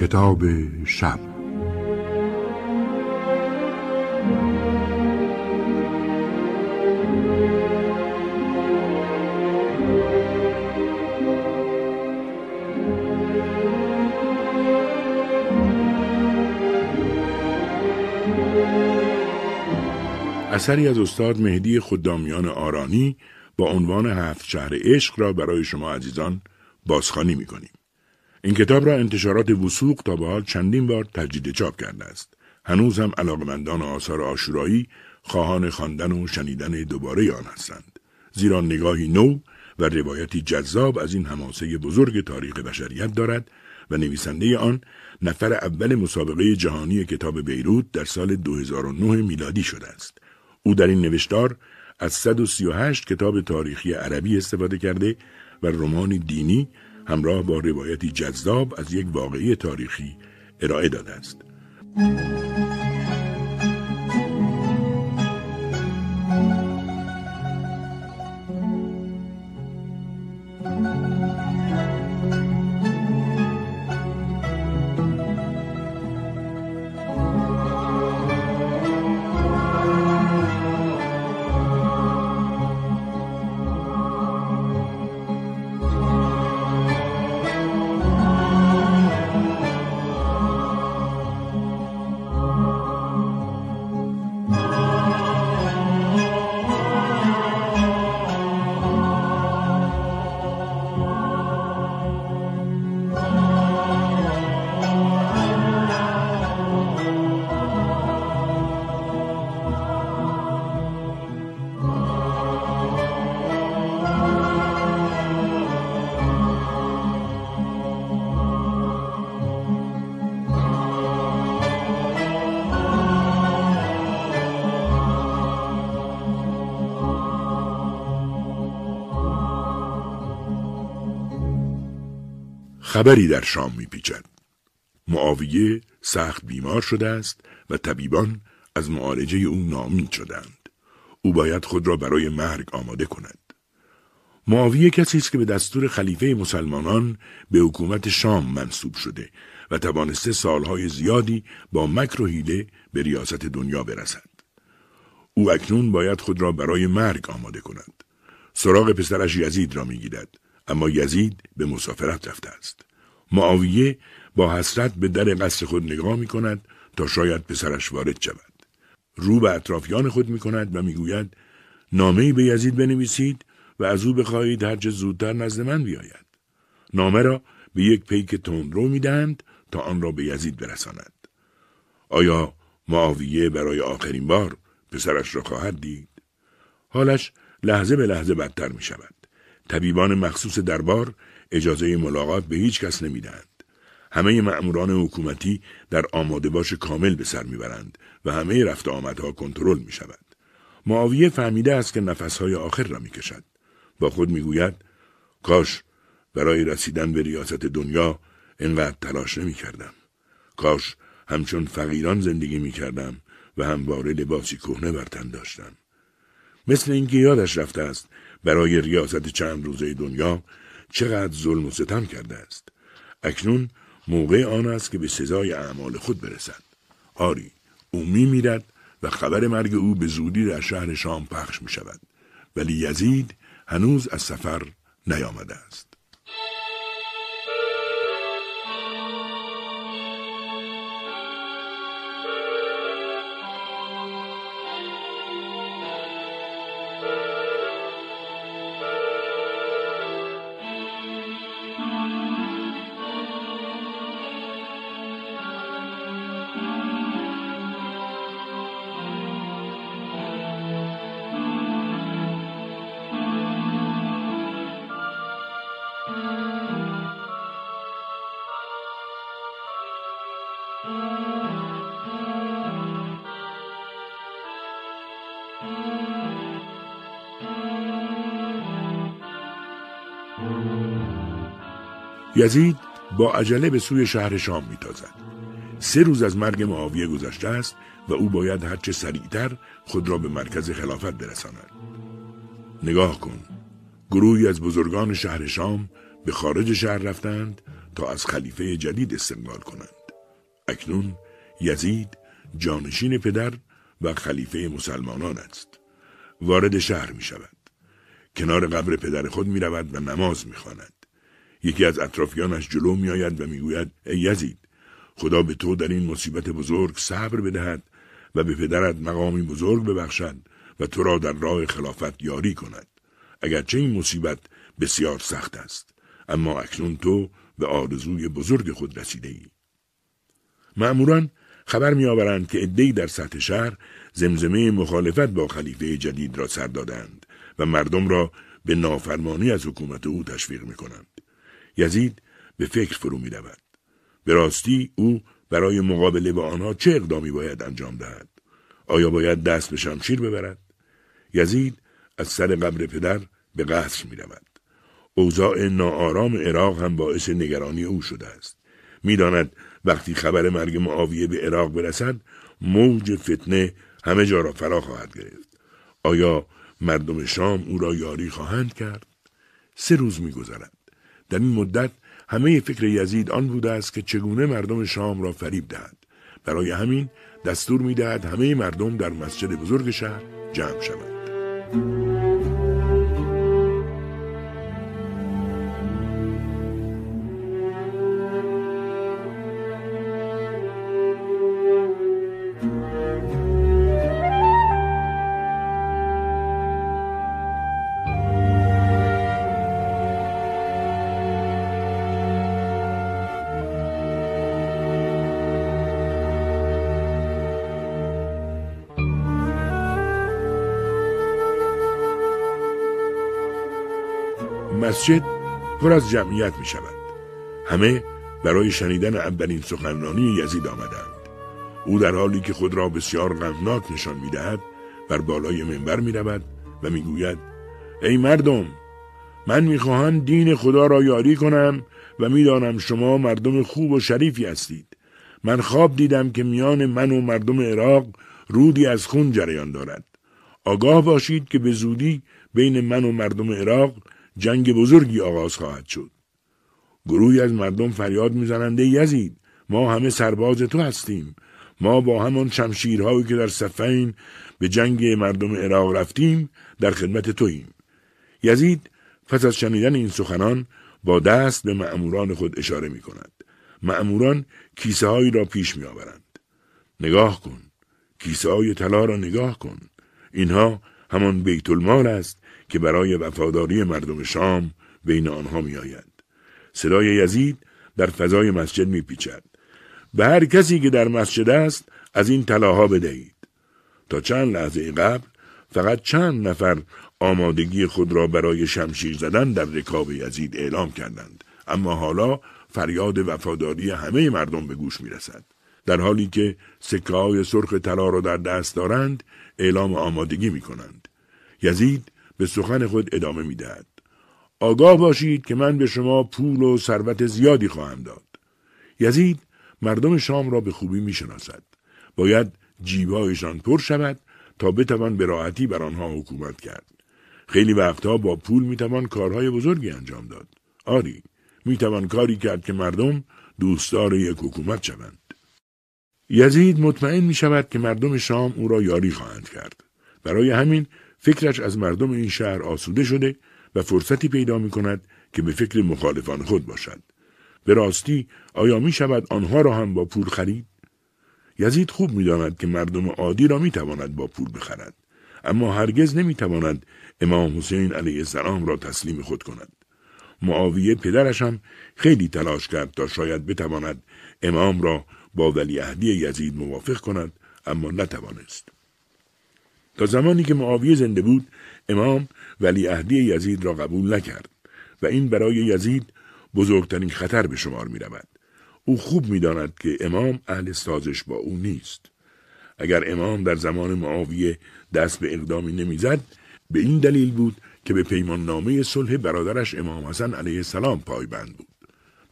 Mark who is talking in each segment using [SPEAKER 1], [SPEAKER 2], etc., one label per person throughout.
[SPEAKER 1] کتاب شب اثری از استاد مهدی خدامیان آرانی با عنوان هفت شهر عشق را برای شما عزیزان بازخوانی می‌کنیم. این کتاب را انتشارات وسوق تا به حال چندین بار تجدید چاپ کرده است. هنوز هم علاقمندان آثار آشورایی خواهان خواندن و شنیدن دوباره آن هستند. زیرا نگاهی نو و روایتی جذاب از این هماسه بزرگ تاریخ بشریت دارد و نویسنده آن نفر اول مسابقه جهانی کتاب بیروت در سال 2009 میلادی شده است. او در این نوشتار از 138 کتاب تاریخی عربی استفاده کرده و رمانی دینی همراه با روایتی جذاب از یک واقعی تاریخی ارائه داده است. خبری در شام میپیچد. معاویه سخت بیمار شده است و طبیبان از معالجه او نامید شدند. او باید خود را برای مرگ آماده کند. معاویه کسی است که به دستور خلیفه مسلمانان به حکومت شام منصوب شده و توانسته سالهای زیادی با مکر و حیله به ریاست دنیا برسد. او اکنون باید خود را برای مرگ آماده کند. سراغ پسرش یزید را می‌گیرد اما یزید به مسافرت رفته است. معاویه با حسرت به در قصر خود نگاه می کند تا شاید پسرش وارد شود. رو به اطرافیان خود می کند و می گوید نامه به یزید بنویسید و از او بخواهید هرچه زودتر نزد من بیاید. نامه را به یک پیک تندرو می دهند تا آن را به یزید برساند. آیا معاویه برای آخرین بار پسرش را خواهد دید؟ حالش لحظه به لحظه بدتر می شود. طبیبان مخصوص دربار اجازه ملاقات به هیچ کس نمی‌دهند. همه مأموران حکومتی در آماده باش کامل به سر می‌برند و همه رفت آمدها کنترل می شود. معاویه فهمیده است که نفسهای آخر را می کشد. با خود می‌گوید کاش برای رسیدن به ریاست دنیا اینقدر تلاش نمی کردم. کاش همچون فقیران زندگی می کردم و همواره لباسی کهنه بر تن داشتم. مثل اینکه یادش رفته است برای ریاست چند روزه دنیا چقدر ظلم و ستم کرده است. اکنون موقع آن است که به سزای اعمال خود برسد. آری، او می میرد و خبر مرگ او به زودی در شهر شام پخش می شود. ولی یزید هنوز از سفر نیامده است. یزید با عجله به سوی شهر شام میتازد. سه روز از مرگ معاویه گذشته است و او باید هرچه سریعتر خود را به مرکز خلافت برساند. نگاه کن. گروهی از بزرگان شهر شام به خارج شهر رفتند تا از خلیفه جدید استقبال کنند. اکنون یزید جانشین پدر و خلیفه مسلمانان است. وارد شهر می شود. کنار قبر پدر خود می رود و نماز می خواند. یکی از اطرافیانش جلو می آید و می گوید ای یزید خدا به تو در این مصیبت بزرگ صبر بدهد و به پدرت مقامی بزرگ ببخشد و تو را در راه خلافت یاری کند. اگرچه این مصیبت بسیار سخت است اما اکنون تو به آرزوی بزرگ خود رسیده ای. معموران خبر میآورند که عدهای در سطح شهر زمزمه مخالفت با خلیفه جدید را سر دادند و مردم را به نافرمانی از حکومت او تشویق می کنند. یزید به فکر فرو می رود. به راستی او برای مقابله با آنها چه اقدامی باید انجام دهد؟ آیا باید دست به شمشیر ببرد؟ یزید از سر قبر پدر به قصر می رود. اوضاع ناآرام عراق هم باعث نگرانی او شده است. می‌داند وقتی خبر مرگ معاویه به عراق برسد موج فتنه همه جا را فرا خواهد گرفت. آیا مردم شام او را یاری خواهند کرد؟ سه روز میگذرد. در این مدت همه فکر یزید آن بوده است که چگونه مردم شام را فریب دهد. برای همین دستور می‌دهد همه مردم در مسجد بزرگ شهر جمع شوند. مسجد پر از جمعیت می شود. همه برای شنیدن اولین سخنرانی یزید آمدند. او در حالی که خود را بسیار غمناک نشان می دهد بر بالای منبر می رود و می گوید ای مردم من می‌خواهم دین خدا را یاری کنم و می‌دانم شما مردم خوب و شریفی هستید. من خواب دیدم که میان من و مردم عراق رودی از خون جریان دارد. آگاه باشید که به زودی بین من و مردم عراق جنگ بزرگی آغاز خواهد شد. گروهی از مردم فریاد میزننده یزید ما همه سرباز تو هستیم ما با همان شمشیرهایی که در صفین به جنگ مردم عراق رفتیم در خدمت توییم یزید پس از شنیدن این سخنان با دست به معموران خود اشاره می کند. معموران کیسه هایی را پیش می آورند. نگاه کن. کیسه های طلا را نگاه کن. اینها همان بیت المال است که برای وفاداری مردم شام بین آنها می آید. صدای یزید در فضای مسجد می پیچد. به هر کسی که در مسجد است از این طلاها بدهید. تا چند لحظه قبل فقط چند نفر آمادگی خود را برای شمشیر زدن در رکاب یزید اعلام کردند. اما حالا فریاد وفاداری همه مردم به گوش می رسد. در حالی که سکه های سرخ طلا را در دست دارند اعلام آمادگی می کنند. یزید به سخن خود ادامه می دهد. آگاه باشید که من به شما پول و ثروت زیادی خواهم داد. یزید مردم شام را به خوبی می شناسد. باید جیبهایشان پر شود تا بتوان به راحتی بر آنها حکومت کرد. خیلی وقتها با پول می‌توان کارهای بزرگی انجام داد. آری، می‌توان کاری کرد که مردم دوستدار یک حکومت شوند. یزید مطمئن می شود که مردم شام او را یاری خواهند کرد. برای همین فکرش از مردم این شهر آسوده شده و فرصتی پیدا می کند که به فکر مخالفان خود باشد. به راستی آیا می شود آنها را هم با پول خرید؟ یزید خوب می داند که مردم عادی را می تواند با پول بخرد. اما هرگز نمی تواند امام حسین علیه السلام را تسلیم خود کند. معاویه پدرش هم خیلی تلاش کرد تا شاید بتواند امام را با ولیعهدی یزید موافق کند اما نتوانست. تا زمانی که معاویه زنده بود امام ولیعهدی یزید را قبول نکرد و این برای یزید بزرگترین خطر به شمار می رود. او خوب می‌داند که امام اهل سازش با او نیست. اگر امام در زمان معاویه دست به اقدامی نمی‌زد به این دلیل بود که به پیمان نامه صلح برادرش امام حسن علیه السلام پایبند بود.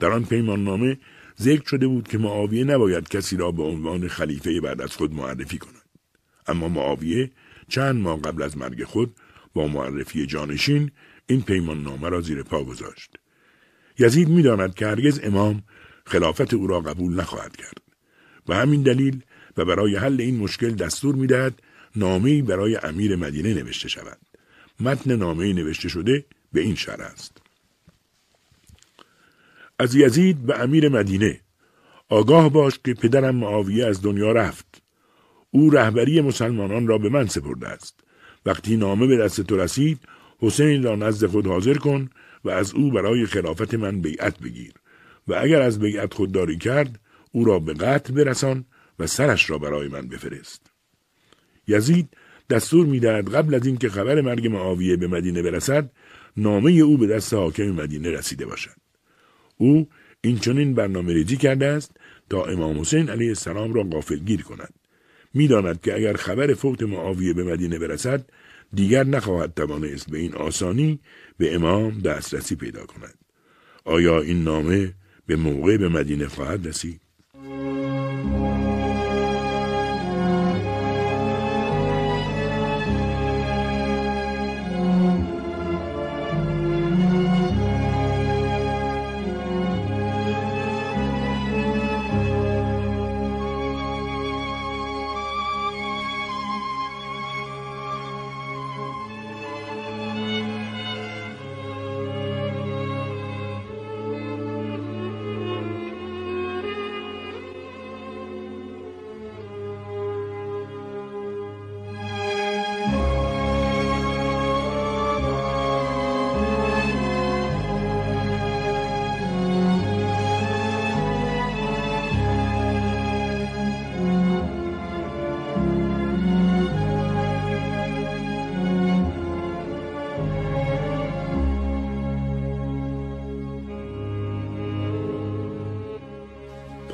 [SPEAKER 1] در آن پیمان نامه ذکر شده بود که معاویه نباید کسی را به عنوان خلیفه بعد از خود معرفی کند. اما معاویه چند ماه قبل از مرگ خود با معرفی جانشین این پیمان نامه را زیر پا گذاشت. یزید می‌داند که هرگز امام خلافت او را قبول نخواهد کرد و همین دلیل و برای حل این مشکل دستور می‌دهد نامه برای امیر مدینه نوشته شود. متن نامه نوشته شده به این شرح است. از یزید به امیر مدینه. آگاه باش که پدرم معاویه از دنیا رفت. او رهبری مسلمانان را به من سپرده است. وقتی نامه به دست تو رسید حسین را نزد خود حاضر کن و از او برای خلافت من بیعت بگیر و اگر از بیعت خودداری کرد او را به قتل برسان و سرش را برای من بفرست. یزید دستور می‌دهد قبل از اینکه خبر مرگ معاویه به مدینه برسد نامه او به دست حاکم مدینه رسیده باشد. او این چنین برنامه ریزی کرده است تا امام حسین علیه السلام را گیر کند. می‌داند که اگر خبر فوت معاویه به مدینه برسد دیگر نخواهد توانست به این آسانی به امام دسترسی پیدا کند. آیا این نامه به موقع به مدینه خواهد رسید؟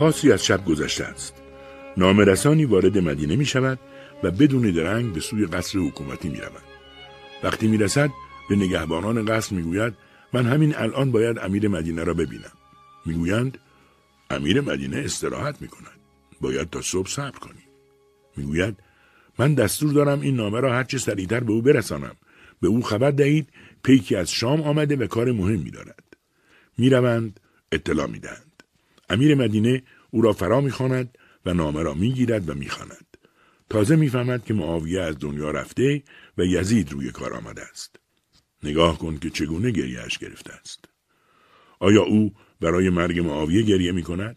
[SPEAKER 1] پاسی از شب گذشته است. نامرسانی وارد مدینه می شود و بدون درنگ به سوی قصر حکومتی می رود. وقتی می رسد به نگهبانان قصر می گوید من همین الان باید امیر مدینه را ببینم. می گویند امیر مدینه استراحت می کند. باید تا صبح صبر کنی. می گوید من دستور دارم این نامه را هرچه سریعتر به او برسانم. به او خبر دهید پیکی از شام آمده و کار مهمی دارد. می روند اطلاع می دهند. امیر مدینه او را فرا می‌خواند و نامه را می‌گیرد و می‌خواند. تازه می‌فهمد که معاویه از دنیا رفته و یزید روی کار آمده است. نگاه کن که چگونه گریهش گرفته است. آیا او برای مرگ معاویه گریه می کند؟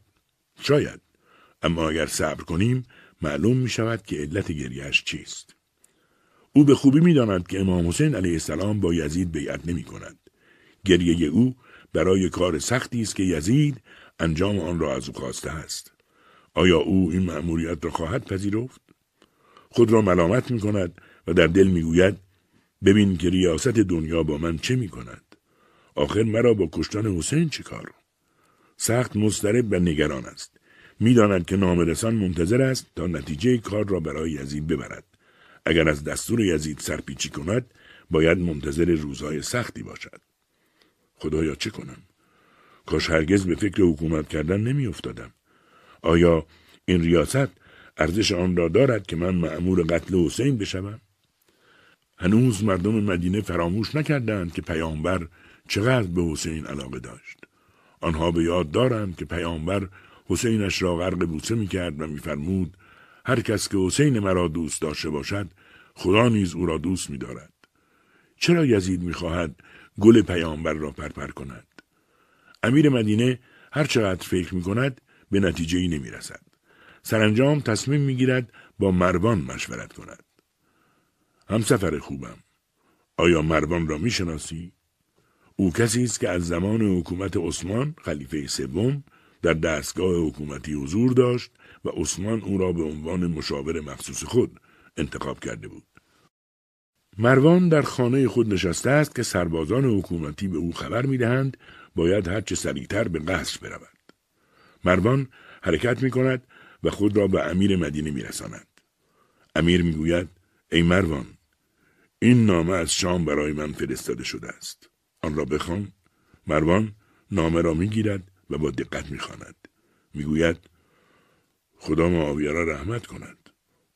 [SPEAKER 1] شاید. اما اگر صبر کنیم معلوم می شود که علت گریهش چیست. او به خوبی می داند که امام حسین علیه السلام با یزید بیعت نمی کند گریه او برای کار سختی است که یزید انجام آن را از او خواسته است. آیا او این مأموریت را خواهد پذیرفت؟ خود را ملامت می کند و در دل می گوید ببین که ریاست دنیا با من چه می کند؟ آخر مرا با کشتن حسین چه کار؟ سخت مضطرب و نگران است. می‌داند که نامرسان منتظر است تا نتیجه کار را برای یزید ببرد. اگر از دستور یزید سرپیچی کند باید منتظر روزهای سختی باشد. خدایا چه کنم؟ کاش هرگز به فکر حکومت کردن نمی افتادم. آیا این ریاست ارزش آن را دارد که من معمور قتل حسین بشوم؟ هنوز مردم مدینه فراموش نکردند که پیامبر چقدر به حسین علاقه داشت. آنها به یاد دارند که پیامبر حسینش را غرق بوسه می کرد و میفرمود هر کس که حسین مرا دوست داشته باشد خدا نیز او را دوست می دارد. چرا یزید می خواهد گل پیامبر را پرپر کند؟ امیر مدینه هر چقدر فکر می کند به نتیجه ای نمی رسد. سرانجام تصمیم می گیرد با مروان مشورت کند. همسفر خوبم. آیا مروان را می شناسی؟ او کسی است که از زمان حکومت عثمان خلیفه سوم در دستگاه حکومتی حضور داشت و عثمان او را به عنوان مشاور مخصوص خود انتخاب کرده بود. مروان در خانه خود نشسته است که سربازان حکومتی به او خبر می دهند باید هرچه سریعتر به قصر برود. مروان حرکت می کند و خود را به امیر مدینه می رساند. امیر می گوید ای مروان این نامه از شام برای من فرستاده شده است. آن را بخوان مروان نامه را می گیرد و با دقت می خواند. می گوید خدا معاویه را رحمت کند.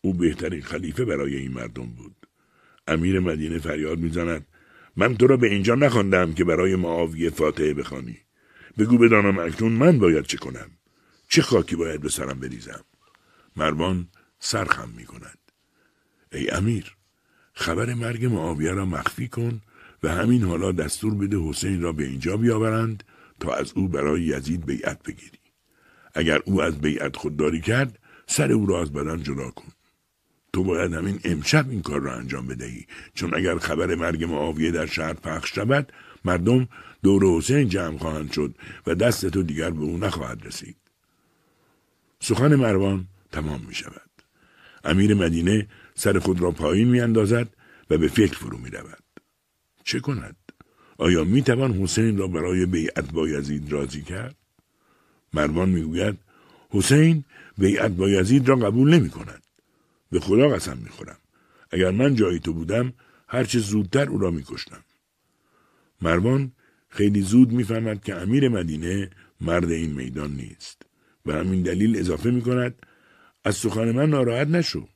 [SPEAKER 1] او بهترین خلیفه برای این مردم بود. امیر مدینه فریاد می‌زند من تو را به اینجا نخواندم که برای معاویه فاتحه بخوانی. بگو بدانم اکنون من باید چه کنم؟ چه خاکی باید به سرم بریزم؟ مروان سرخم می کند ای امیر خبر مرگ معاویه را مخفی کن و همین حالا دستور بده حسین را به اینجا بیاورند تا از او برای یزید بیعت بگیری. اگر او از بیعت خودداری کرد سر او را از بدن جدا کن. تو باید همین امشب این کار را انجام بدهی چون اگر خبر مرگ معاویه در شهر پخش شود مردم دور حسین جمع خواهند شد و دست تو دیگر به او نخواهد رسید سخن مروان تمام می شود امیر مدینه سر خود را پایین می اندازد و به فکر فرو می رود. چه کند؟ آیا می توان حسین را برای بیعت با یزید راضی کرد؟ مروان می گوید حسین بیعت با یزید را قبول نمی کند. به خدا قسم می خورم. اگر من جای تو بودم هرچه زودتر او را می کشتم. مروان خیلی زود می‌فهمد که امیر مدینه مرد این میدان نیست و همین دلیل اضافه می کند از سخن من ناراحت نشو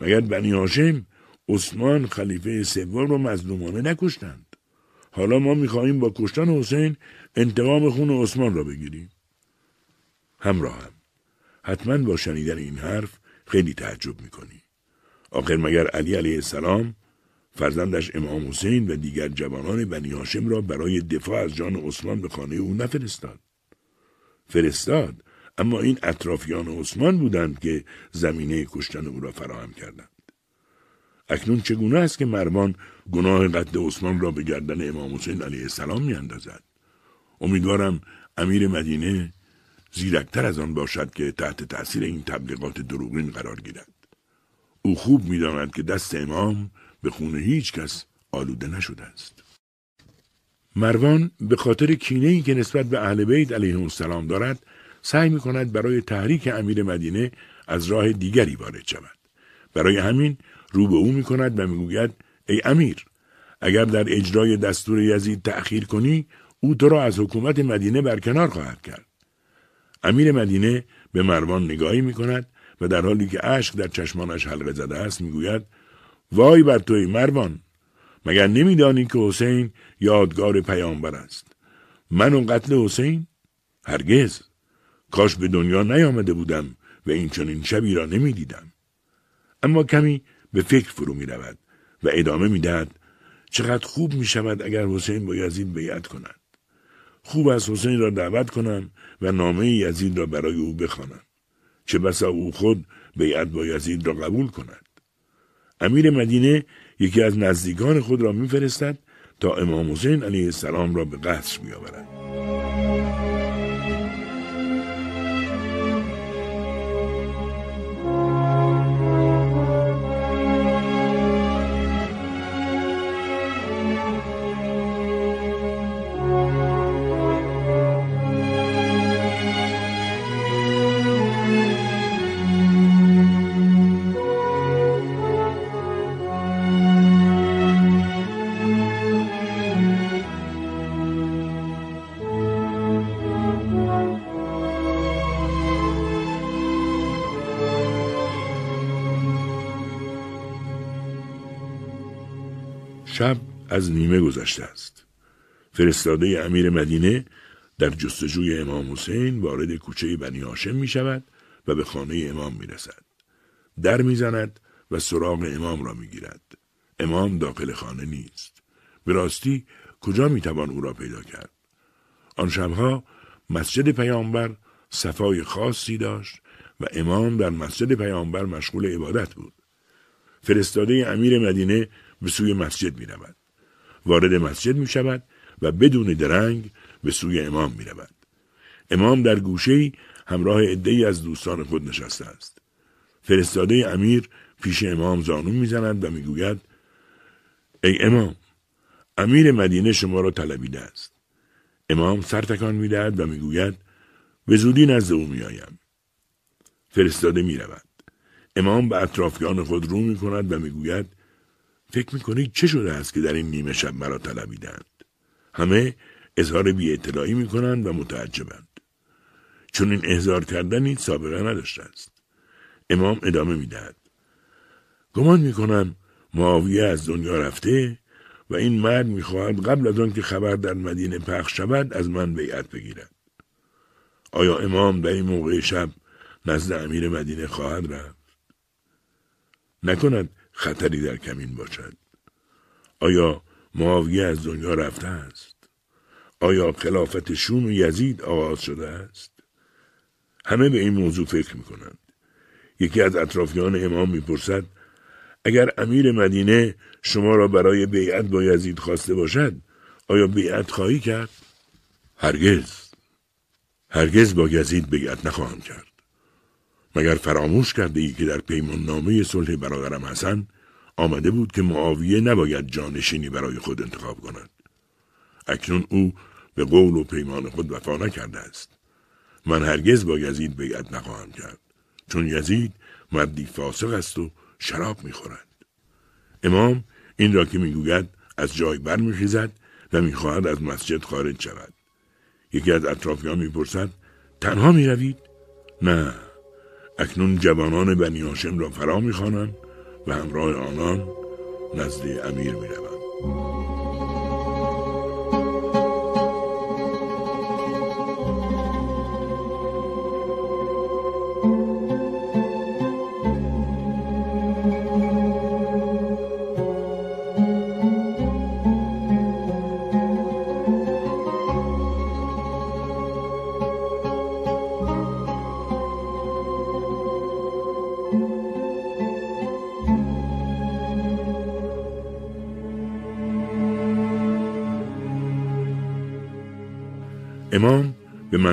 [SPEAKER 1] مگر بنی هاشم عثمان خلیفه سوم را مظلومانه نکشتند حالا ما می‌خواهیم با کشتن حسین انتقام خون عثمان را بگیریم همراهم حتما با شنیدن این حرف خیلی تعجب می‌کنی. آخر مگر علی علیه السلام فرزندش امام حسین و دیگر جوانان بنی هاشم را برای دفاع از جان عثمان به خانه او نفرستاد؟ فرستاد اما این اطرافیان عثمان بودند که زمینه کشتن او را فراهم کردند. اکنون چگونه است که مرمان گناه قتل عثمان را به گردن امام حسین علیه السلام میاندازد؟ امیدوارم امیر مدینه زیرکتر از آن باشد که تحت تأثیر این تبلیغات دروغین قرار گیرد. او خوب می‌داند که دست امام به خون هیچ کس آلوده نشده است. مروان به خاطر کینه که نسبت به اهل بیت علیه السلام دارد سعی می کند برای تحریک امیر مدینه از راه دیگری وارد شود. برای همین رو به او می کند و می‌گوید ای امیر اگر در اجرای دستور یزید تأخیر کنی او تو را از حکومت مدینه برکنار خواهد کرد. امیر مدینه به مروان نگاهی می کند و در حالی که اشک در چشمانش حلقه زده است می‌گوید وای بر توی مروان مگر نمیدانی که حسین یادگار پیامبر است؟ من و قتل حسین هرگز. کاش به دنیا نیامده بودم و این چنین شبی را نمی‌دیدم. اما کمی به فکر فرو می رود و ادامه می دهد چقدر خوب می شود اگر حسین با یزید بیعت کند. خوب از حسین را دعوت کنم و نامه یزید را برای او بخوانم. چه بسا او خود بیعت با یزید را قبول کند. امیر مدینه یکی از نزدیکان خود را میفرستد تا امام حسین علیه السلام را به قصر بیاورد. گذشته است. فرستاده امیر مدینه در جستجوی امام حسین وارد کوچه بنی هاشم می شود و به خانه امام می رسد. در می زند و سراغ امام را می گیرد. امام داخل خانه نیست. به راستی کجا می توان او را پیدا کرد؟ آن شبها مسجد پیامبر صفای خاصی داشت و امام در مسجد پیامبر مشغول عبادت بود. فرستاده امیر مدینه به سوی مسجد می رود. وارد مسجد می شود و بدون درنگ به سوی امام می رود. امام در گوشه همراه عدهای از دوستان خود نشسته است. فرستاده امیر پیش امام زانو می‌زند و می‌گوید ای امام امیر مدینه شما را طلبیده است امام سر تکان می‌دهد و می‌گوید به زودی نزد او میآیم فرستاده می رود. امام به اطرافیان خود رو می کند و می‌گوید فکر می کنید چه شده است که در این نیمه شب مرا طلبیدند؟ همه اظهار بی اطلاعی می کنند و متعجبند. چون این احضار کردنی سابقه نداشته است. امام ادامه می دهد. گمان می کنم معاویه از دنیا رفته و این مرد می‌خواهد قبل از آن که خبر در مدینه پخش شود از من بیعت بگیرد. آیا امام در این موقع شب نزد امیر مدینه خواهد رفت؟ نکند خطری در کمین باشد. آیا معاویه از دنیا رفته است؟ آیا خلافت شون و یزید آغاز شده است؟ همه به این موضوع فکر می کنند. یکی از اطرافیان امام می‌پرسد اگر امیر مدینه شما را برای بیعت با یزید خواسته باشد آیا بیعت خواهی کرد؟ هرگز. هرگز با یزید بیعت نخواهم کرد. مگر فراموش کرده ای که در پیمان نامه صلح برادرم حسن آمده بود که معاویه نباید جانشینی برای خود انتخاب کند؟ اکنون او به قول و پیمان خود وفا نکرده است. من هرگز با یزید بیعت نخواهم کرد چون یزید مردی فاسق است و شراب می‌خورد. امام این را که می‌گوید از جای برمیخیزد و می‌خواهد از مسجد خارج شود. یکی از اطرافیان می‌پرسد تنها می‌روید؟ نه. اکنون جوانان بنی هاشم را فرا می‌خوانند و همراه آنان نزد امیر می‌روند.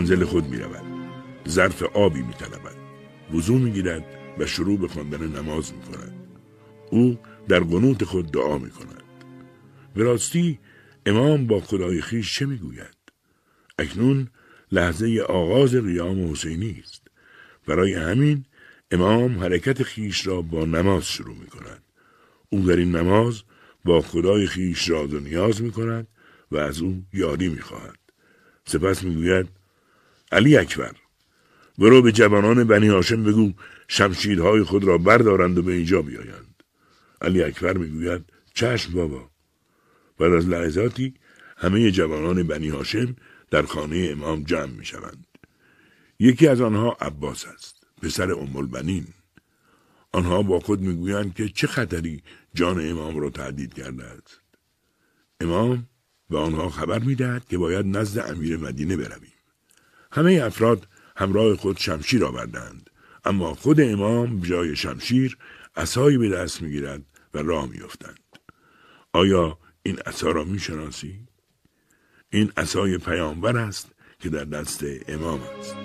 [SPEAKER 1] منزل خود می رود. ظرف آبی می طلبد. وضوع می گیرد و شروع به خواندن نماز می کند. او در قنوت خود دعا می کند. به راستی امام با خدای خیش چه می گوید؟ اکنون لحظه آغاز قیام حسینی است. برای همین امام حرکت خیش را با نماز شروع می کند. او در این نماز با خدای خیش راز و نیاز می کند و از او یاری می خواهد. سپس می‌گوید علی اکبر. برو به جوانان بنی هاشم بگو شمشیرهای خود را بردارند و به اینجا بیایند. علی اکبر می‌گوید چشم بابا. بعد از لحظاتی همه جوانان بنی هاشم در خانه امام جمع می شوند. یکی از آنها عباس است پسر ام البنین آنها با خود می‌گویند که چه خطری جان امام را تهدید کرده است. امام به آنها خبر می‌دهد که باید نزد امیر مدینه برویم. همه افراد همراه خود شمشیر آوردند اما خود امام جای شمشیر اسایی به دست می‌گیرد و راه میافتند. آیا این عصا را می‌شناسی؟ این عصای پیامبر است که در دست امام است.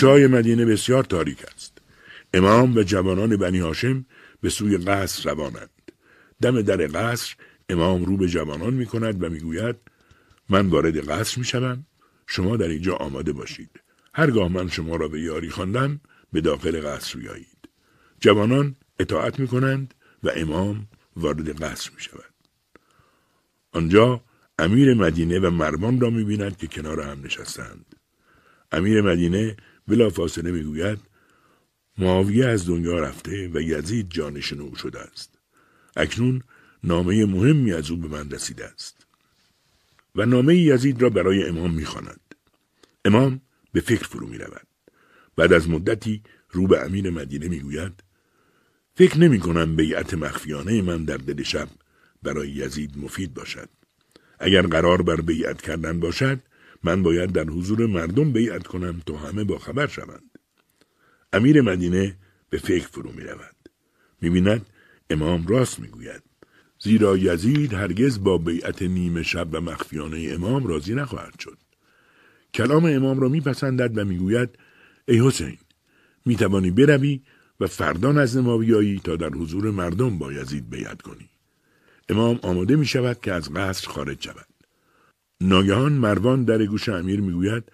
[SPEAKER 1] کوچه مدینه بسیار تاریک است. امام و جوانان بنی هاشم به سوی قصر روانند. دم در قصر امام رو به جوانان می کند و می گوید من وارد قصر می شوم شما در اینجا آماده باشید. هرگاه من شما را به یاری خواندم به داخل قصر بیایید. جوانان اطاعت می کنند و امام وارد قصر می شود. آنجا امیر مدینه و مرمان را می بیند که کنار هم نشستند. امیر مدینه بلا فاصله می‌گوید معاویه از دنیا رفته و یزید جانشین او شده است اکنون نامه مهمی از او به من رسیده است و نامه یزید را برای امام می‌خواند امام به فکر فرو می رود. بعد از مدتی رو به امیر مدینه می‌گوید فکر نمی کنم بیعت مخفیانه من در دل شب برای یزید مفید باشد. اگر قرار بر بیعت کردن باشد من باید در حضور مردم بیعت کنم تا همه با خبر شوند. امیر مدینه به فکر فرو می رود. می بیند امام راست می گوید. زیرا یزید هرگز با بیعت نیمه شب و مخفیانه امام راضی نخواهد شد. کلام امام را میپسندد و می‌گوید ای حسین می‌توانی بروی و فردا نزد ما بیایی تا در حضور مردم با یزید بیعت کنی امام آماده می شود که از قصر خارج شود ناگهان مروان در گوش امیر می‌گوید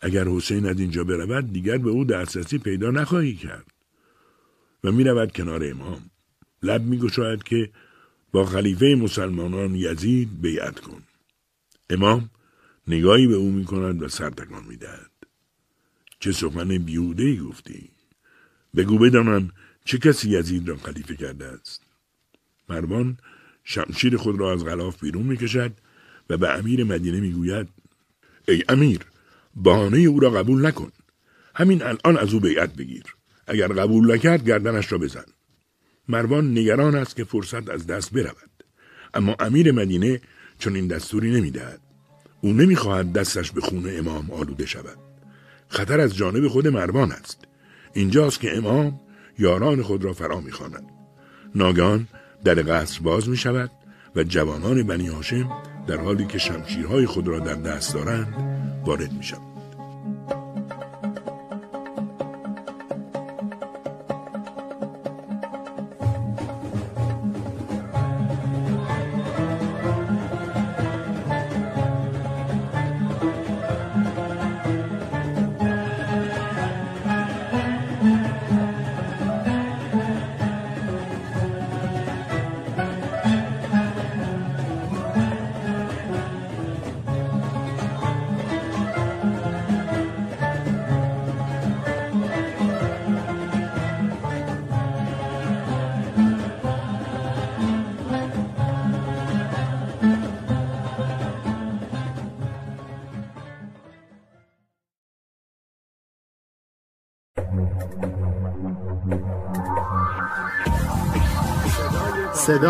[SPEAKER 1] اگر حسین از اینجا برود دیگر به او دسترسی پیدا نخواهی کرد و می رود کنار امام لب می گشاید که با خلیفه مسلمانان یزید بیعت کن امام نگاهی به او می کند و سر تکان می دهد. چه سخن بیهوده گفتی؟ بگو بدانم چه کسی یزید را خلیفه کرده است. مروان شمشیر خود را از غلاف بیرون می کشد و به امیر مدینه می گوید ای امیر بهانه او را قبول نکن. همین الان از او بیعت بگیر. اگر قبول نکرد گردنش را بزن. مروان نگران است که فرصت از دست برود. اما امیر مدینه چون این دستوری نمی‌دهد. او نمی‌خواهد دستش به خون امام آلوده شود. خطر از جانب خود مروان است. اینجاست که امام یاران خود را فرا می‌خواند. ناگان در قصر باز می شود و جوانان بنی هاشم در حالی که شمشیرهای خود را در دست دارند وارد می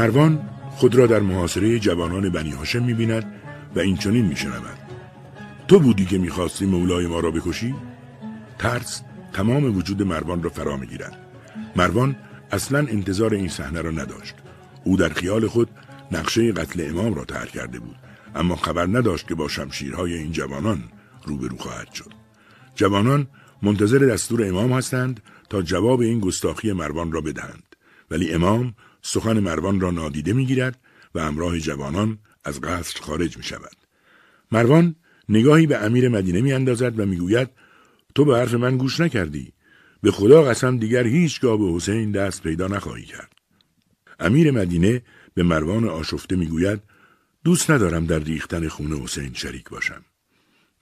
[SPEAKER 1] مروان خود را در محاصره جوانان بنی هاشم می‌بیند و این چنین میشنود. تو بودی که می‌خواستی مولای ما را بکشی؟ ترس تمام وجود مروان را فرا می‌گیرد. مروان اصلا انتظار این صحنه را نداشت. او در خیال خود نقشه قتل امام را طرح کرده بود اما خبر نداشت که با شمشیرهای این جوانان روبرو خواهد شد. جوانان منتظر دستور امام هستند تا جواب این گستاخی مروان را بدهند. ولی امام سخن مروان را نادیده می‌گیرد و همراه جوانان از قصر خارج می شود. مروان نگاهی به امیر مدینه می اندازد و می‌گوید تو به حرف من گوش نکردی. به خدا قسم دیگر هیچگاه به حسین دست پیدا نخواهی کرد. امیر مدینه به مروان آشفته می‌گوید دوست ندارم در ریختن خون حسین شریک باشم.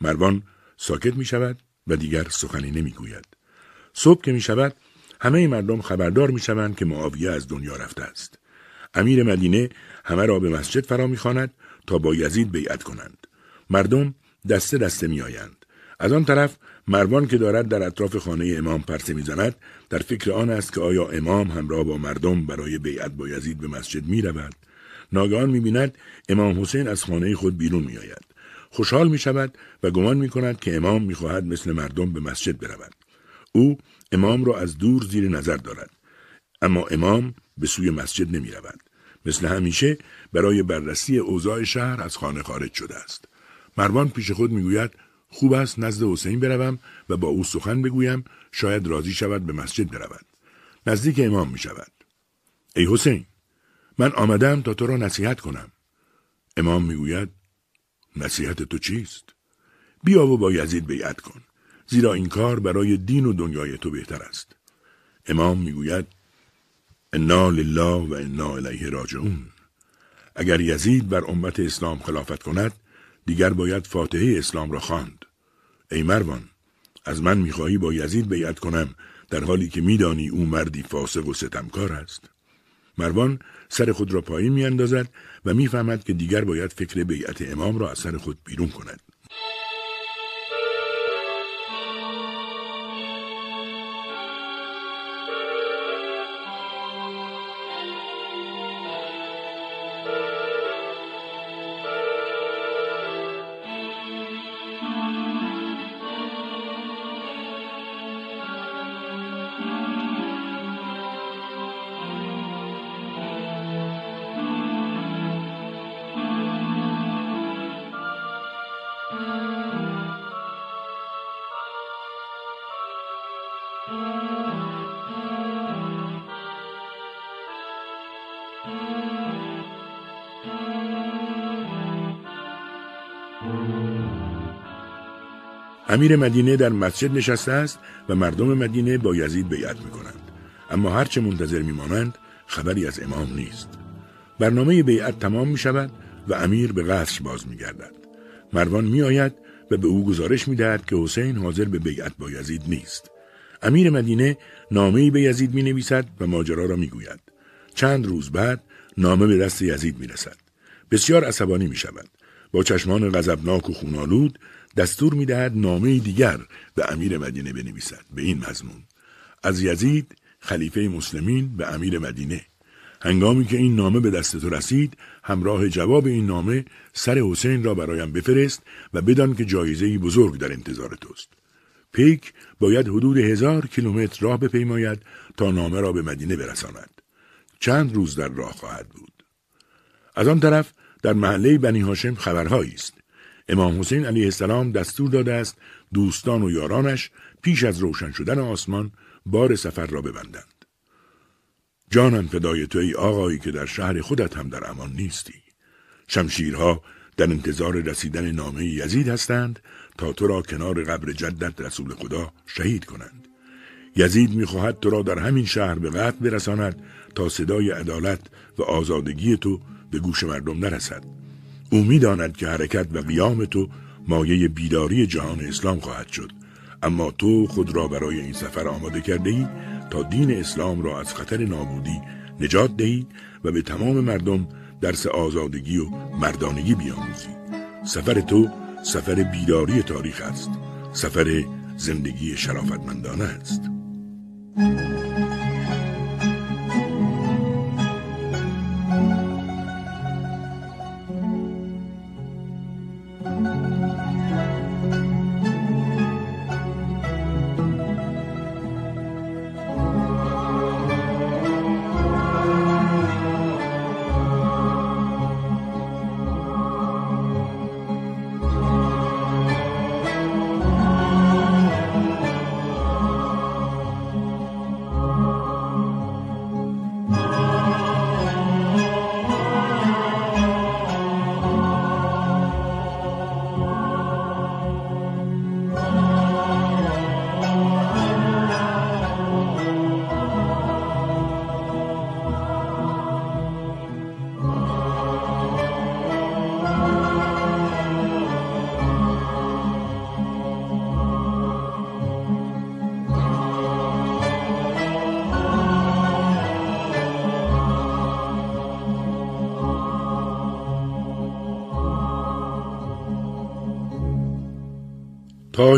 [SPEAKER 1] مروان ساکت می شود و دیگر سخنی نمی گوید. صبح که می شود همه مردم خبردار می شوند که معاویه از دنیا رفته است. امیر مدینه همه را به مسجد فرا می‌خواند تا با یزید بیعت کنند. مردم دسته دسته می آیند. از آن طرف مروان که دارد در اطراف خانه امام پرسه می‌زند در فکر آن است که آیا امام همراه با مردم برای بیعت با یزید به مسجد می رود ناگهان می بیند امام حسین از خانه خود بیرون می آید. خوشحال می شود و گمان می کند که امام می خواهد مثل مردم به مسجد برود. او امام را از دور زیر نظر دارد. اما امام به سوی مسجد نمی رود. مثل همیشه برای بررسی اوضاع شهر از خانه خارج شده است. مروان پیش خود می‌گوید خوب است نزد حسین بروم و با او سخن بگویم شاید راضی شود به مسجد برود. نزدیک امام می شود. ای حسین من آمدم تا تو را نصیحت کنم. امام می‌گوید نصیحت تو چیست؟ بیا و با یزید بیعت کن. زیرا این کار برای دین و دنیای تو بهتر است. امام می‌گوید انا لله و انا الیه راجعون. اگر یزید بر امت اسلام خلافت کند دیگر باید فاتحه اسلام را خواند. ای مروان از من می‌خواهی با یزید بیعت کنم در حالی که میدانی او مردی فاسق و ستمکار است. مروان سر خود را پایین میاندازد و می‌فهمد که دیگر باید فکر بیعت امام را از سر خود بیرون کند. امیر مدینه در مسجد نشسته است و مردم مدینه با یزید بیعت می کنند. اما هرچه منتظر می مانند خبری از امام نیست. برنامه بیعت تمام می شود و امیر به قصر باز می گردد. مروان می آید و به او گزارش می دهد که حسین حاضر به بیعت با یزید نیست. امیر مدینه نامه به یزید می نویسد و ماجرا را می گوید. چند روز بعد نامه به دست یزید می رسد. بسیار عصبانی می شود. با چشمان غضبناک و خونالود دستور می دهد نامه دیگر به امیر مدینه بنویسد. به این مضمون از یزید خلیفه مسلمین به امیر مدینه. هنگامی که این نامه به دست تو رسید همراه جواب این نامه سر حسین را برایم بفرست و بدان که جایزه بزرگ در انتظار توست. پیک باید حدود هزار کیلومتر راه بپیماید تا نامه را به مدینه برساند. چند روز در راه خواهد بود. از آن طرف در محله بنی هاشم خبرهایی است. امام حسین علیه السلام دستور داده است دوستان و یارانش پیش از روشن شدن آسمان بار سفر را ببندند. جانم فدای تو ای آقایی که در شهر خودت هم در امان نیستی. شمشیرها در انتظار رسیدن نامه یزید هستند تا تو را کنار قبر جدت رسول خدا شهید کنند. یزید می‌خواهد تو را در همین شهر به قتل برساند تا صدای عدالت و آزادگی تو به گوش مردم نرسد. او می‌داند که حرکت و قیام تو مایه بیداری جهان اسلام خواهد شد. اما تو خود را برای این سفر آماده کرده ای تا دین اسلام را از خطر نابودی نجات دهی و به تمام مردم درس آزادگی و مردانگی بیاموزی. سفر تو سفر بیداری تاریخ است. سفر زندگی شرافتمندانه است.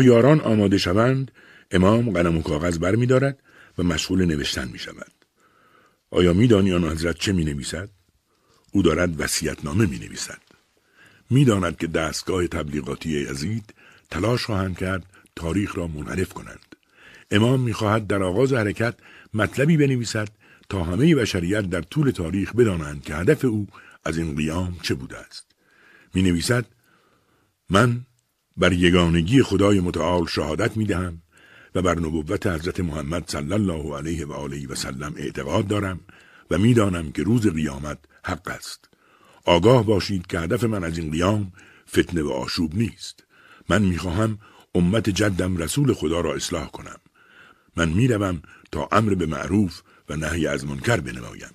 [SPEAKER 1] یاران آماده شوند امام قلم و کاغذ بر می دارد و مشغول نوشتن می شود. آیا می دانی آن حضرت چه می نویسد؟ او دارد وسیعتنامه می نویسد. می داند که دستگاه تبلیغاتی یزید تلاش خواهند کرد تاریخ را منحرف کنند. امام می‌خواهد در آغاز حرکت مطلبی بنویسد تا همه بشریت در طول تاریخ بدانند که هدف او از این قیام چه بوده است. می نویسد من بر یگانگی خدای متعال شهادت می دهم و بر نبوت حضرت محمد صلی الله علیه و آله و سلم اعتقاد دارم و می‌دانم که روز قیامت حق است. آگاه باشید که هدف من از این قیام فتنه و آشوب نیست. من می‌خواهم امت جدم رسول خدا را اصلاح کنم. من می‌روم تا امر به معروف و نهی از منکر بنمایم.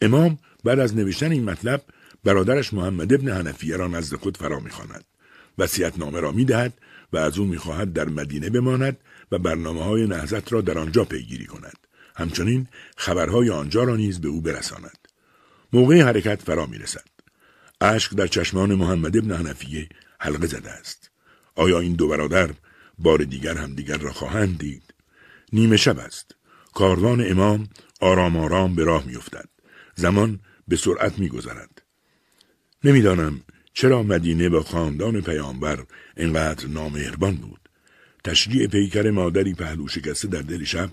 [SPEAKER 1] امام بعد از نوشتن این مطلب برادرش محمد ابن حنفیه را نزد خود فرا می‌خواند. وسیعت نامه را می‌دهد و از او می‌خواهد در مدینه بماند و برنامه های نهزت را در آنجا پیگیری کند. همچنین خبرهای آنجا را نیز به او برساند. موقع حرکت فرا می. اشک در چشمان محمد ابن حنفیه حلقه زده است. آیا این دو برادر بار دیگر همدیگر را خواهند دید؟ نیمه شب است. کاروان امام آرام آرام به راه میافتد. زمان به سرعت میگذرد. نمی‌دانم چرا مدینه با خاندان پیامبر انقدر نامهربان بود. تشریع پیکر مادری پهلو شکسته در دل شب،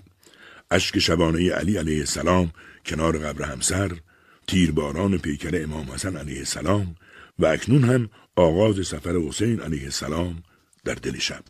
[SPEAKER 1] اشک شبانه علی علیه السلام کنار قبر همسر، تیرباران پیکر امام حسن علیه السلام و اکنون هم آغاز سفر حسین علیه السلام در دل شب.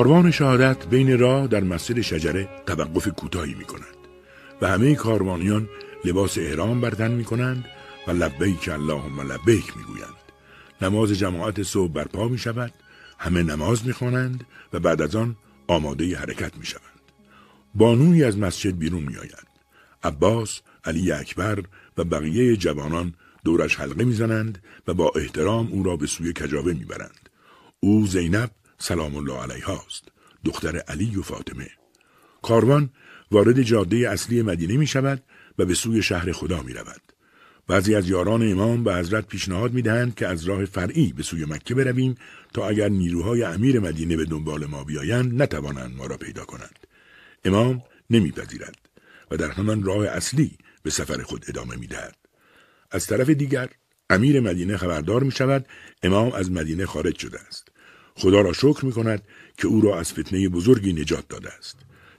[SPEAKER 1] کاروان شهادت بین راه در مسجد شجره توقف کوتاهی می کند و همه کاروانیان لباس احرام بردن می کنند و لبیک اللهم لبیک می گویند. نماز جماعت صبح برپا می شود همه نماز می خوانند و بعد از آن آماده حرکت می شوند. بانوی از مسجد بیرون می آید. عباس، علی اکبر و بقیه جوانان دورش حلقه می‌زنند و با احترام او را به سوی کجاوه می‌برند. او زینب سلام الله علیها است دختر علی و فاطمه کاروان وارد جاده اصلی مدینه می شود و به سوی شهر خدا می رود. بعضی از یاران امام به حضرت پیشنهاد می دهند که از راه فرعی به سوی مکه برویم تا اگر نیروهای امیر مدینه به دنبال ما بیایند نتوانند ما را پیدا کنند. امام نمیپذیرد و در همان راه اصلی به سفر خود ادامه می دهد. از طرف دیگر امیر مدینه خبردار می شود امام از مدینه خارج شده است. خدا را شکر می کند که او را از فتنه بزرگی نجات داده است.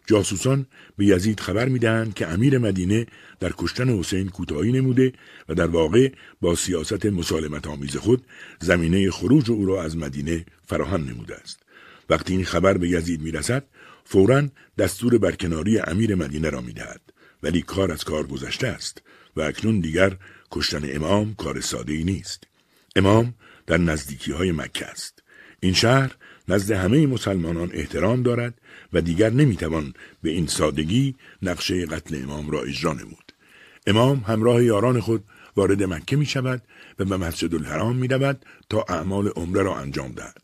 [SPEAKER 1] جاسوسان به یزید خبر می‌دهند که امیر مدینه در کشتن حسین کوتاهی نموده و در واقع با سیاست مسالمت آمیز خود زمینه خروج او را از مدینه فراهم نموده است. وقتی این خبر به یزید می‌رسد فورا دستور برکناری امیر مدینه را می‌دهد ولی کار از کار گذشته است و اکنون دیگر کشتن امام کار ساده ای نیست. امام در نزدیکی های مکه است. این شهر نزد همه مسلمانان احترام دارد و دیگر نمی‌توان به این سادگی نقشه قتل امام را اجرا نمود. امام همراه یاران خود وارد مکه می شود و به مسجد الحرام می رود تا اعمال عمره را انجام دهد.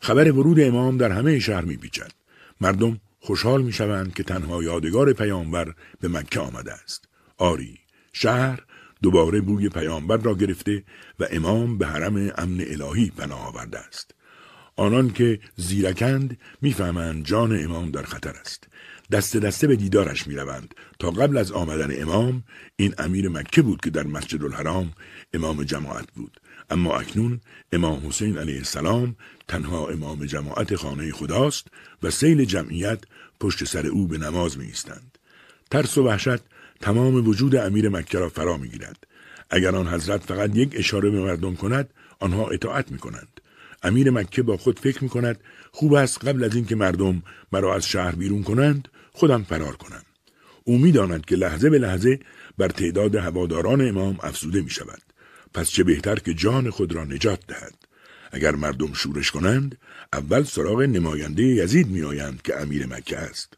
[SPEAKER 1] خبر ورود امام در همه شهر می پیچد. مردم خوشحال می شوند که تنها یادگار پیامبر به مکه آمده است. آری، شهر دوباره بوی پیامبر را گرفته و امام به حرم امن الهی پناه آورده است. آنان که زیرکند می‌فهمند جان امام در خطر است دست دسته به دیدارش می روند تا قبل از آمدن امام این امیر مکه بود که در مسجد الحرام امام جماعت بود اما اکنون امام حسین علیه السلام تنها امام جماعت خانه خداست و سیل جمعیت پشت سر او به نماز می ایستند. ترس و وحشت تمام وجود امیر مکه را فرا می گیرد. اگر آن حضرت فقط یک اشاره به مردم کند آنها اطاعت می کنند. امیر مکه با خود فکر می کند خوب است قبل از اینکه مردم مرا از شهر بیرون کنند خودم فرار کنم. او می‌داند که لحظه به لحظه بر تعداد هواداران امام افزوده می شود. پس چه بهتر که جان خود را نجات دهد. اگر مردم شورش کنند اول سراغ نماینده یزید می آیند که امیر مکه است.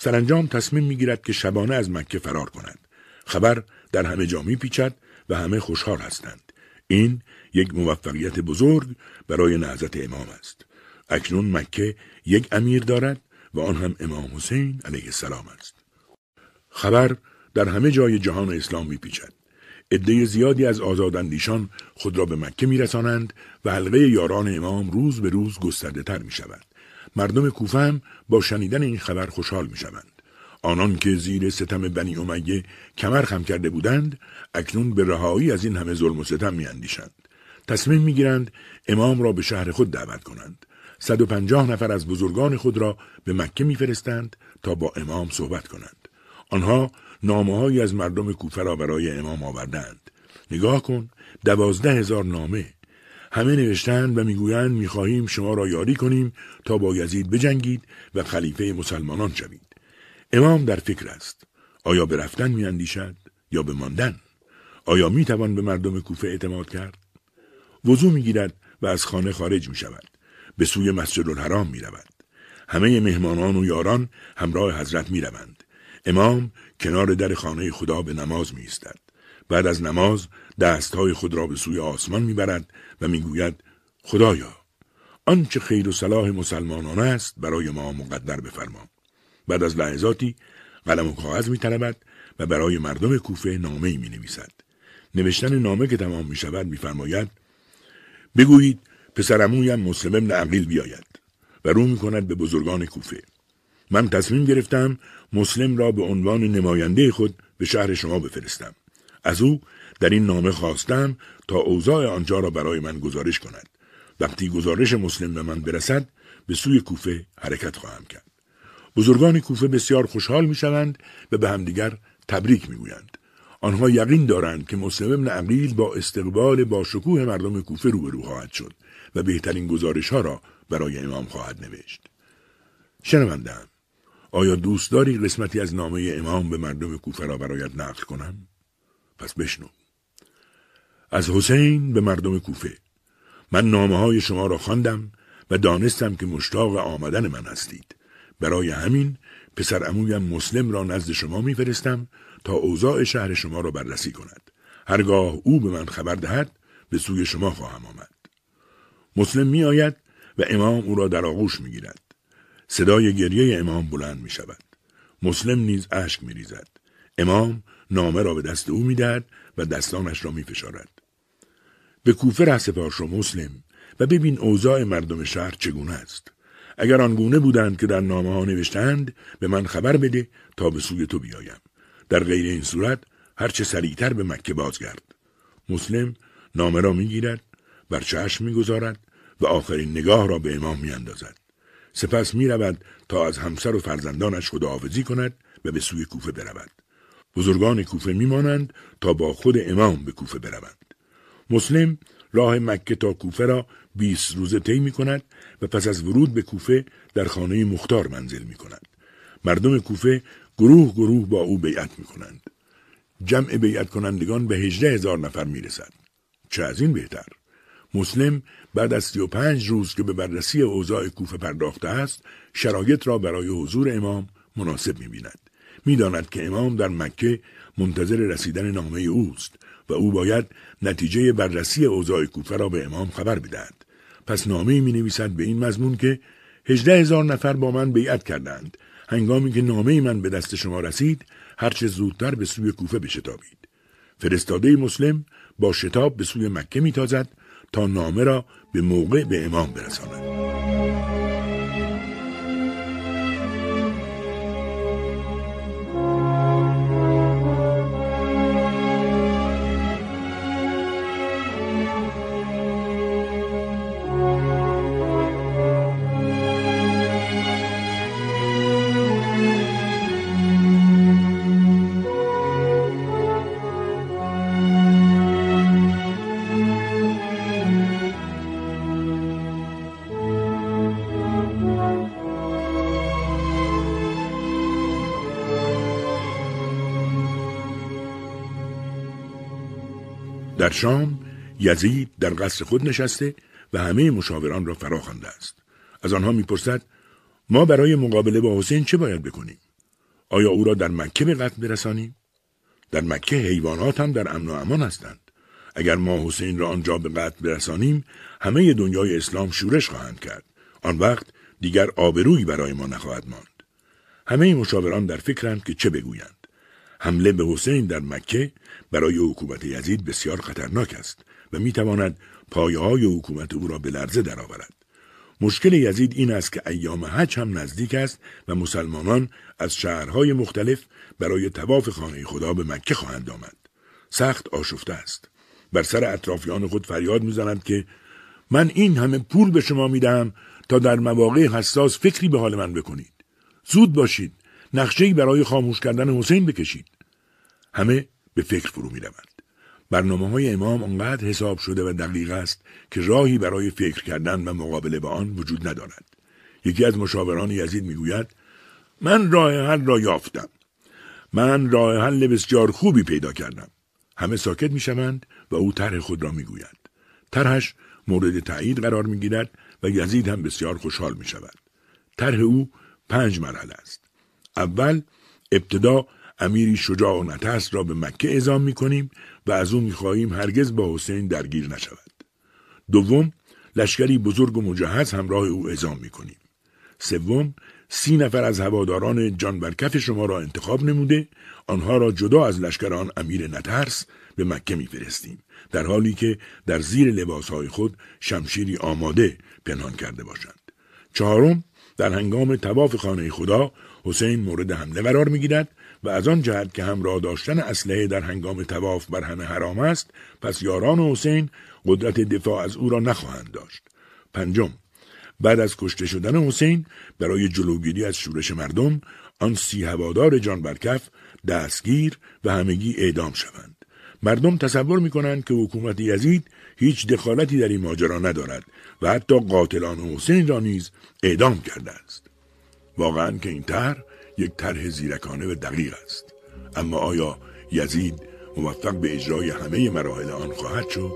[SPEAKER 1] سرانجام تصمیم می گیرد که شبانه از مکه فرار کند. خبر در همه جا می پیچد و همه خوشحال هستند. این یک موفقیت بزرگ برای نهضت امام است. اکنون مکه یک امیر دارد و آن هم امام حسین علیه السلام است. خبر در همه جای جهان اسلام میپیچد. عده زیادی از آزاداندیشان خود را به مکه میرسانند و حلقه یاران امام روز به روز گسترده تر می شود. مردم کوفه هم با شنیدن این خبر خوشحال می شوند. آنان که زیر ستم بنی امیه کمر خم کرده بودند اکنون به رهایی از این همه ظلم و ستم می اندیشند. تصمیم می گیرند امام را به شهر خود دعوت کنند. 150 نفر از بزرگان خود را به مکه میفرستند تا با امام صحبت کنند. آنها نامه از مردم کوفه را برای امام آوردند. نگاه کن دوازده هزار نامه همه نوشتند و می‌گویند می‌خواهیم شما را یاری کنیم تا با یزید بجنگید و خلیفه مسلمانان شوید. امام در فکر است. آیا به رفتن میاندیشد یا به ماندن؟ آیا می‌توان به مردم کوفه اعتماد کرد؟ وضوع می‌گیرد و از خانه خارج می شود. به سوی مسجد الحرام می رود. همه مهمانان و یاران همراه حضرت می روند. امام کنار در خانه خدا به نماز می استد. بعد از نماز دستهای خود را به سوی آسمان می برد و می گوید خدایا آنچه خیر و صلاح مسلمانان است برای ما مقدر بفرما. بعد از لحظاتی قلم و کاغذ می و برای مردم کوفه نامه می نویسد. نوشتن نامه که تمام می شود می فرماید بگویید پسرمویم مسلم ابن عقیل بیاید و رو می کند به بزرگان کوفه. من تصمیم گرفتم مسلم را به عنوان نماینده خود به شهر شما بفرستم. از او در این نامه خواستم تا اوضاع آنجا را برای من گزارش کند. وقتی گزارش مسلم به من برسد به سوی کوفه حرکت خواهم کرد. بزرگان کوفه بسیار خوشحال می شوند و به همدیگر تبریک می گویند. آنها یقین دارند که مسلم ابن عقیل با استقبال با شکوه مردم کوفه روبرو خواهد شد و بهترین گزارش ها را برای امام خواهد نوشت. شنوندم آیا دوست داری قسمتی از نامه امام به مردم کوفه را برایت نقل کنم؟ پس بشنو. از حسین به مردم کوفه من نامه های شما را خواندم و دانستم که مشتاق آمدن من هستید. برای همین پسر امویم مسلم را نزد شما میفرستم تا اوضاع شهر شما را بررسی کند. هرگاه او به من خبر دهد به سوی شما خواهم آمد. مسلم می آید و امام او را در آغوش می گیرد. صدای گریه امام بلند می شود. مسلم نیز اشک می ریزد. امام نامه را به دست او می دهد و دستانش را می فشارد. به کوفه ره سپار مسلم و ببین اوضاع مردم شهر چگونه است. اگر آنگونه بودند که در نامه ها نوشتند به من خبر بده تا به سوی تو بیایم. در غیر این صورت هرچه سریعتر به مکه بازگرد. مسلم نامه را می‌گیرد بر چشم می‌گذارد و آخرین نگاه را به امام میاندازد سپس می‌رود تا از همسر و فرزندانش خداحافظی کند و به سوی کوفه برود بزرگان کوفه میمانند تا با خود امام به کوفه بروند مسلم راه مکه تا کوفه را 20 روزه طی می کند و پس از ورود به کوفه در خانه مختار منزل می کند. مردم کوفه گروه گروه با او بیعت می کنند. جمع بیعت کنندگان به هجده هزار نفر می رسد. چه از این بهتر؟ مسلم بعد از سی و پنج روز که به بررسی اوضاع کوفه پرداخته است شرایط را برای حضور امام مناسب می بیند. می داند که امام در مکه منتظر رسیدن نامه اوست و او باید نتیجه بررسی اوضاع کوفه را به امام خبر بدهد. پس نامه می نویسد به این مضمون که هجده هزار نفر با من بیعت کردند. هنگامی که نامه من به دست شما رسید هرچه زودتر به سوی کوفه بشتابید. فرستاده مسلم با شتاب به سوی مکه میتازد تا نامه را به موقع به امام برساند. در شام یزید در قصر خود نشسته و همه مشاوران را فرا خوانده است. از آنها می‌پرسد ما برای مقابله با حسین چه باید بکنیم؟ آیا او را در مکه به قتل برسانیم؟ در مکه حیوانات هم در امن و امان هستند. اگر ما حسین را آنجا به قتل برسانیم همه دنیای اسلام شورش خواهند کرد. آن وقت دیگر آبرویی برای ما نخواهد ماند. همه مشاوران در فکرند که چه بگویند. حمله به حسین در مکه برای حکومت یزید بسیار خطرناک است و می‌تواند پایه های حکومت او را به لرزه درآورد مشکل یزید این است که ایام حج هم نزدیک است و مسلمانان از شهرهای مختلف برای تواف خانه خدا به مکه خواهند آمد. سخت آشفته است. بر سر اطرافیان خود فریاد می‌زنند که من این همه پول به شما می‌دهم تا در مواقع حساس فکری به حال من بکنید. زود باشید. نقشه‌ای برای خاموش کردن حسین بکشید. همه به فکر فرو می‌روند. برنامه های امام آنقدر حساب شده و دقیق است که راهی برای فکر کردن و مقابله با آن وجود ندارد. یکی از مشاوران یزید می‌گوید من راه حل را یافتم. من راه حل بسیار خوبی پیدا کردم. همه ساکت می‌شوند و او طرح خود را می‌گوید. طرحش مورد تایید قرار می‌گیرد و یزید هم بسیار خوشحال می شود. طرح او پنج مرحله است. اول ابتدا امیری شجاع و نترس را به مکه اعزام می کنیم و از او می‌خواهیم هرگز با حسین درگیر نشود. دوم لشکری بزرگ و مجهز همراه او اعزام می کنیم. سوم سی نفر از هواداران جان برکف شما را انتخاب نموده آنها را جدا از لشکران امیر نترس به مکه میفرستیم در حالی که در زیر لباسهای خود شمشیری آماده پنهان کرده باشند چهارم در هنگام تواف خانه خدا حسین مورد حمله قرار می‌گیرد و از آن جهت که همراه داشتن اسلحه در هنگام تواف بر همه حرام است پس یاران حسین قدرت دفاع از او را نخواهند داشت. پنجم بعد از کشته شدن حسین برای جلوگیری از شورش مردم آن سی هوادار جان برکف دستگیر و همگی اعدام شوند. مردم تصور می کنند که حکومت یزید هیچ دخالتی در این ماجرا ندارد و حتی قاتلان حسین را نیز اعدام کرده است. واقعا که این طرح یک طرح زیرکانه و دقیق است. اما آیا یزید موفق به اجرای همه مراحل آن خواهد شد؟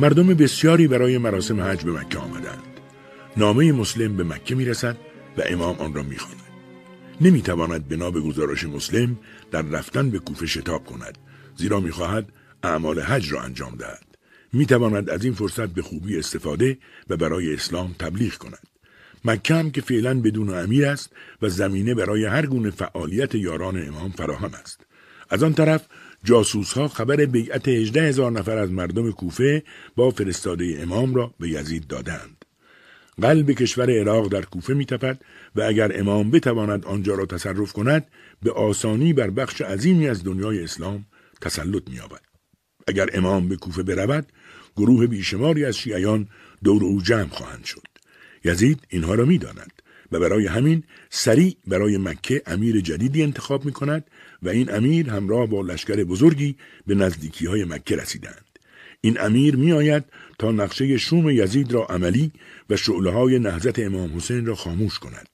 [SPEAKER 1] مردم بسیاری برای مراسم حج به مکه آمدند. نامه مسلم به مکه می رسد و امام آن را می خواند. نمی تواند بنا به گزارش مسلم در رفتن به کوفه شتاب کند زیرا می خواهد اعمال حج را انجام دهد. می تواند از این فرصت به خوبی استفاده و برای اسلام تبلیغ کند. مکه هم که فعلا بدون امیر است و زمینه برای هر گونه فعالیت یاران امام فراهم است. از آن طرف جاسوس ها خبر بیعت هجده هزار نفر از مردم کوفه با فرستاده امام را به یزید دادند. قلب کشور عراق در کوفه میتپد و اگر امام بتواند آنجا را تصرف کند به آسانی بر بخش عظیمی از دنیای اسلام تسلط مییابد اگر امام به کوفه برود گروه بیشماری از شیعیان دور او جمع خواهند شد یزید اینها را می‌داند و برای همین سریع برای مکه امیر جدیدی انتخاب می کند و این امیر همراه با لشکر بزرگی به نزدیکی های مکه رسیدند. این امیر می آید تا نقشه شوم یزید را عملی و شعله های نهزت امام حسین را خاموش کند.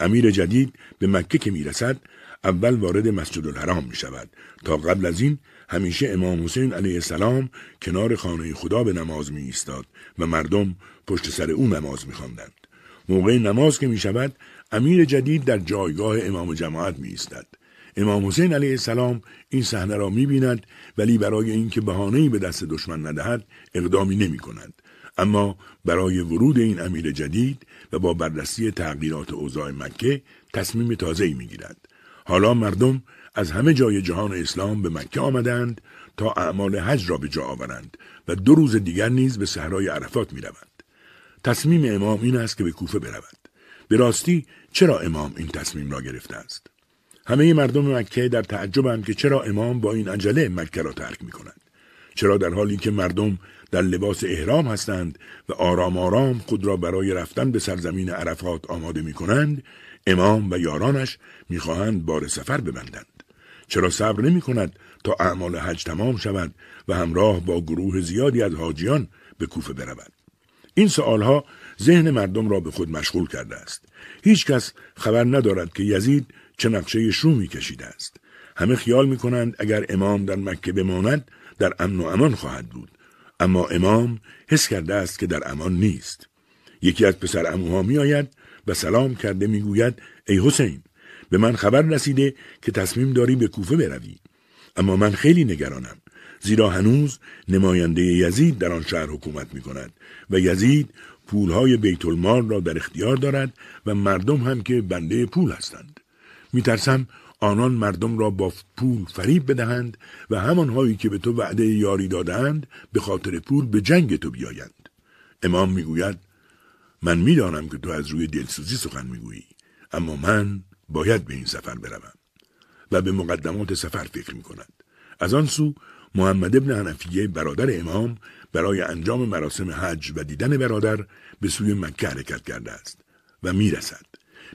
[SPEAKER 1] امیر جدید به مکه که می رسد اول وارد مسجد الحرام می شود تا قبل از این همیشه امام حسین علیه السلام کنار خانه خدا به نماز می ایستاد و مردم پشت سر او نماز می خواندند. موقع نماز که می شود امیر جدید در جایگاه امام جماعت می ایستد. امام حسین علیه السلام این صحنه را می بیند ولی برای اینکه بهانه‌ای به دست دشمن ندهد اقدامی نمی کند. اما برای ورود این امیر جدید و با بررسی تغییرات اوضاع مکه تصمیم تازه‌ای می‌گیرد. حالا مردم از همه جای جهان اسلام به مکه آمدند تا اعمال حج را به جا آورند و دو روز دیگر نیز به صحرای عرفات می روند. تصمیم امام این است که به کوفه برود. به راستی چرا امام این تصمیم را گرفته است؟ همه مردم مکه در تعجبند که چرا امام با این عجله مکه را ترک می کند. چرا در حالی که مردم در لباس احرام هستند و آرام آرام خود را برای رفتن به سرزمین عرفات آماده می کنند امام و یارانش می‌خواهند بار سفر ببندند. چرا صبر نمی کند تا اعمال حج تمام شود و همراه با گروه زیادی از حاجیان به کوفه برود؟ این سوالها ذهن مردم را به خود مشغول کرده است. هیچ کس خبر ندارد که یزید چه نقشه شومی کشیده است. همه خیال می کنند اگر امام در مکه بماند در امن و امان خواهد بود. اما امام حس کرده است که در امان نیست. یکی از پسر اموها می آید و سلام کرده می گوید ای حسین به من خبر رسیده که تصمیم داری به کوفه بروی. اما من خیلی نگرانم زیرا هنوز نماینده یزید در آن شهر حکومت می کند و یزید پولهای بیت المال را در اختیار دارد و مردم هم که بنده پول هستند. می ترسم آنان مردم را با پول فریب بدهند و همانهایی که به تو وعده یاری دادند به خاطر پول به جنگ تو بیایند. امام می‌گوید من می‌دانم که تو از روی دلسوزی سخن می‌گویی اما من باید به این سفر بروم و به مقدمات سفر فکر می کند. از آن سو محمد ابن حنفیه برادر امام برای انجام مراسم حج و دیدن برادر به سوی مکه حرکت کرده است و می‌رسد.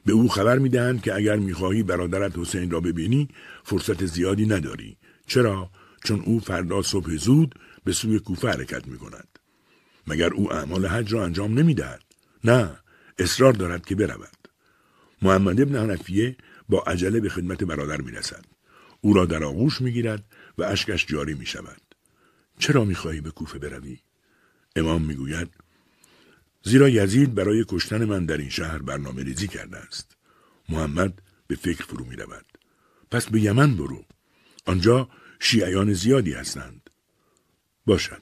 [SPEAKER 1] به او خبر می‌دهند که اگر می‌خواهی برادرت حسین را ببینی فرصت زیادی نداری. چرا؟ چون او فردا صبح زود به سوی کوفه حرکت می کند. مگر او اعمال حج را انجام نمی‌دهد؟ نه، اصرار دارد که برود. محمد ابن حنفیه با عجله به خدمت برادر می رسد. او را در آغوش می گیرد و اشکش جاری می شود. چرا می خواهی به کوفه بروی؟ امام می گوید زیرا یزید برای کشتن من در این شهر برنامه ریزی کرده است. محمد به فکر فرو می رود. پس به یمن برو. آنجا شیعیان زیادی هستند. باشد.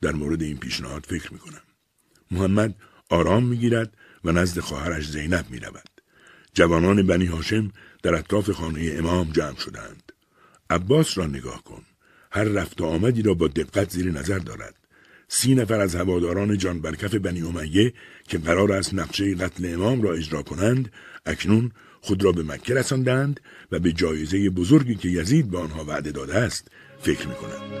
[SPEAKER 1] در مورد این پیشنهاد فکر می کنم. محمد آرام می گیرد و نزد خواهرش زینب می رود. جوانان بنی هاشم در اطراف خانه امام جمع شدند. عباس را نگاه کن. هر رفت و آمدی را با دقت زیر نظر دارد. سی نفر از هواداران جان برکف بنی امیه که قرار است نقشه قتل امام را اجرا کنند اکنون خود را به مکه رساندند و به جایزه بزرگی که یزید به آنها وعده داده است فکر می کنند.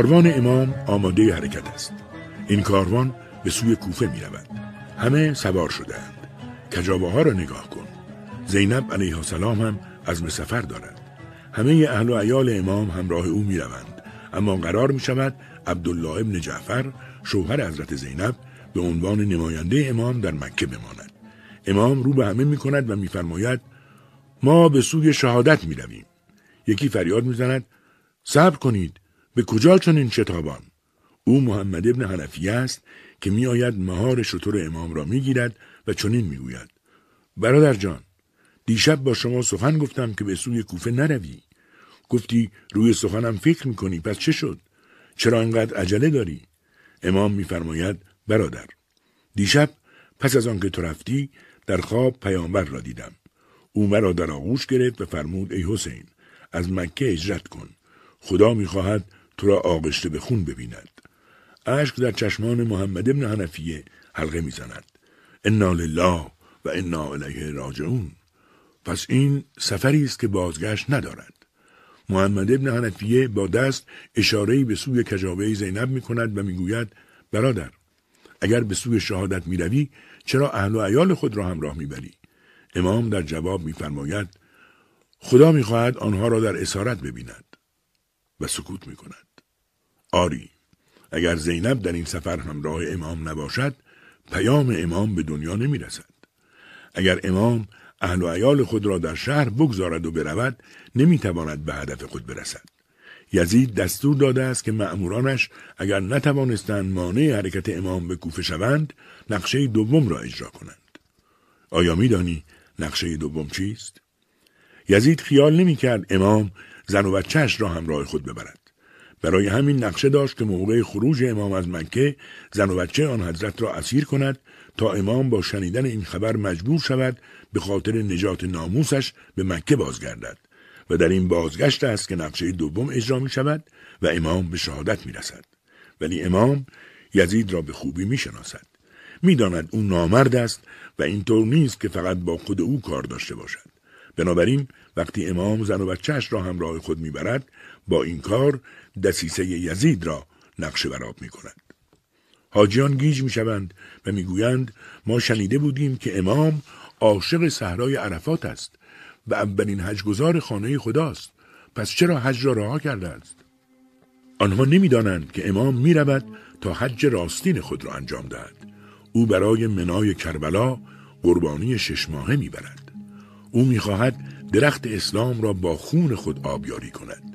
[SPEAKER 1] کاروان امام آماده حرکت است. این کاروان به سوی کوفه می رود. همه سوار شدهاند. کجابه ها را نگاه کن. زینب علیه السلام هم از سفر دارد. همه اهل و عیال امام همراه او می روند. اما قرار می شود عبدالله ابن جعفر شوهر حضرت زینب به عنوان نماینده امام در مکه بماند. امام رو به همه می کند و میفرماید ما به سوی شهادت می رویم. یکی فریاد می زند صبر کنید به کجا چنین شتابان؟ او محمد ابن حنفیه است که می آید مهار شطور امام را می گیرد و چنین می گوید برادر جان دیشب با شما سخن گفتم که به سوی کوفه نروی. گفتی روی سخنم فکر می کنی پس چه شد؟ چرا انقدر عجله داری؟ امام میفرماید برادر دیشب پس از آنکه تو رفتی در خواب پیامبر را دیدم. او مرا در آغوش گرفت و فرمود ای حسین از مکه اجرت کن. خدا می‌خواهد تو را آغشته به خون ببیند اشک در چشمان محمد ابن حنفیه حلقه می‌زند انا لله و انا الیه راجعون پس این سفری است که بازگشت ندارد محمد ابن حنفیه با دست اشاره به سوی کجاوه زینب می کند و می‌گوید برادر اگر به سوی شهادت می روی چرا اهل و عیال خود را همراه می بری؟ امام در جواب میفرماید خدا می‌خواهد آنها را در اسارت ببیند و سکوت می کند. آری اگر زینب در این سفر همراه امام نباشد پیام امام به دنیا نمی رسد. اگر امام اهل و عیال خود را در شهر بگذارد و برود نمی‌تواند به هدف خود برسد. یزید دستور داده است که مأمورانش اگر نتوانستند مانع حرکت امام به کوفه شوند نقشه دوم را اجرا کنند. آیا میدانی نقشه دوم چیست؟ یزید خیال نمی‌کرد امام زن و بچهش را همراه خود ببرد. برای همین نقشه داشت که موقع خروج امام از مکه زن و بچه آن حضرت را اسیر کند تا امام با شنیدن این خبر مجبور شود به خاطر نجات ناموسش به مکه بازگردد و در این بازگشت است که نقشه دوم اجرا می شود و امام به شهادت می رسد. ولی امام یزید را به خوبی می شناسد. می داند او نامرد است و اینطور نیست که فقط با خود او کار داشته باشد. بنابراین وقتی امام زن و بچهش را همراه خود می‌برد با این کار دسیسه یزید را نقشه براب می کند. حاجیان گیج می شوند و می‌گویند ما شنیده بودیم که امام عاشق صحرای عرفات است و اولین حجگزار خانه خداست. پس چرا حج را رها کرده است؟ آنها نمی‌دانند که امام می رود تا حج راستین خود را انجام دهد. او برای منای کربلا قربانی شش ماهه می‌برد. او می‌خواهد درخت اسلام را با خون خود آبیاری کند.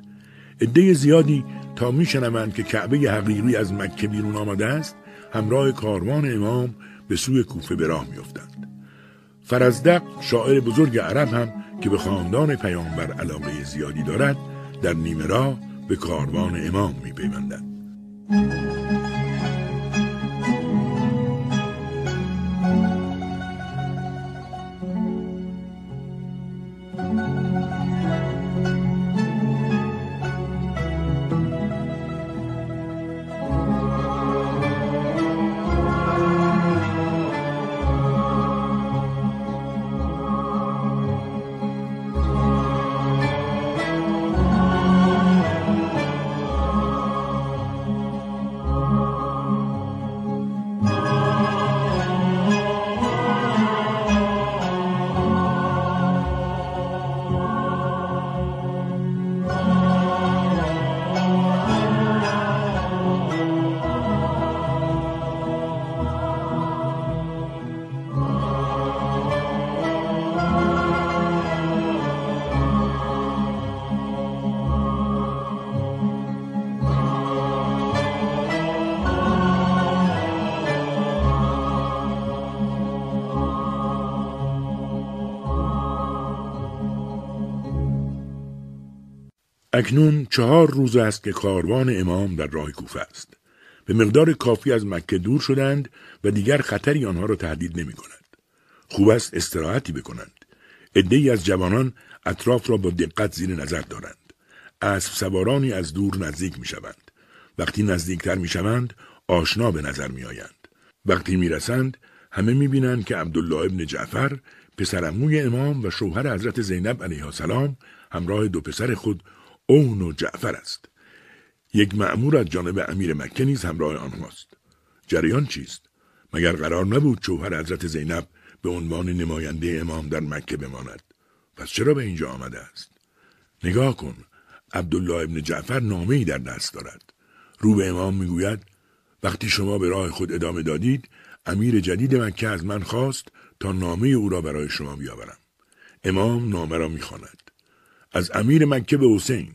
[SPEAKER 1] عده زیادی تا میشنوند که کعبه حقیقی از مکه بیرون آمده است همراه کاروان امام به سوی کوفه به راه میافتند. فرزدق شاعر بزرگ عرب هم که به خاندان پیامبر علاقه زیادی دارد در نیمه راه به کاروان امام میپیوندد. اکنون چهار روز است که کاروان امام در راه کوفه است. به مقدار کافی از مکه دور شدند و دیگر خطری آنها را تهدید نمی کند. خوب است استراحتی بکنند. عدهای از جوانان اطراف را با دقت زیر نظر دارند. اسب سوارانی از دور نزدیک می شوند. وقتی نزدیکتر می شوند آشنا به نظر می آیند. وقتی می رسند همه می بینند که عبدالله ابن جعفر پسرموی امام و شوهر حضرت زینب علیه السلام همراه دو پسر خود اون و جعفر است. یک معمور از جانب امیر مکه نیز همراه آنهاست. جریان چیست؟ مگر قرار نبود شوهر حضرت زینب به عنوان نماینده امام در مکه بماند؟ پس چرا به اینجا آمده است؟ نگاه کن. عبدالله ابن جعفر نامه ای در دست دارد. رو به امام می‌گوید وقتی شما به راه خود ادامه دادید امیر جدید مکه از من خواست تا نامه او را برای شما بیاورم امام نامه را می‌خواند از امیر مکه به حسین.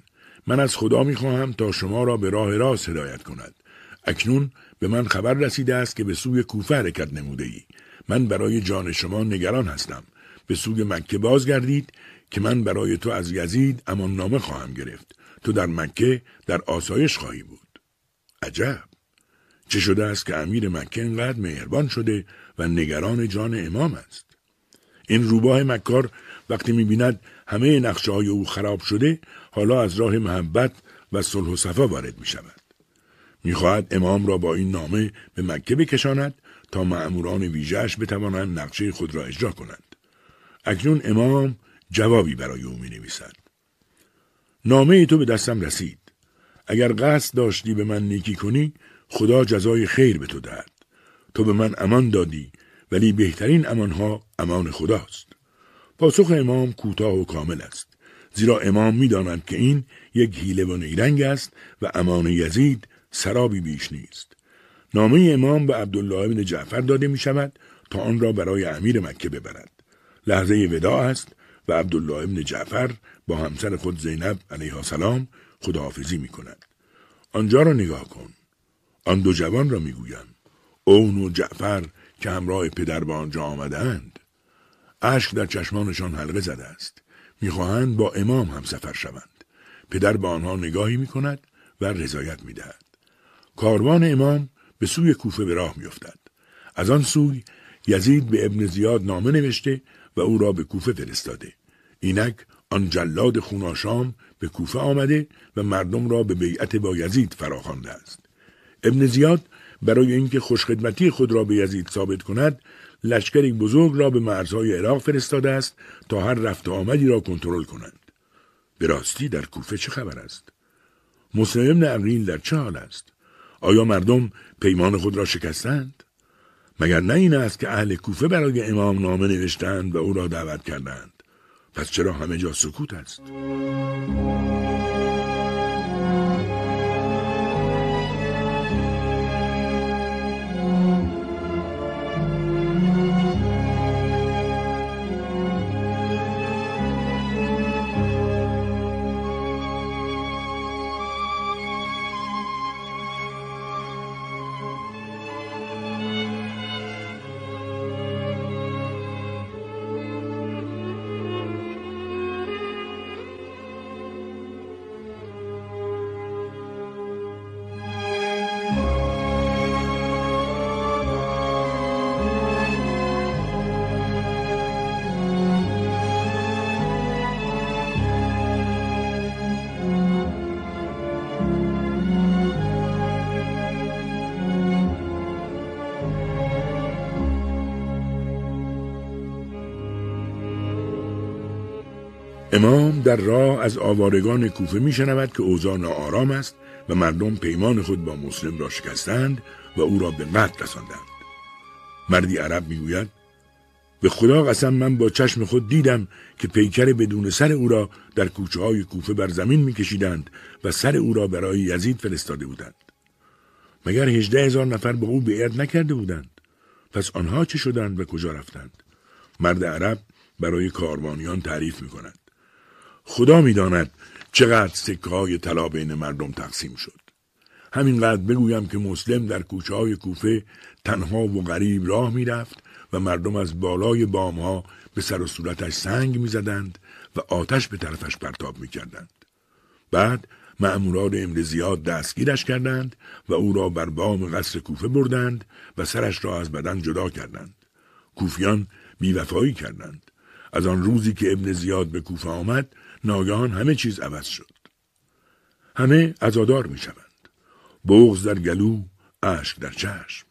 [SPEAKER 1] من از خدا می‌خواهم تا شما را به راه راست هدایت کند. اکنون به من خبر رسیده است که به سوی کوفه حرکت نموده ای من برای جان شما نگران هستم. به سوی مکه بازگردید که من برای تو از یزید امان نامه خواهم گرفت. تو در مکه در آسایش خواهی بود. عجب! چه شده است که امیر مکه انقدر مهربان شده و نگران جان امام است؟ این روباه مکار وقتی می‌بیند همه نقشه های او خراب شده حالا از راه محبت و صلح و صفا وارد می شود. می‌خواهد امام را با این نامه به مکه بکشاند تا معموران ویژهش بتوانند نقشه خود را اجرا کنند. اکنون امام جوابی برای او می نویسد. نامه تو به دستم رسید. اگر قصد داشتی به من نیکی کنی خدا جزای خیر به تو دهد. تو به من امان دادی ولی بهترین امانها امان خداست. پاسخ امام کوتاه و کامل است. زیرا امام می‌داند که این یک حیله و نیرنگ است و امان یزید سرابی بیش نیست. نامه امام به عبدالله بن جعفر داده می شود تا آن را برای امیر مکه ببرد. لحظه وداع است و عبدالله بن جعفر با همسر خود زینب علیه السلام خداحافظی می کند. آنجا را نگاه کن. آن دو جوان را می‌گویم. اون و جعفر که همراه پدر به آنجا آمدند. اشک در چشمانشان حلقه زده است. می‌خواهند با امام هم سفر شوند. پدر به آنها نگاهی می کند و رضایت می دهد. کاروان امام به سوی کوفه به راه میافتد. از آن سوی یزید به ابن زیاد نامه نوشته و او را به کوفه فرستاده. اینک آن جلاد خوناشام به کوفه آمده و مردم را به بیعت با یزید فراخوانده است. ابن زیاد برای اینکه خوشخدمتی خود را به یزید ثابت کند لشکری بزرگ را به مرزهای عراق فرستاده است تا هر رفت آمدی را کنترل کنند. به راستی در کوفه چه خبر است؟ مسلم ابن در چه حال است؟ آیا مردم پیمان خود را شکستند؟ مگر نه این است که اهل کوفه برای امام نامه نوشتند و او را دعوت کردند؟ پس چرا همه جا سکوت است؟ در راه از آوارگان کوفه می شنود که اوضاع ناآرام است و مردم پیمان خود با مسلم را شکستند و او را به قتل رساندند. مردی عرب می‌گوید به خدا قسم من با چشم خود دیدم که پیکر بدون سر او را در کوچه های کوفه بر زمین میکشیدند و سر او را برای یزید فرستاده بودند. مگر هجده هزار نفر به او بیعت نکرده بودند. پس آنها چه شدند و کجا رفتند؟ مرد عرب برای کاروانیان تعریف می کند. خدا می‌داند چقدر سکه های طلا بین مردم تقسیم شد. همینقدر بگویم که مسلم در کوچه های کوفه تنها و غریب راه می‌رفت و مردم از بالای بام ها به سر و صورتش سنگ می‌زدند و آتش به طرفش پرتاب می‌کردند. بعد مأموران امر زیاد دستگیرش کردند و او را بر بام قصر کوفه بردند و سرش را از بدن جدا کردند. کوفیان بیوفایی کردند. از آن روزی که ابن زیاد به کوفه آمد ناگهان همه چیز عوض شد. همه ازادار می شوند. بغز در گلو، اشک در چشم.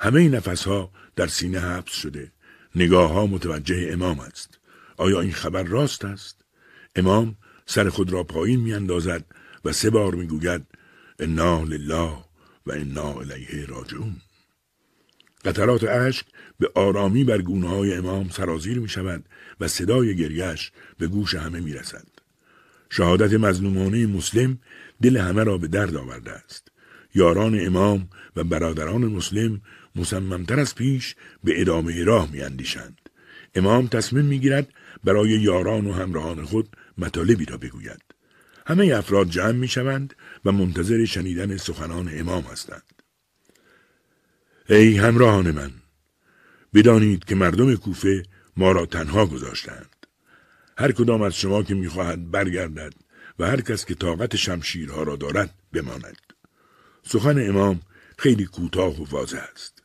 [SPEAKER 1] همه این نفسها در سینه حبس شده. نگاه ها متوجه امام است. آیا این خبر راست است؟ امام سر خود را پایین می اندازد و سه بار می گوید انا لله و انا الیه راجعون. قطرات اشک به آرامی بر گونه های امام سرازیر می شود و صدای گریش به گوش همه می رسد. شهادت مظلومانه مسلم دل همه را به درد آورده است. یاران امام و برادران مسلم مصممتر از پیش به ادامه راه می اندیشند امام تصمیم می‌گیرد برای یاران و همراهان خود مطالبی را بگوید. همه افراد جمع می شوند و منتظر شنیدن سخنان امام هستند. ای همراهان من بدانید که مردم کوفه ما را تنها گذاشتند. هر کدام از شما که می‌خواهد برگردد و هر کس که طاقت شمشیرها را دارد بماند. سخن امام خیلی کوتاه و واضح است.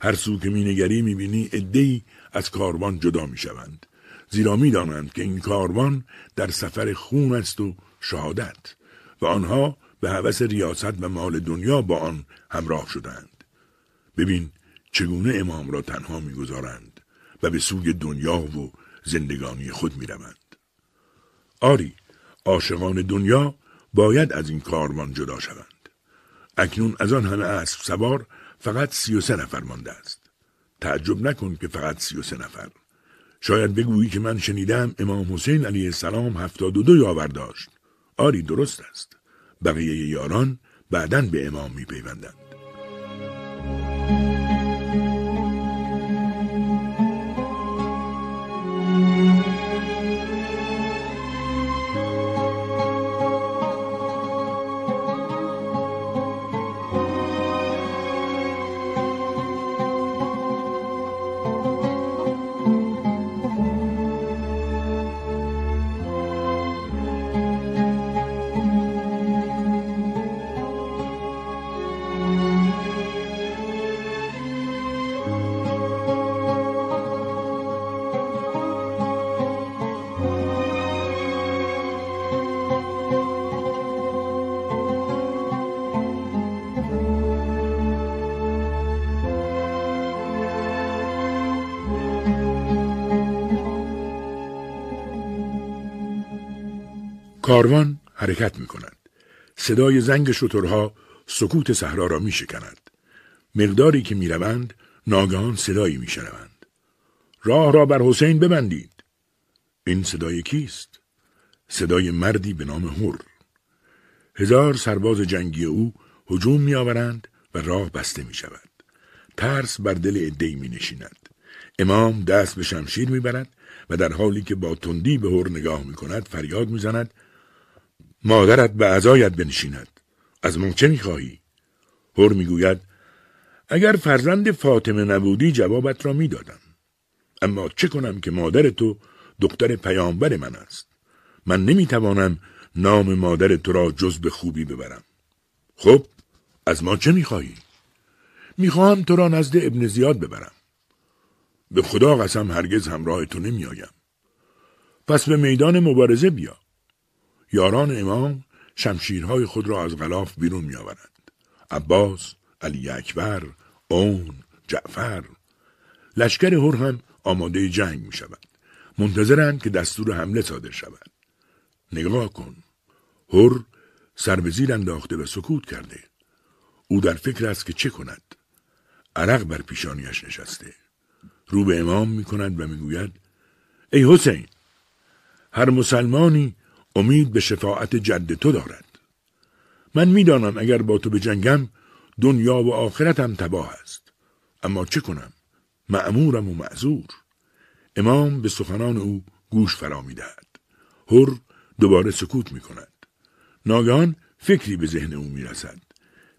[SPEAKER 1] هر سو که مینگری می‌بینی ادهی از کاروان جدا می‌شوند. زیرا می‌دانند که این کاروان در سفر خون است و شهادت و آنها به هوس ریاست و مال دنیا با آن همراه شدند. ببین چگونه امام را تنها می‌گذارند و به سوی دنیا و زندگانی خود می‌روند. آری عاشقان دنیا باید از این کاروان جدا شوند. اکنون از آن همه اسب سوار فقط سی و سه نفر مانده است. تعجب نکن که فقط سی و سه نفر. شاید بگویی که من شنیدم امام حسین علیه السلام هفتاد و دو یاور داشت. آری درست است. بقیه یاران بعدا به امام می پیوندند. کاروان حرکت می کند. صدای زنگ شترها سکوت صحرا را می شکند. مقداری که می روند ناگهان صدایی می شنوند. راه را بر حسین ببندید. این صدای کیست؟ صدای مردی به نام هور. هزار سرباز جنگی او هجوم می آورند و راه بسته می شود. ترس بر دل ادهی می نشیند. امام دست به شمشیر می برد و در حالی که با تندی به هور نگاه می کند فریاد می زند مادرت به ازایت بنشیند. از ما چه می‌خواهی؟ هر می‌گوید اگر فرزند فاطمه نبودی جوابت را می‌دادم. اما چه کنم که مادر تو دختر پیامبر من است؟ من نمی‌توانم نام مادر تو را جز به خوبی ببرم. خب از ما چه می‌خواهی؟ می‌خواهم تو را نزد ابن زیاد ببرم. به خدا قسم هرگز همراه تو نمیآیم. پس به میدان مبارزه بیا. یاران امام شمشیرهای خود را از غلاف بیرون می آورند. عباس، علی اکبر، اون، جعفر. لشکر هر هم آماده جنگ می شود. منتظرند که دستور حمله صادر شود. نگاه کن. هر سر به زیر انداخته و سکوت کرده. او در فکر است که چه کند. عرق بر پیشانیش نشسته. رو به امام می کند و می گوید ای حسین هر مسلمانی امید به شفاعت جد تو دارد. من می‌دانم اگر با تو به جنگم دنیا و آخرتم تباه است. اما چه کنم؟ معمورم و معذور. امام به سخنان او گوش فرا می‌دهد. هر دوباره سکوت می کند. ناگهان فکری به ذهن او می رسد.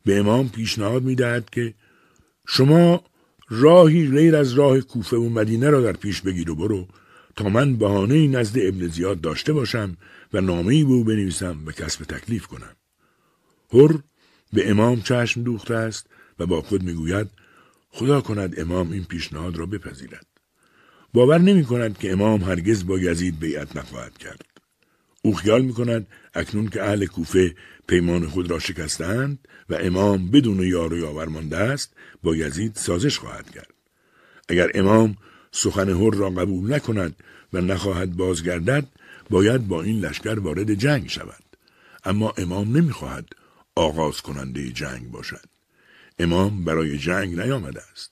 [SPEAKER 1] به امام پیشنهاد می دهد که شما راهی غیر از راه کوفه و مدینه را در پیش بگیر و برو تا من بهانه نزد ابن زیاد داشته باشم و نامه به او بنویسم و کسب تکلیف کنم. هر به امام چشم دوخته است و با خود می‌گوید خدا کند امام این پیشنهاد را بپذیرد. باور نمی کند که امام هرگز با یزید بیعت نخواهد کرد. او خیال می کند اکنون که اهل کوفه پیمان خود را شکستند و امام بدون یار و یاور مانده است با یزید سازش خواهد کرد. اگر امام سخن هر را قبول نکند و نخواهد بازگردد باید با این لشکر وارد جنگ شود. اما امام نمی‌خواهد آغاز کننده جنگ باشد. امام برای جنگ نیامده است.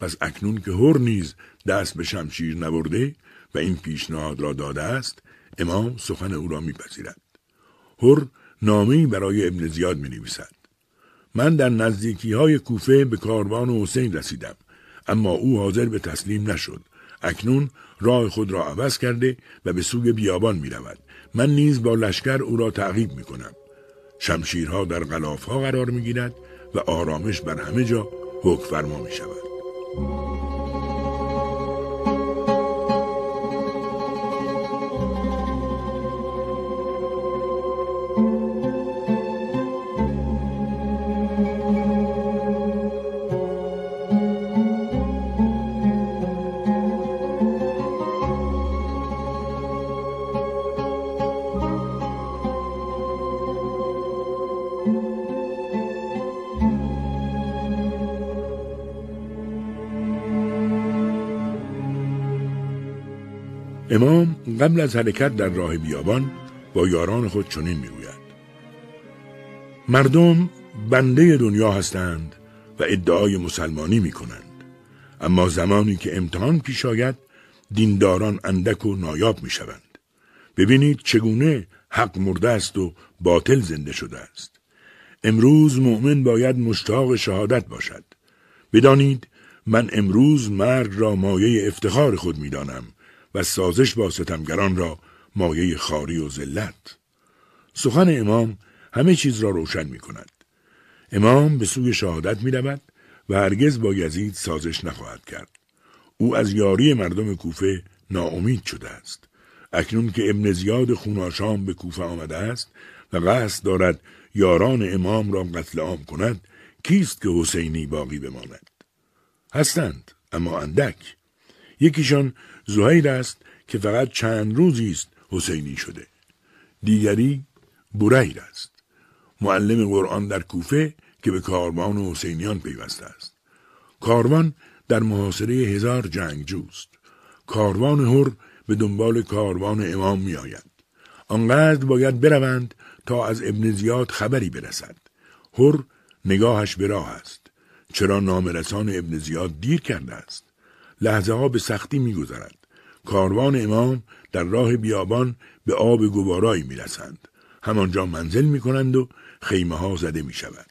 [SPEAKER 1] پس اکنون که هر نیز دست به شمشیر نبرده و این پیشنهاد را داده است امام سخن او را میپذیرد. هر نامهای برای ابن زیاد می نویسد. من در نزدیکی های کوفه به کاروان حسین رسیدم اما او حاضر به تسلیم نشد. اکنون راه خود را عوض کرده و به سوی بیابان می رود. من نیز با لشکر او را تعقیب می کنم. شمشیرها در غلافها قرار می گیرد و آرامش بر همه جا حکم فرما می شود. قبل از حرکت در راه بیابان با یاران خود چنین می‌گوید مردم بنده دنیا هستند و ادعای مسلمانی می کنند. اما زمانی که امتحان پیش آید دینداران اندک و نایاب می شوند. ببینید چگونه حق مرده است و باطل زنده شده است. امروز مؤمن باید مشتاق شهادت باشد. بدانید من امروز مرگ را مایه افتخار خود می دانم و سازش با ستمگران را مایه خاری و ذلت سخن امام همه چیز را روشن می کند. امام به سوی شهادت می و هرگز با یزید سازش نخواهد کرد. او از یاری مردم کوفه ناامید شده است. اکنون که ابن زیاد خوناشام به کوفه آمده است و قصد دارد یاران امام را قتل عام کند کیست که حسینی باقی بماند هستند اما اندک یکیشان زهیر است که فقط چند روزی است حسینی شده دیگری بوریر است معلم قرآن در کوفه که به کاروان حسینیان پیوسته است کاروان در محاصره هزار جنگجوست کاروان هر به دنبال کاروان امام می آید. آنقدر باید بروند تا از ابن زیاد خبری برسد. هر نگاهش به راه است. چرا نامرسان ابن زیاد دیر کرده است؟ لحظه ها به سختی میگذرد. کاروان امام در راه بیابان به آب گوارایی می رسند. همانجا منزل می کنند و خیمه ها زده می شود.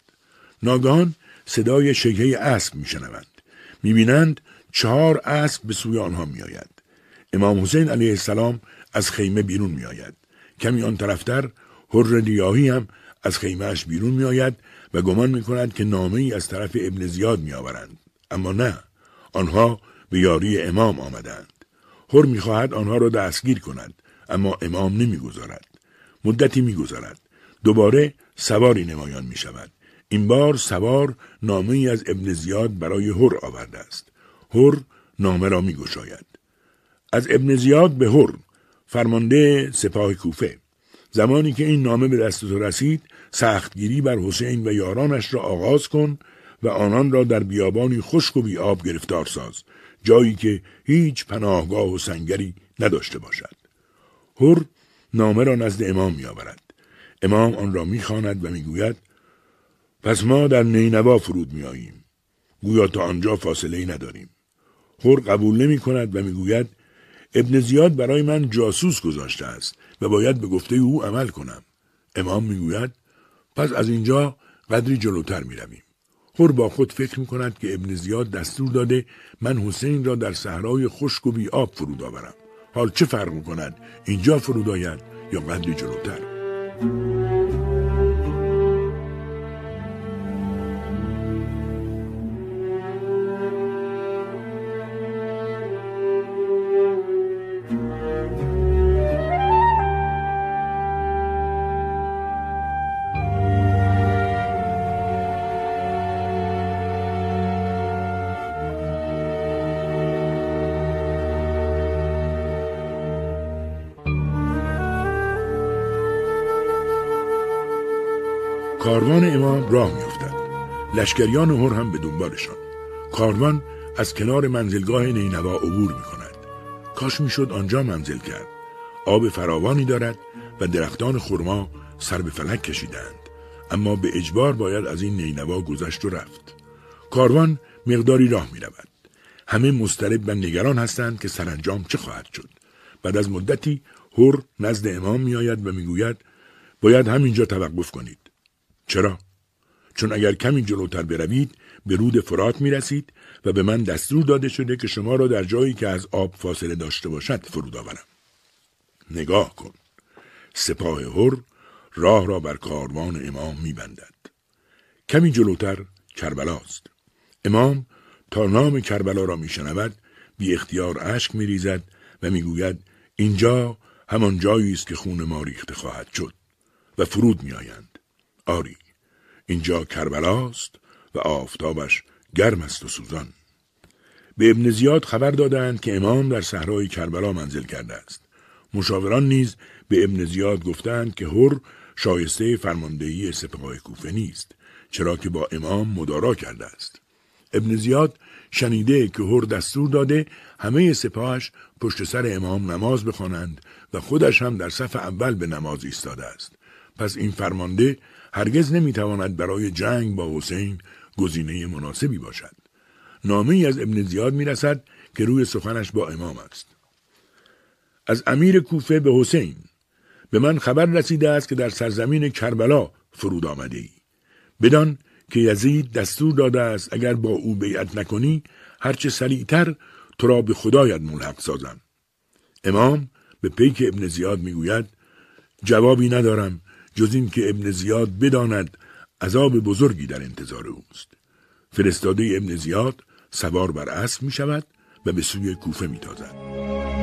[SPEAKER 1] ناگهان صدای شگه اسب می شنوند. می بینند چهار اسب به سوی آنها می آید. امام حسین علیه السلام از خیمه بیرون می آید. کمی آن طرفتر هر ریاهی هم از خیمهش بیرون می آید و گمان می کند که نامه ای از طرف ابن زیاد می آورند. اما نه آنها به یاری امام آمدند. هر می‌خواهد آنها را دستگیر کند اما امام نمی‌گذارد مدتی میگذرد دوباره سواری نمایان می شود. این بار سوار نامه از ابن زیاد برای هر آورده است. هر نامه را می گشاید. از ابن زیاد به هر فرمانده سپاه کوفه زمانی که این نامه به دست تو رسید سختگیری بر حسین و یارانش را آغاز کن و آنان را در بیابانی خشک و بیاب گرفتار ساز جایی که هیچ پناهگاه و سنگری نداشته باشد. هر نامه را نزد امام می آورد. امام آن را می‌خواند و می‌گوید پس ما در نینوا فرود می آییم. گویا تا آنجا فاصله ای نداریم. هر قبول نمی کند و می‌گوید ابن زیاد برای من جاسوس گذاشته است و باید به گفته او عمل کنم. امام می‌گوید پس از اینجا قدری جلوتر می رویم. هر با خود فکر می کند که ابن زیاد دستور داده من حسین را در صحرای خشک و بی آب فرود آورم. حال چه فرق می کند اینجا فرود آید یا قدری جلوتر؟ امام راه میافتد. لشکریان هر هم به دنبالشان. کاروان از کنار منزلگاه نینوا عبور می کند کاش می‌شد آنجا منزل کرد. آب فراوانی دارد و درختان خرما سر به فلک کشیدند. اما به اجبار باید از این نینوا گذشت و رفت. کاروان مقداری راه می رود همه مسترب و نگران هستند که سرانجام چه خواهد شد. بعد از مدتی هر نزد امام می آید و می‌گوید باید همینجا توقف کنید. چرا؟ چون اگر کمی جلوتر بروید به رود فرات می رسید و به من دستور داده شده که شما را در جایی که از آب فاصله داشته باشد فرود آورم. نگاه کن. سپاه هر راه را بر کاروان امام می بندد. کمی جلوتر کربلاست. امام تا نام کربلا را می شنود بی اختیار اشک می ریزد و می گوید اینجا همان جایی است که خون ما ریخته خواهد شد و فرود می آیند. آری اینجا کربلاست و آفتابش گرم است و سوزان. به ابن زیاد خبر دادند که امام در صحرای کربلا منزل کرده است. مشاوران نیز به ابن زیاد گفتند که هر شایسته فرماندهی سپاه کوفه نیست چرا که با امام مدارا کرده است. ابن زیاد شنیده که هر دستور داده همه سپاهش پشت سر امام نماز بخوانند و خودش هم در صف اول به نماز ایستاده است. پس این فرمانده هرگز نمی‌تواند برای جنگ با حسین گزینه مناسبی باشد. نامه از ابن زیاد می‌رسد که روی سخنش با امام است. از امیر کوفه به حسین. به من خبر رسیده است که در سرزمین کربلا فرود آمده ای بدان که یزید دستور داده است اگر با او بیعت نکنی هرچه سریعتر تو را به خدایت ملحق سازم. امام به پیک ابن زیاد می‌گوید جوابی ندارم. جز این که ابن زیاد بداند عذاب بزرگی در انتظار اوست فرستاده ابن زیاد سوار بر اسب می شود و به سوی کوفه می تازد.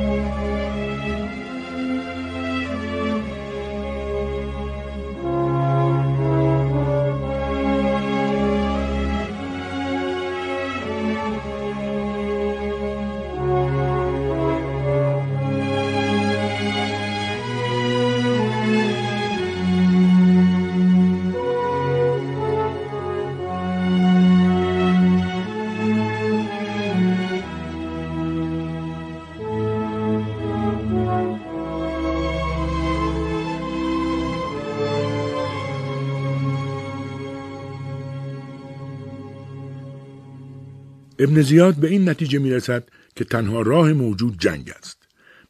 [SPEAKER 1] ابن زیاد به این نتیجه می رسد که تنها راه موجود جنگ است.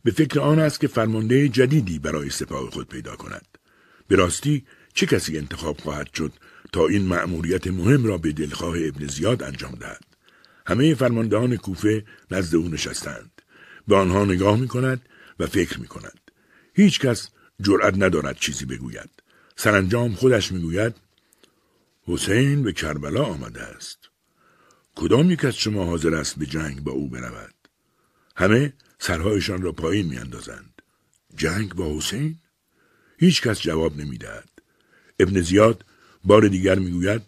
[SPEAKER 1] به فکر آن است که فرمانده جدیدی برای سپاه خود پیدا کند. به راستی چه کسی انتخاب خواهد شد تا این مأموریت مهم را به دلخواه ابن زیاد انجام دهد. همه فرماندهان کوفه نزد او نشستند. به آنها نگاه می کند و فکر می کند. هیچ کس جرأت ندارد چیزی بگوید. سرانجام خودش می‌گوید حسین به کربلا آمده است. کدام یک از شما حاضر است به جنگ با او برود؟ همه سرهایشان را پایین میاندازند. جنگ با حسین؟ هیچ کس جواب نمی‌دهد. ابن زیاد بار دیگر می‌گوید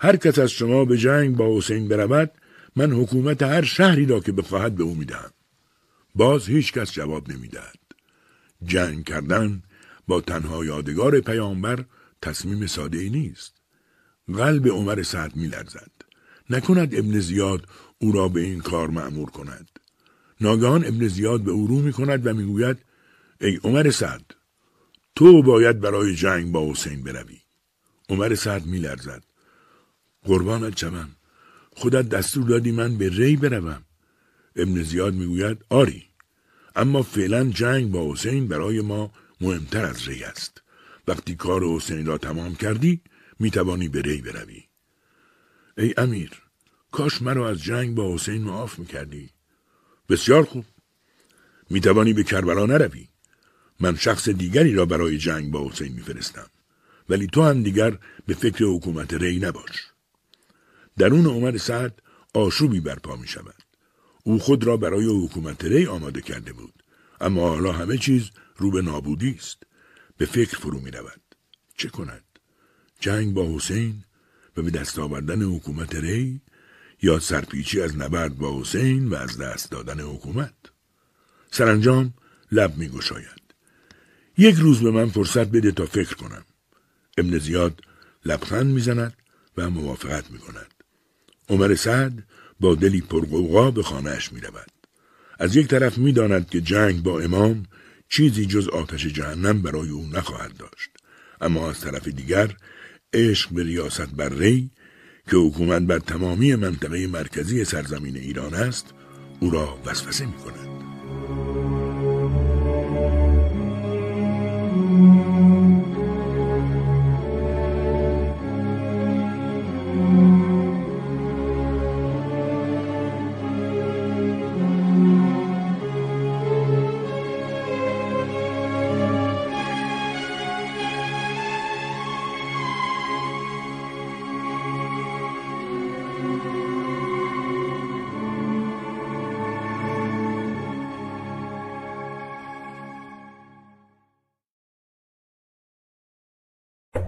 [SPEAKER 1] هر کس از شما به جنگ با حسین برود من حکومت هر شهری را که بخواهد به او می‌دهم. باز هیچ کس جواب نمی‌دهد. جنگ کردن با تنها یادگار پیامبر تصمیم ساده نیست. قلب عمر سعد میلرزد. نکند ابن زیاد او را به این کار معمور کند. ناگهان ابن زیاد به او رو می کند و می‌گوید ای عمر سعد تو باید برای جنگ با حسین بروی. عمر سعد می لرزد. قربانت شوم خودت دستور دادی من به ری بروم. ابن زیاد می‌گوید آری اما فعلا جنگ با حسین برای ما مهمتر از ری است. وقتی کار حسین را تمام کردی می توانی به ری بروی. ای امیر کاش مرا از جنگ با حسین معاف می‌کردی. بسیار خوب. می‌توانی به کربلا نروی. من شخص دیگری را برای جنگ با حسین میفرستم. ولی تو هم دیگر به فکر حکومت ری نباش. درون عمر سعد آشوبی برپا می شود. او خود را برای حکومت ری آماده کرده بود. اما حالا همه چیز رو به نابودی است. به فکر فرو می رود. چه کند؟ جنگ با حسین و به دست آوردن حکومت ری یا سرپیچی از نبرد با حسین و از دست دادن حکومت سرانجام لب می گشاید. یک روز به من فرصت بده تا فکر کنم ابن زیاد لبخند می‌زند و موافقت می کند. عمر سعد با دلی پرقوقا به خانهاش می رود. از یک طرف می داند که جنگ با امام چیزی جز آتش جهنم برای او نخواهد داشت. اما از طرف دیگر عشق به ریاست بر ری که حکومت بر تمامی منطقه مرکزی سرزمین ایران است او را وسوسه می کند.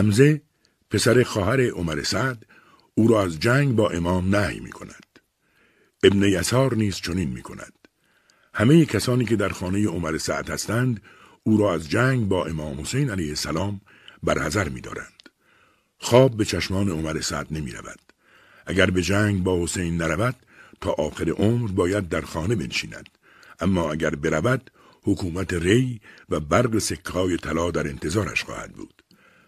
[SPEAKER 1] حمزه پسر خواهر عمر سعد او را از جنگ با امام نهی می کند. ابن یسار نیز چنین می کند. همه کسانی که در خانه عمر سعد هستند او را از جنگ با امام حسین علیه السلام برحضر می دارند. خواب به چشمان عمر سعد نمی رود. اگر به جنگ با حسین نرود تا آخر عمر باید در خانه بنشیند. اما اگر برود حکومت ری و برق سکهای طلا در انتظارش خواهد بود.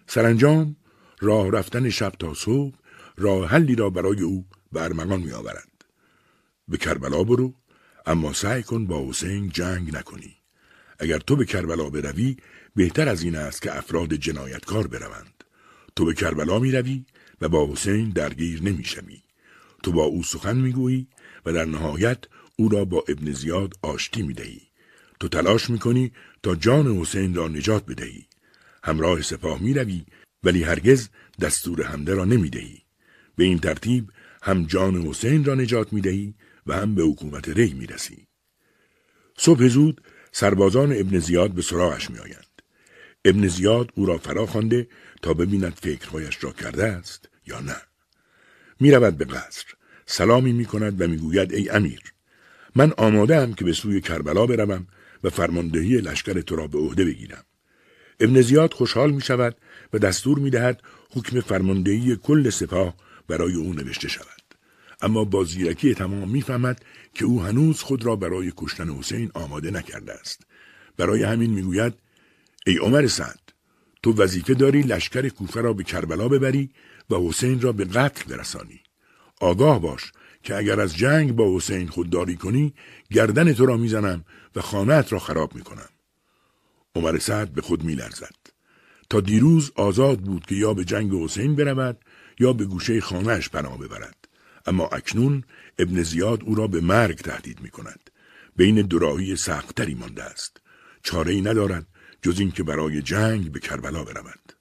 [SPEAKER 1] سرانجام راه رفتن شب تا صبح راه حلی را برای او به ارمغان می آورند. به کربلا برو اما سعی کن با حسین جنگ نکنی. اگر تو به کربلا بروی بهتر از این است که افراد جنایتکار بروند. تو به کربلا می روی و با حسین درگیر نمی شوی. تو با او سخن می گویی و در نهایت او را با ابن زیاد آشتی می دهی. تو تلاش می کنی تا جان حسین را نجات بدهی. همراه سپاه می روی ولی هرگز دستور حمله را نمی دهی. به این ترتیب هم جان حسین را نجات می دهی و هم به حکومت ری می رسی. صبح زود سربازان ابن زیاد به سراغش می آیند. ابن زیاد او را فرا خوانده تا ببیند فکرهایش را کرده است یا نه. می رود به قصر. سلامی می کند و می گوید ای امیر. من آماده هم که به سوی کربلا بروم و فرماندهی لشکر تو را به عهده بگیرم. ابن زیاد خوشحال می شود و دستور می دهد حکم فرماندهی کل سپاه برای او نوشته شود. اما با زیرکی تمام می‌فهمد که او هنوز خود را برای کشتن حسین آماده نکرده است. برای همین می‌گوید ای عمر سعد تو وظیفه داری لشکر کوفه را به کربلا ببری و حسین را به قتل برسانی. آگاه باش که اگر از جنگ با حسین خودداری کنی گردن تو را می‌زنم و خانهت را خراب می‌کنم. عمر سعد به خود میلرزد. تا دیروز آزاد بود که یا به جنگ حسین برود یا به گوشه خانهش پناه ببرد. اما اکنون ابن زیاد او را به مرگ تهدید می کند. بین دوراهی سختری مانده است. چاره ای ندارد جز اینکه برای جنگ به کربلا برود.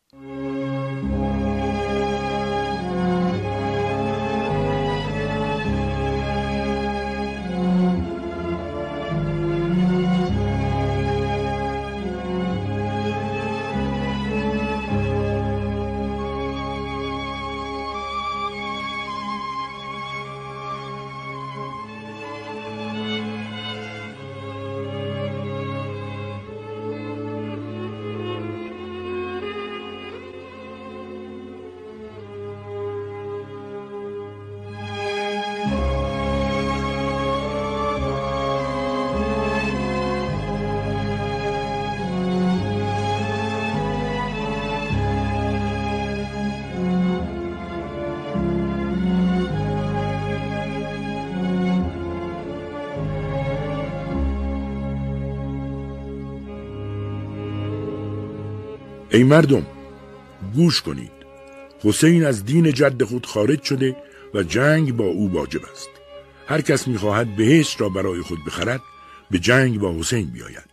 [SPEAKER 1] ای مردم گوش کنید حسین از دین جد خود خارج شده و جنگ با او واجب است هر کس می‌خواهد بهشت را برای خود بخرد به جنگ با حسین بیاید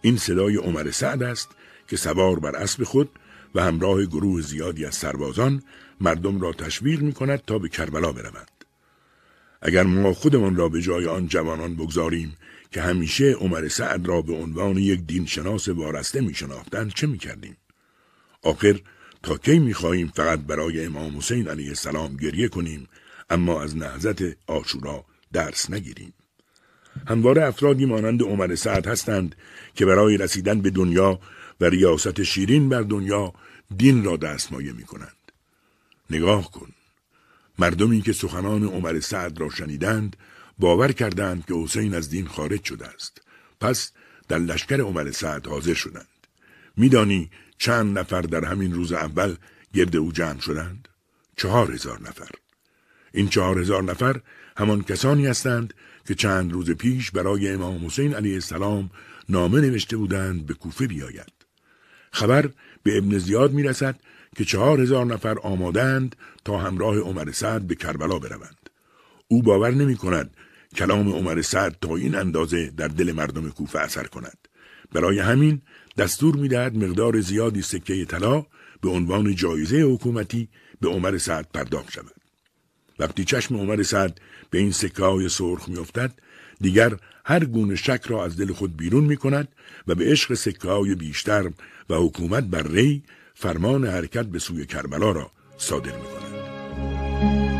[SPEAKER 1] این صدای عمر سعد است که سوار بر اسب خود و همراه گروه زیادی از سربازان مردم را تشویق می کند تا به کربلا بروند. اگر ما خودمان را به جای آن جوانان بگذاریم که همیشه عمر سعد را به عنوان یک دینشناس وارسته می شناختند چه می کردیم؟ آخر تا کی می خواهیم فقط برای امام حسین علیه السلام گریه کنیم اما از نهزت آشورا درس نگیریم. همواره افرادی مانند عمر سعد هستند که برای رسیدن به دنیا و ریاست شیرین بر دنیا دین را دستمایه می کنند. نگاه کن. مردمی که سخنان عمر سعد را شنیدند باور کردند که حسین از دین خارج شده است. پس در لشکر عمر سعد حاضر شدند. میدانی چند نفر در همین روز اول گرد او جمع شدند؟ چهار هزار نفر. این چهار هزار نفر همان کسانی هستند که چند روز پیش برای امام حسین علیه السلام نامه نوشته بودند به کوفه بیاید. خبر به ابن زیاد می رسد که چهار هزار نفر آمادند تا همراه عمر سعد به کربلا بروند. او باور نمی کند کلام عمر سعد تا این اندازه در دل مردم کوفه اثر کند. برای همین دستور می‌دهد مقدار زیادی سکه طلا به عنوان جایزه حکومتی به عمر سعد پرداخت شود. وقتی چشم عمر سعد به این سکه های سرخ میافتد دیگر هر گونه شک را از دل خود بیرون می کند و به عشق سکه های بیشتر و حکومت بر ری فرمان حرکت به سوی کربلا را صادر می کند.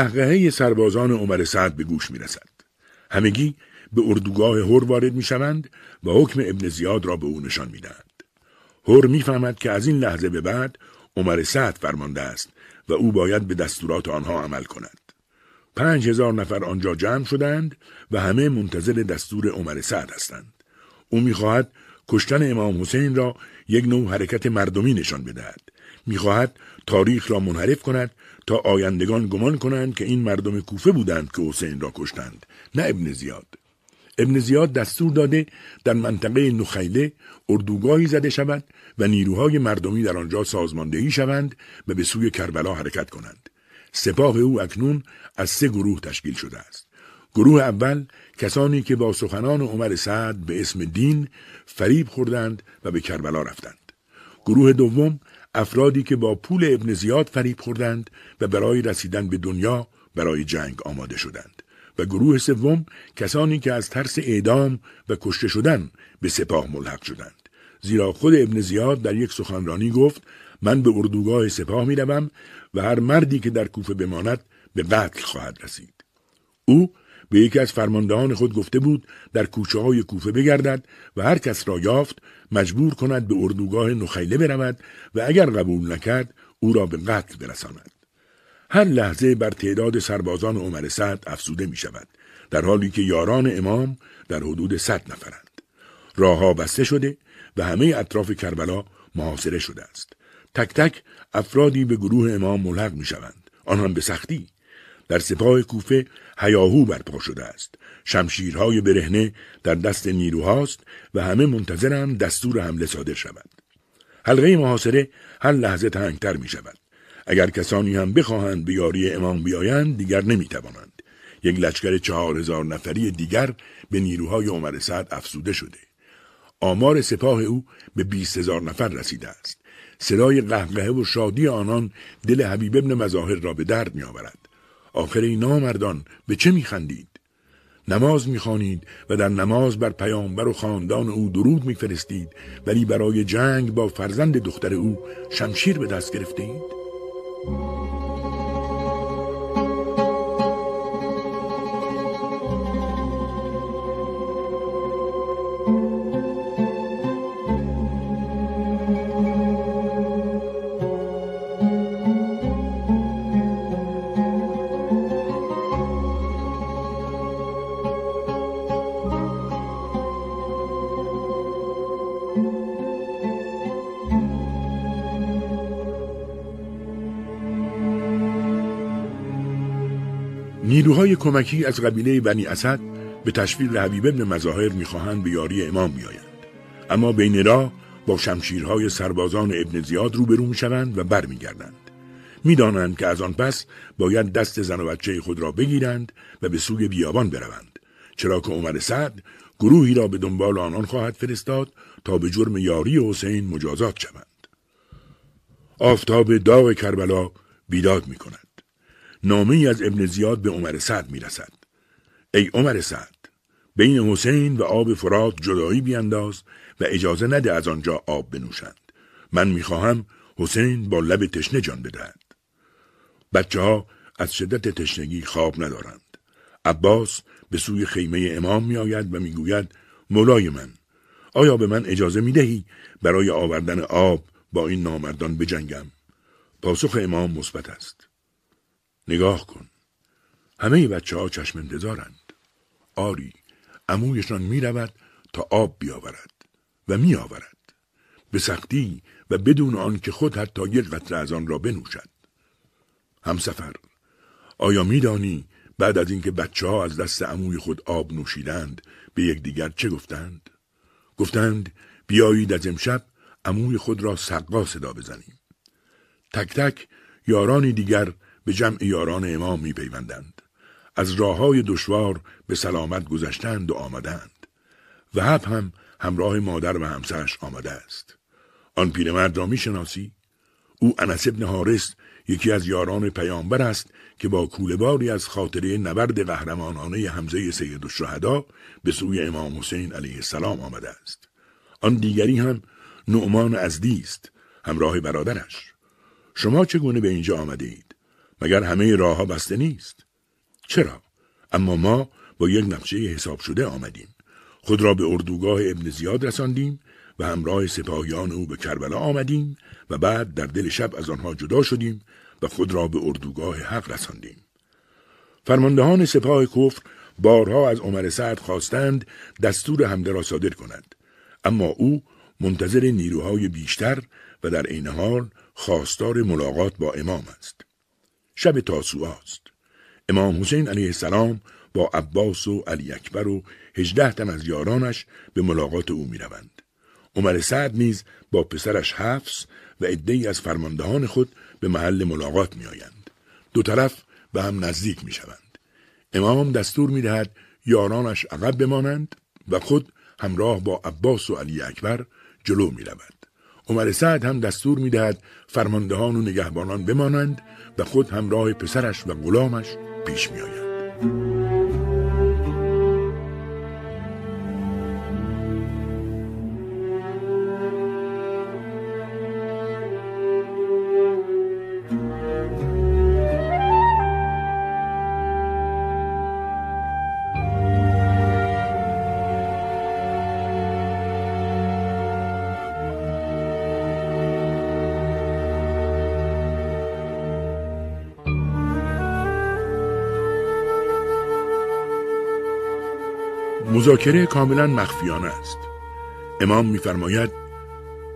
[SPEAKER 1] قهقهه سربازان عمر سعد به گوش می رسد. همگی به اردوگاه هور وارد می شوند و حکم ابن زیاد را به او نشان می دهند. هور می فهمد که از این لحظه به بعد عمر سعد فرمانده است و او باید به دستورات آنها عمل کند. پنج هزار نفر آنجا جمع شدند و همه منتظر دستور عمر سعد هستند. او می‌خواهد کشتن امام حسین را یک نوع حرکت مردمی نشان بدهد. می‌خواهد تاریخ را منحرف کند تا آیندگان گمان کنند که این مردم کوفه بودند که حسین را کشتند نه ابن زیاد. ابن زیاد دستور داده در منطقه نخیله اردوگاهی زده شود و نیروهای مردمی در آنجا سازماندهی شوند و به سوی کربلا حرکت کنند. سپاه او اکنون از سه گروه تشکیل شده است. گروه اول کسانی که با سخنان عمر سعد به اسم دین فریب خوردند و به کربلا رفتند. گروه دوم افرادی که با پول ابن زیاد فریب خوردند و برای رسیدن به دنیا برای جنگ آماده شدند. و گروه سوم کسانی که از ترس اعدام و کشته شدن به سپاه ملحق شدند. زیرا خود ابن زیاد در یک سخنرانی گفت من به اردوگاه سپاه می روم و هر مردی که در کوفه بماند به قتل خواهد رسید. او به یکی از فرماندهان خود گفته بود در کوچه های کوفه بگردد و هر کس را یافت مجبور کند به اردوگاه نخیله برود و اگر قبول نکرد او را به قتل برساند. هر لحظه بر تعداد سربازان عمر سعد افزوده می شود در حالی که یاران امام در حدود صد نفرند. راهها بسته شده و همه اطراف کربلا محاصره شده است. تک تک افرادی به گروه امام ملحق می شوند. آنان به سختی در سپاه کوفه هیاهو برپا شده است. شمشیرهای برهنه در دست نیروهاست و همه منتظرند دستور حمله صادر شود. حلقه محاصره هر لحظه تنگتر می شود. اگر کسانی هم بخواهند به یاری امام بیایند دیگر نمی توانند. یک لشکر چهار هزار نفری دیگر به نیروهای عمر سعد افزوده شده. آمار سپاه او به بیست هزار نفر رسیده است. صدای قهقه و شادی آنان دل حبیب ابن مظاهر را به درد می آورد. آخر این نامردان به چه میخندید؟ نماز می‌خوانید و در نماز بر پیامبر و خاندان او درود میفرستید ولی برای جنگ با فرزند دختر او شمشیر به دست گرفتید؟ نیروهای کمکی از قبیله بنی اسد به تشویق حبیب ابن مظاهر می‌خواهند به یاری امام بیایند. اما بین راه با شمشیرهای سربازان ابن زیاد روبرو می‌شوند و برمیگردند. می‌دانند که از آن پس باید دست زن و بچه خود را بگیرند و به سوی بیابان بروند. چرا که عمر سعد گروهی را به دنبال آنان خواهد فرستاد تا به جرم یاری حسین مجازات شوند. آفتاب داغ کربلا بیداد می کند. نامه از ابن زیاد به عمر سعد می رسد. ای عمر سعد بین حسین و آب فرات جدایی بیانداز و اجازه نده از آنجا آب بنوشند. من می‌خواهم حسین با لب تشنه جان بدهد. بچه ها از شدت تشنگی خواب ندارند. عباس به سوی خیمه امام می آید و می‌گوید مولای من آیا به من اجازه می دهی برای آوردن آب با این نامردان بجنگم؟ پاسخ امام مثبت است. نگاه کن. همه بچه ها چشم انتظارند. آری، امویشان می رود تا آب بیاورد و می آورد. به سختی و بدون آن که خود حتی یک قطره از آن را بنوشد. همسفر آیا میدانی بعد از اینکه بچه ها از دست عموی خود آب نوشیدند به یکدیگر چه گفتند؟ گفتند بیایید از امشب عموی خود را سقا صدا بزنیم. تک تک یارانی دیگر به جمع یاران امام می پیوندند. از راه های دشوار به سلامت گذشتند و آمدند. و هب هم همراه مادر و همسرش آمده است. آن پیرمرد را می شناسی؟ او انس ابن حارس یکی از یاران پیامبر است که با کولباری از خاطره نبرد قهرمانانه حمزه سید الشهدا به سوی امام حسین علیه السلام آمده است. آن دیگری هم نعمان ازدی است همراه برادرش. شما چگونه به اینجا آمده اید؟ مگر همه راه بسته نیست؟ چرا؟ اما ما با یک نقشه حساب شده آمدیم. خود را به اردوگاه ابن زیاد رساندیم و همراه سپاهیان او به کربلا آمدیم و بعد در دل شب از آنها جدا شدیم و خود را به اردوگاه حق رساندیم. فرماندهان سپاه کفر بارها از عمر سعد خواستند دستور حمله را صادر کند اما او منتظر نیروهای بیشتر و در عین حال خواستار ملاقات با امام است شب تاسوعا است امام حسین علیه السلام با عباس و علی اکبر و هجده تن از یارانش به ملاقات او می روند. عمر سعد نیز با پسرش حفظ و عدهای از فرماندهان خود به محل ملاقات می آیند. دو طرف به هم نزدیک می شوند. امام دستور می دهد یارانش عقب بمانند و خود همراه با عباس و علی اکبر جلو می رود. عمر سعد هم دستور می دهد فرماندهان و نگهبانان بمانند و خود همراه پسرش و غلامش پیش می آید. مذاکره کاملا مخفیانه است. امام میفرماید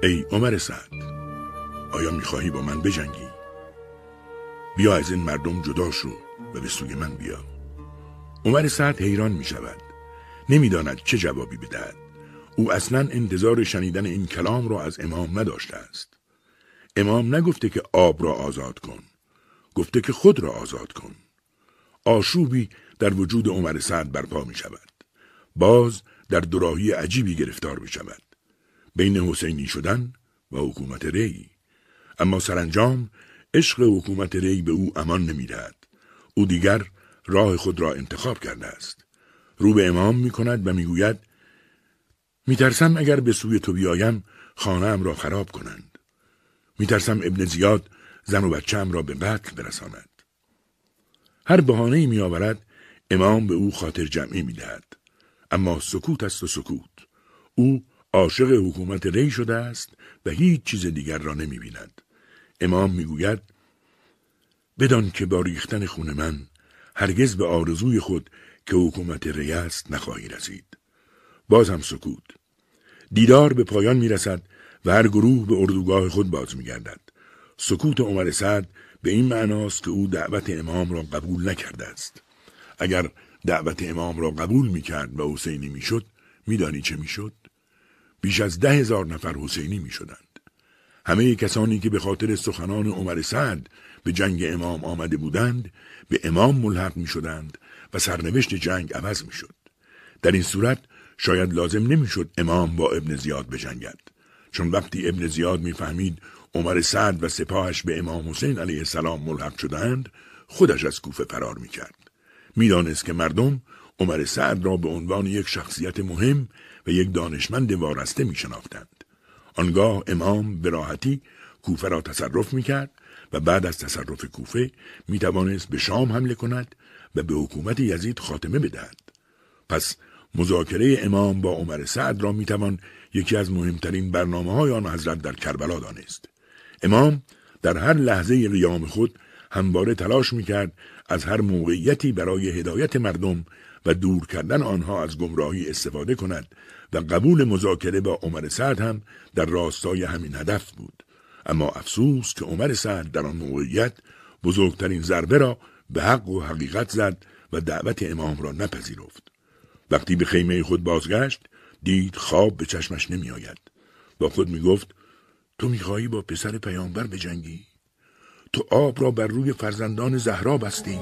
[SPEAKER 1] ای عمر سعد آیا می‌خواهی با من بجنگی؟ بیا از این مردم جدا شو و به سوی من بیا. عمر سعد حیران می شود نمی‌داند چه جوابی بدهد. او اصلا انتظار شنیدن این کلام را از امام نداشته است. امام نگفته که آب را آزاد کن. گفته که خود را آزاد کن. آشوبی در وجود عمر سعد برپا می شود باز در دوراهی عجیبی گرفتار می شود. بین حسینی شدن و حکومت ری. اما سرانجام عشق حکومت ری به او امان نمی‌دهد. او دیگر راه خود را انتخاب کرده است. رو به امام می کند و می‌گوید میترسم اگر به سوی تو بیایم خانهام را خراب کنند. میترسم ابن زیاد زن و بچهام را به قتل برساند. هر بهانه می آورد امام به او خاطر جمعی می دهد. اما سکوت است و سکوت او عاشق حکومت ری شده است و هیچ چیز دیگر را نمی بیند. امام می‌گوید بدان که با ریختن خون من هرگز به آرزوی خود که حکومت ری است نخواهی رسید. باز هم سکوت. دیدار به پایان می رسد و هر گروه به اردوگاه خود باز می گردد. سکوت عمر سعد به این معناست که او دعوت امام را قبول نکرده است. اگر دعوت امام را قبول می کرد و حسینی می شد میدانی چه می شد؟ بیش از ده هزار نفر حسینی می شدند. همه کسانی که به خاطر سخنان عمر سعد به جنگ امام آمده بودند به امام ملحق می شدند و سرنوشت جنگ عوض می شد. در این صورت شاید لازم نمی‌شد امام با ابن زیاد بجنگد چون وقتی ابن زیاد می‌فهمید عمر سعد و سپاهش به امام حسین علیه السلام ملحق شدند خودش از کوفه فرار می‌کرد می‌دانست که مردم عمر سعد را به عنوان یک شخصیت مهم و یک دانشمند وارسته میشناختند آنگاه امام به راحتی کوفه را تصرف می‌کرد و بعد از تصرف کوفه می‌توانست به شام حمله کند و به حکومت یزید خاتمه بدهد پس مذاکره امام با عمر سعد را می‌توان یکی از مهمترین برنامه های آن حضرت در کربلا دانست. امام در هر لحظه قیام خود همواره تلاش می‌کرد از هر موقعیتی برای هدایت مردم و دور کردن آنها از گمراهی استفاده کند و قبول مذاکره با عمر سعد هم در راستای همین هدف بود. اما افسوس که عمر سعد در آن موقعیت بزرگترین ضربه را به حق و حقیقت زد و دعوت امام را نپذیرفت. وقتی به خیمه خود بازگشت دید خواب به چشمش نمی آید. با خود می گفت تو می‌خواهی با پسر پیامبر بجنگی؟ تو آب را بر روی فرزندان زهرا بستی؟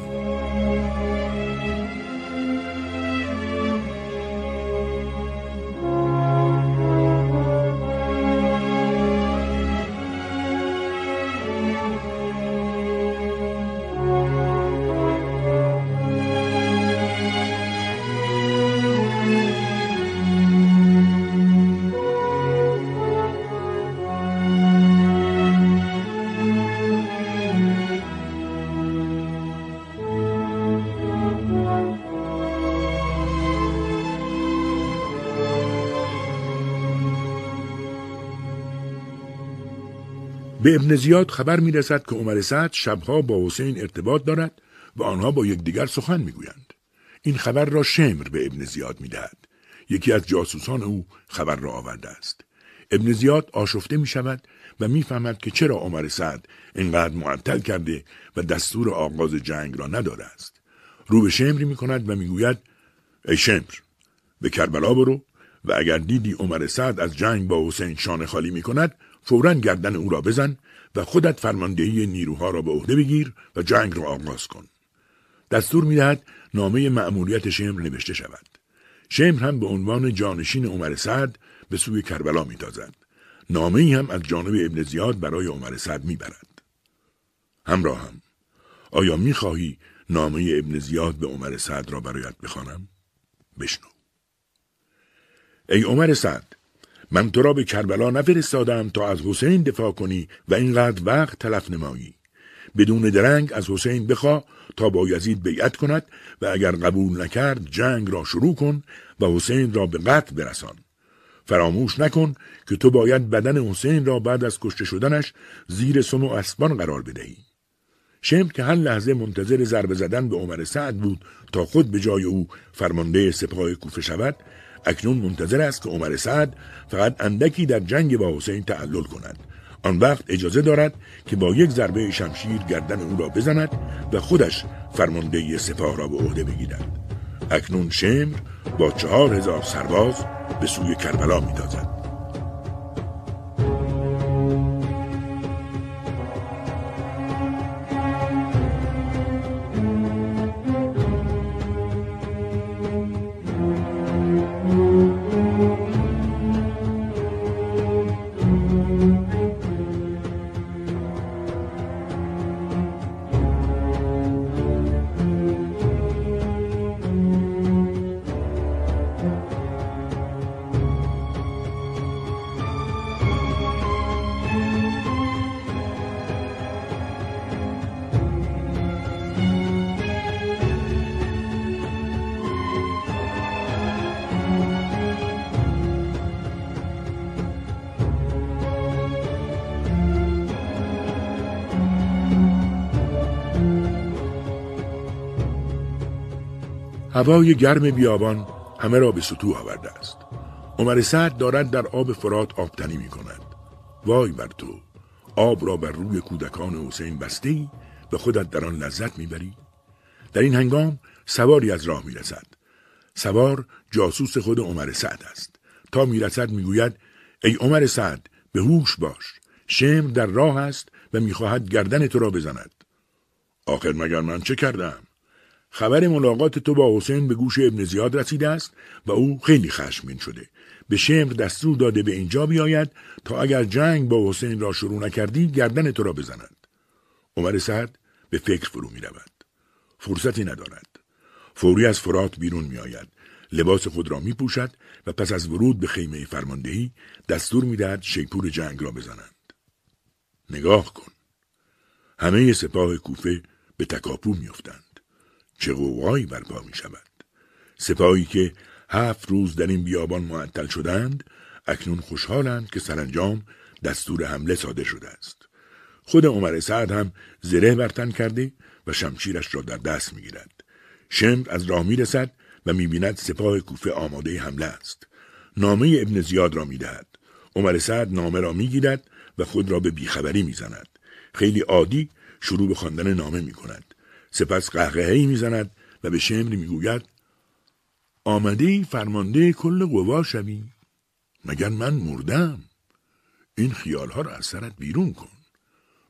[SPEAKER 1] به ابن زیاد خبر می رسد که عمر سعد شبها با حسین ارتباط دارد و آنها با یکدیگر سخن می گویند. این خبر را شمر به ابن زیاد می دهد. یکی از جاسوسان او خبر را آورده است. ابن زیاد آشفته می شود و می‌فهمد که چرا عمر سعد اینقدر معطل کرده و دستور آغاز جنگ را نداده است. رو به شمری می کند و می‌گوید ای شمر به کربلا برو و اگر دیدی عمر سعد از جنگ با حسین شانه خالی می کند فورا گردن او را بزن و خودت فرماندهی نیروها را به عهده بگیر و جنگ را آغاز کن. دستور می‌دهد نامه مأموریت شمر نوشته شود. شمر هم به عنوان جانشین عمر سعد به سوی کربلا میتازد. نامه ای هم از جانب ابن زیاد برای عمر سعد می‌برد. همراه هم آیا می‌خواهی نامه ابن زیاد به عمر سعد را برایت بخوانم؟ بشنو. ای عمر سعد من تو را به کربلا نفرستادم تا از حسین دفاع کنی و اینقدر وقت تلف نمایی. بدون درنگ از حسین بخوا تا با یزید بیعت کند و اگر قبول نکرد جنگ را شروع کن و حسین را به قتل برسان. فراموش نکن که تو باید بدن حسین را بعد از کشته شدنش زیر سم و اسبان قرار بدهی. شمر که هر لحظه منتظر ضربه زدن به عمر سعد بود تا خود به جای او فرمانده سپاه کوفه شود اکنون منتظر است که عمر سعد فقط اندکی در جنگ با حسین تعلل کند. آن وقت اجازه دارد که با یک ضربه شمشیر گردن او را بزند و خودش فرمانده سپاه را به عهده بگیرد. اکنون شمر با چهار هزار سرباز به سوی کربلا میتازد هوای گرم بیابان همه را به سطوح آورده است. عمر سعد دارد در آب فرات آبتنی می کند. وای بر تو آب را بر روی کودکان حسین بسته ای و خودت در آن لذت می‌بری. در این هنگام سواری از راه می‌رسد. سوار جاسوس خود عمر سعد است. تا می‌رسد می‌گوید ای عمر سعد به هوش باش. شمر در راه است و می‌خواهد گردن تو را بزند. آخر مگر من چه کردم؟ خبر ملاقات تو با حسین به گوش ابن زیاد رسیده است و او خیلی خشمگین شده به شمر دستور داده به اینجا بیاید تا اگر جنگ با حسین را شروع نکردی گردن تو را بزند عمر سعد به فکر فرو می رود. فرصتی ندارد. فوری از فرات بیرون می آید. لباس خود را می پوشد و پس از ورود به خیمه فرماندهی دستور می دهد شیپور جنگ را بزنند. نگاه کن. همه سپاه کوفه به تکاپو میافتند. چه قوقایی برپا می شود. سپاهی که هفت روز در این بیابان معطل شدند اکنون خوشحالند که سرانجام دستور حمله صادر شده است. خود عمر سعد هم زره برتن کرده و شمشیرش را در دست می‌گیرد. شمر از راه می‌رسد و می‌بیند سپاه کوفه آماده حمله است. نامه ابن زیاد را می‌دهد. عمر سعد نامه را می‌گیرد و خود را به بیخبری می‌زند. خیلی عادی شروع به خواندن نامه می‌کند. سپس قهقههای می‌زند و به شمر می‌گوید آمده فرمانده کل قوا شوی مگر من مردم این خیالها را از سرت بیرون کن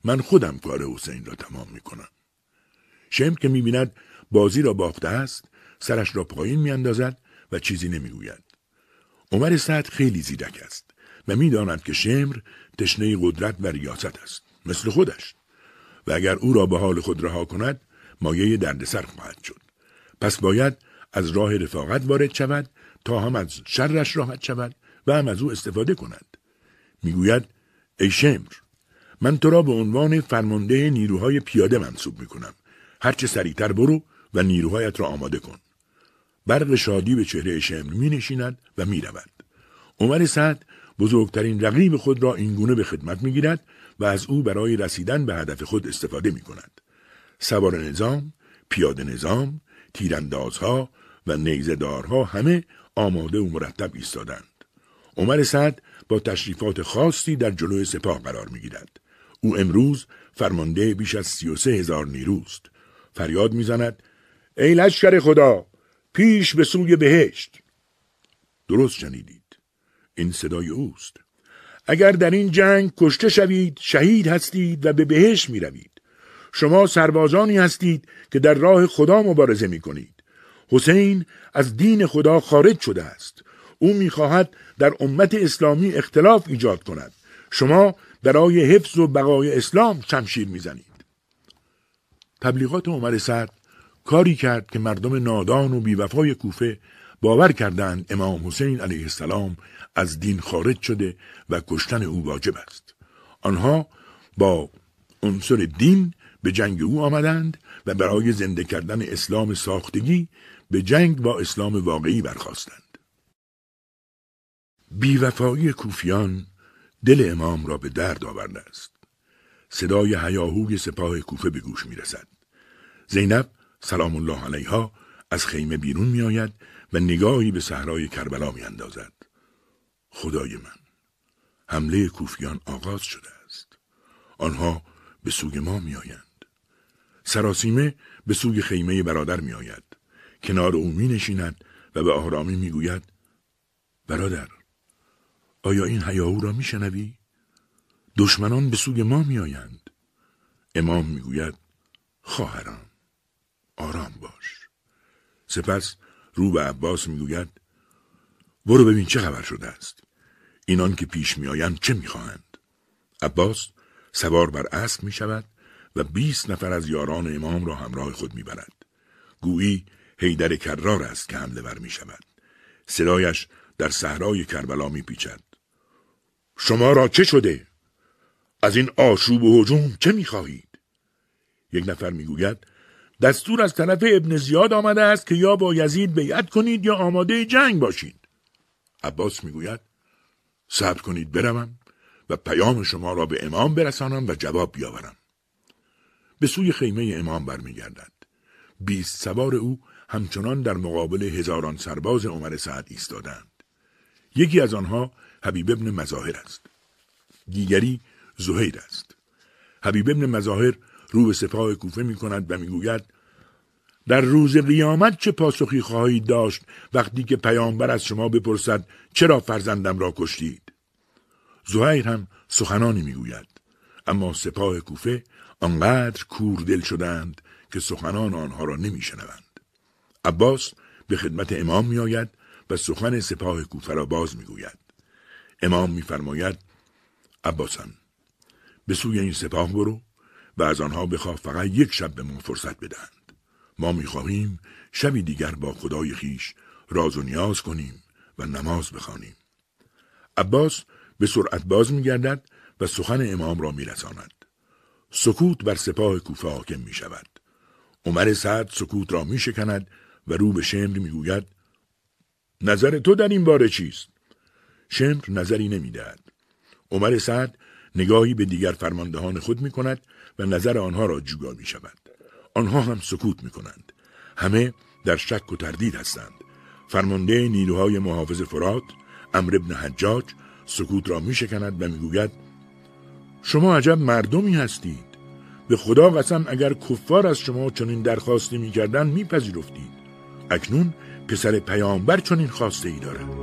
[SPEAKER 1] من خودم کار حسین را تمام می کنم. شم که می بیند بازی را باخته است سرش را پایین می اندازد و چیزی نمی گوید. عمر سعد خیلی زیرک است و می‌داند که شمر تشنه قدرت و ریاست است مثل خودش و اگر او را به حال خود رها کند مایه دردسر خواهد شد پس باید از راه رفاقت وارد شود تا هم از شرش راحت شود و هم از او استفاده کند می‌گوید ای شمر من تو را به عنوان فرمانده نیروهای پیاده منصوب می کنم. هرچه سریعتر برو و نیروهایت را آماده کن. برق شادی به چهره شمر می نشیند و می رود. عمر سعد بزرگترین رقیب خود را اینگونه به خدمت می گیرد و از او برای رسیدن به هدف خود استفاده می کند. سوار نظام، پیاده نظام، تیراندازها و نیزدارها همه آماده و مرتب ایستادند. عمر سعد با تشریفات خاصی در جلوی سپاه قرار می گیرد. او امروز فرمانده بیش از سی و سه هزار نیروست. فریاد می‌زند ای لشکر خدا پیش به سوی بهشت. درست شنیدید. این صدای اوست. اگر در این جنگ کشته شوید شهید هستید و به بهشت می روید. شما سربازانی هستید که در راه خدا مبارزه می کنید. حسین از دین خدا خارج شده است. او می‌خواهد در امت اسلامی اختلاف ایجاد کند. شما برای حفظ و بقای اسلام شمشیر می‌زنید تبلیغات عمر سعد کاری کرد که مردم نادان و بیوفای کوفه باور کردند امام حسین علیه السلام از دین خارج شده و کشتن او واجب است آنها با عنصر دین به جنگ او آمدند و برای زنده کردن اسلام ساختگی به جنگ با اسلام واقعی برخواستند بیوفایی کوفیان دل امام را به درد آورده است. صدای هیاهوی سپاه کوفه به گوش می رسد. زینب سلام الله علیها از خیمه بیرون می آید و نگاهی به صحرای کربلا می اندازد. خدای من حمله کوفیان آغاز شده است. آنها به سوی ما می آیند. سراسیمه به سوی خیمه برادر می آید. کنار او می نشیند و به آرامی می گوید برادر آیا این هیاهو را میشنوی؟ دشمنان به سوی ما میآیند. امام می‌گوید خواهران آرام باش. سپس رو به عباس می‌گوید برو ببین چه خبر شده است. اینان که پیش میآیند چه می‌خواهند؟ عباس سوار بر اسب می شود و بیست نفر از یاران امام را همراه خود می‌برد. گویی هیدر کرار است که حمله ور می شود. صدایش در صحرای کربلا می پیچد. شما را چه شده؟ از این آشوب و هجوم چه می‌خواهید؟ یک نفر می‌گوید دستور از طرف ابن زیاد آمده است که یا با یزید بیعت کنید یا آماده جنگ باشید. عباس می‌گوید صبر کنید بروم و پیام شما را به امام برسانم و جواب بیاورم. به سوی خیمه امام برمیگردد. بیست سوار او همچنان در مقابل هزاران سرباز عمر سعد ایستادند. یکی از آنها حبیب ابن مظاهر است. دیگری زهیر است. حبیب ابن مظاهر رو به سپاه کوفه می کند و می‌گوید در روز قیامت چه پاسخی خواهید داشت وقتی که پیامبر از شما بپرسد چرا فرزندم را کشتید زهیر هم سخنانی می‌گوید اما سپاه کوفه آنقدر دل شدند که سخنان آنها را نمیشنوند. عباس به خدمت امام میآید و سخن سپاه کوفه را باز می‌گوید. امام میفرماید عباسم به سوی این سپاه برو و از آنها بخواه فقط یک شب به ما فرصت بدهند. ما می‌خواهیم شبی دیگر با خدای خیش راز و نیاز کنیم و نماز بخوانیم. عباس به سرعت باز میگردد و سخن امام را میرساند. سکوت بر سپاه کوفه حاکم می شود. عمر سعد سکوت را می شکند و رو به شمر می گوید نظر تو در این باره چیست؟ شمر نظری نمی دهد. عمر سعد نگاهی به دیگر فرماندهان خود می کند و نظر آنها را جوگا می شود. آنها هم سکوت می کنند. همه در شک و تردید هستند. فرمانده نیروهای محافظ فرات، امر ابن حجاج، سکوت را می شکند و می گوید شما عجب مردمی هستید. به خدا قسم اگر کفار از شما چنین درخواستی می‌کردن میپذیرفتید. اکنون پسر پیامبر چنین خواسته ای دارد.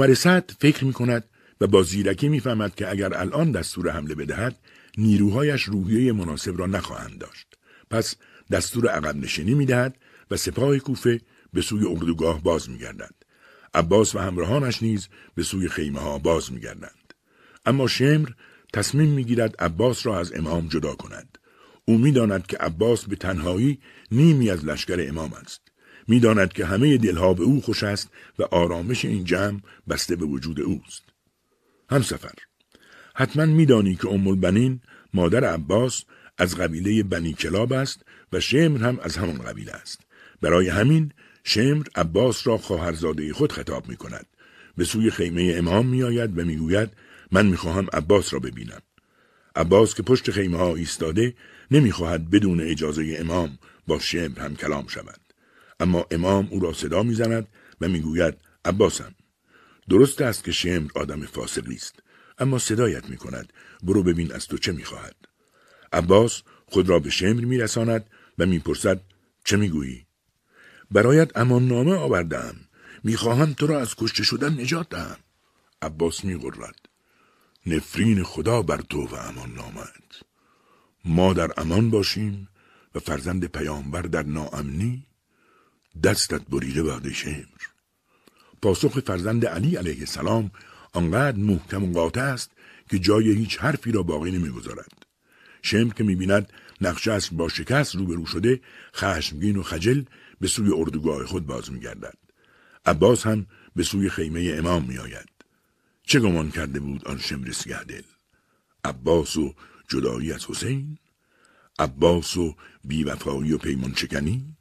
[SPEAKER 1] عمر سعد فکر می کند و با زیرکی می‌فهمد که اگر الان دستور حمله بدهد نیروهایش روحیه مناسب را نخواهند داشت. پس دستور عقب نشینی می‌دهد و سپاه کوفه به سوی اردوگاه باز میگردد. عباس و همراهانش نیز به سوی خیمه ها باز میگردند. اما شمر تصمیم می‌گیرد عباس را از امام جدا کند. او می‌داند که عباس به تنهایی نیمی از لشکر امام است. می‌داند که همه دلها به او خوش است و آرامش این جمع بسته به وجود اوست. هم سفر حتما میدانی که ام البنین مادر عباس از قبیله بنی کلاب است و شمر هم از همان قبیله است. برای همین شمر عباس را خواهرزاده خود خطاب می کند. به سوی خیمه امام می آید و می گوید من می خواهم عباس را ببینم. عباس که پشت خیمه ها ایستاده نمی‌خواهد بدون اجازه امام با شمر هم کلام شود. اما امام او را صدا می‌زند و می‌گوید عباسم درست است که شمر آدم فاسقی است اما صدایت می کند برو ببین از تو چه می‌خواهد. عباس خود را به شمر میرساند و می‌پرسد چه می‌گویی؟ برایت امان نامه آوردم می‌خواهم تو را از کشته شدن نجات دهم. عباس میغرد. نفرین خدا بر تو و امان نامت ما در امان باشیم و فرزند پیامبر در ناامنی دستت بریده بعد شمر پاسخ فرزند علی علیه السلام آنقدر محکم و قاطع است که جای هیچ حرفی را باقی نمی‌گذارد. شم که می‌بیند نقشه است با شکست روبرو شده خشمگین و خجل به سوی اردوگاه خود باز میگردد. عباس هم به سوی خیمه امام میآید. چه گمان کرده بود آن شمر دل؟ عباس و جدایی از حسین؟ عباس و بیوفایی و پیمان شکنی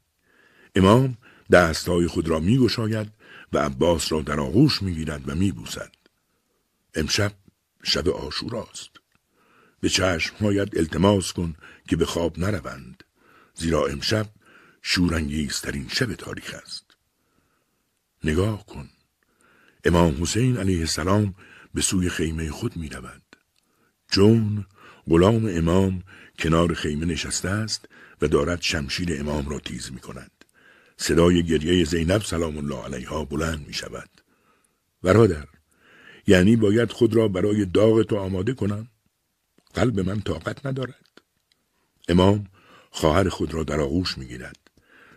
[SPEAKER 1] امام دستهای خود را میگشاید و عباس را در آغوش می‌گیرد و میبوسد امشب شب آشوراست به چشمهایت التماس کن که به خواب نروند زیرا امشب شورانگیزترین شب تاریخ است نگاه کن امام حسین علیه السلام به سوی خیمه خود می رود. جون غلام امام کنار خیمه نشسته است و دارد شمشیر امام را تیز می کند. صدای گریه زینب سلام الله علیها بلند می شود. برادر یعنی باید خود را برای داغ تو آماده کنم؟ قلب من طاقت ندارد. امام خواهر خود را در آغوش می گیرد.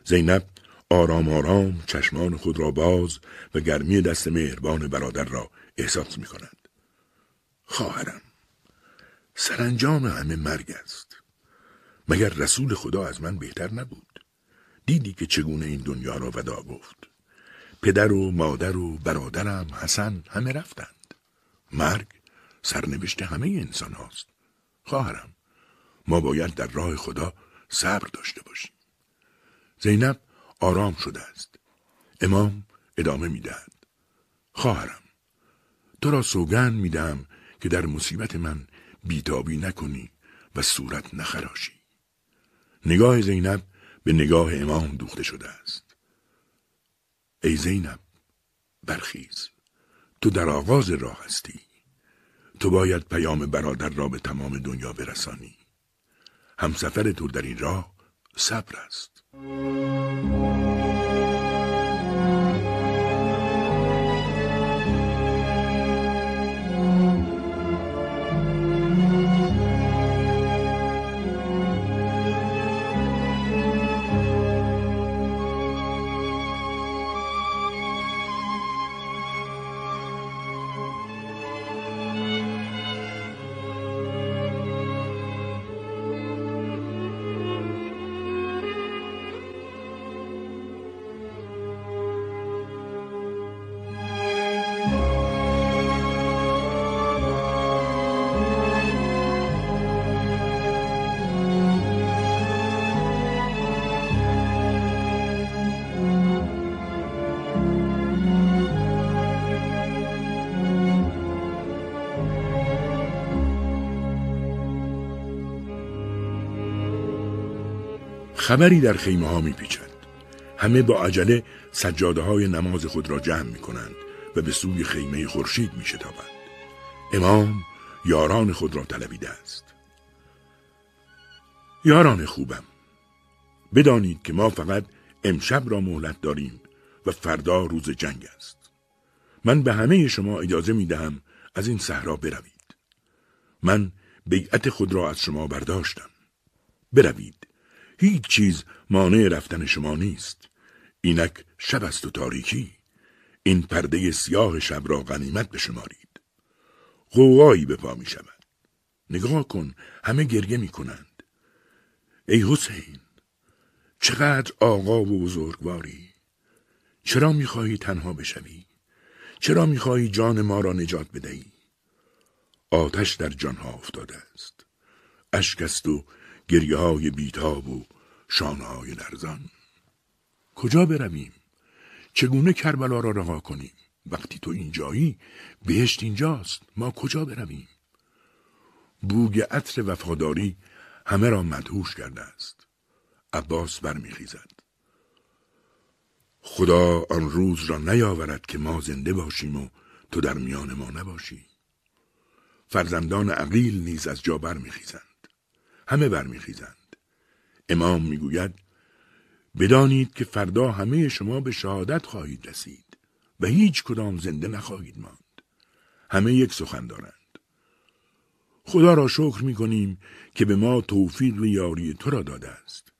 [SPEAKER 1] زینب آرام آرام چشمان خود را باز و گرمی دست مهربان برادر را احساس می کند. خواهرم سرانجام همه مرگ است. مگر رسول خدا از من بهتر نبود. دیدی که چگونه این دنیا را ودا گفت. پدر و مادر و برادرم حسن همه رفتند. مرگ سرنوشت همه انسان هاست. خواهرم ما باید در راه خدا صبر داشته باشیم. زینب آرام شده است. امام ادامه می‌دهد. خواهرم تو را سوگند می‌دهم که در مصیبت من بیتابی نکنی و صورت نخراشی. نگاه زینب به نگاه امام دوخته شده است. ای زینب برخیز تو در آغاز راه هستی. تو باید پیام برادر را به تمام دنیا برسانی. همسفر تو در این راه صبر است. خبری در خیمه ها می پیچد. همه با عجله سجاده های نماز خود را جمع می کنند و به سوی خیمه خورشید می شتابند. امام یاران خود را طلبیده است. یاران خوبم بدانید که ما فقط امشب را مهلت داریم و فردا روز جنگ است. من به همه شما اجازه می دهم از این صحرا بروید. من بیعت خود را از شما برداشتم. بروید. هیچ چیز مانع رفتن شما نیست. اینک شب است و تاریکی. این پرده سیاه شب را غنیمت بشمارید. قوقایی به پا می شود. نگاه کن همه گریه می کنند. ای حسین چقدر آقا و بزرگواری چرا می‌خواهی تنها بشوی؟ چرا می‌خواهی جان ما را نجات بدهی؟ آتش در جانها افتاده است. اشک است و گریه های بیتاب و شانه های لرزان کجا برویم؟ چگونه کربلا را رها کنیم؟ وقتی تو اینجایی بهشت اینجاست ما کجا برویم؟ بوگ عطر وفاداری همه را مدهوش کرده است عباس برمیخیزد خدا آن روز را نیاورد که ما زنده باشیم و تو در میان ما نباشی فرزندان عقیل نیز از جا برمیخیزند همه برمیخیزند. امام می‌گوید بدانید که فردا همه شما به شهادت خواهید رسید و هیچ کدام زنده نخواهید ماند. همه یک سخن دارند. خدا را شکر می کنیم که به ما توفیق و یاری تو را داده است.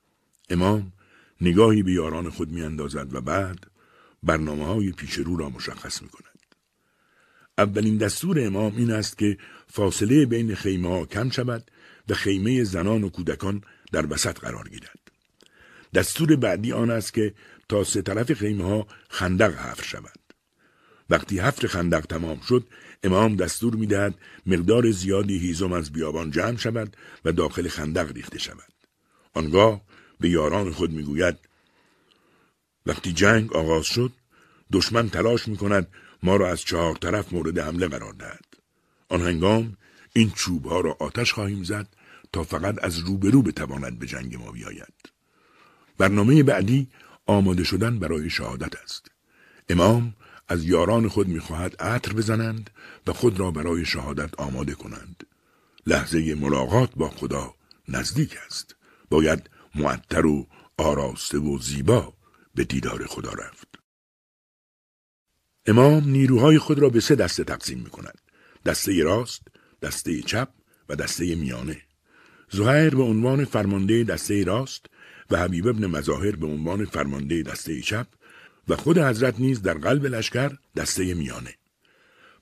[SPEAKER 1] امام نگاهی به یاران خود می اندازد و بعد برنامه های پیش رو را مشخص می کند. اولین دستور امام این است که فاصله بین خیمه ها کم شود و خیمه زنان و کودکان در وسط قرار گیرد. دستور بعدی آن است که تا سه طرف خیمه ها خندق حفر شود. وقتی حفر خندق تمام شد امام دستور می‌دهد مقدار زیادی هیزم از بیابان جمع شود و داخل خندق ریخته شود. آنگاه به یاران خود می‌گوید وقتی جنگ آغاز شد دشمن تلاش می کند ما را از چهار طرف مورد حمله قرار دهد. آن هنگام این چوب ها را آتش خواهیم زد تا فقط از روبرو بتواند به جنگ ما بیاید. برنامه بعدی آماده شدن برای شهادت است. امام از یاران خود می‌خواهد عطر بزنند و خود را برای شهادت آماده کنند. لحظه ملاقات با خدا نزدیک است. باید معطر و آراسته و زیبا به دیدار خدا رفت. امام نیروهای خود را به سه دسته تقسیم می کند. دسته راست، دسته چپ و دسته میانه. زهیر به عنوان فرمانده دسته راست و حبیب ابن مظاهر به عنوان فرمانده دسته چپ و خود حضرت نیز در قلب لشکر دسته میانه.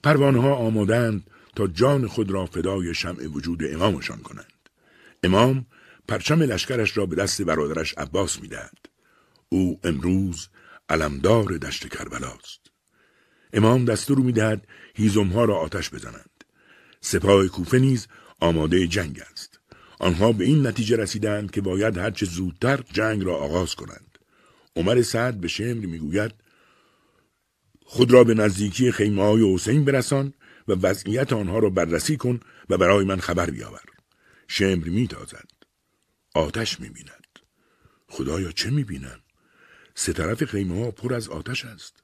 [SPEAKER 1] پروانه ها آمادند تا جان خود را فدای شمع وجود امامشان کنند. امام پرچم لشکرش را به دست برادرش عباس می‌دهد. او امروز علمدار دشت کربلاست. امام دستور می‌دهد هیزمها را آتش بزنند. سپاه کوفه نیز آماده جنگ است. آنها به این نتیجه رسیدند که باید هرچه زودتر جنگ را آغاز کنند. عمر سعد به شمر می‌گوید خود را به نزدیکی خیمه های حسین برسان و وضعیت آنها را بررسی کن و برای من خبر بیاور. شمر میتازد. آتش می‌بیند. خدایا چه می‌بینم؟ سه طرف خیمه ها پر از آتش است.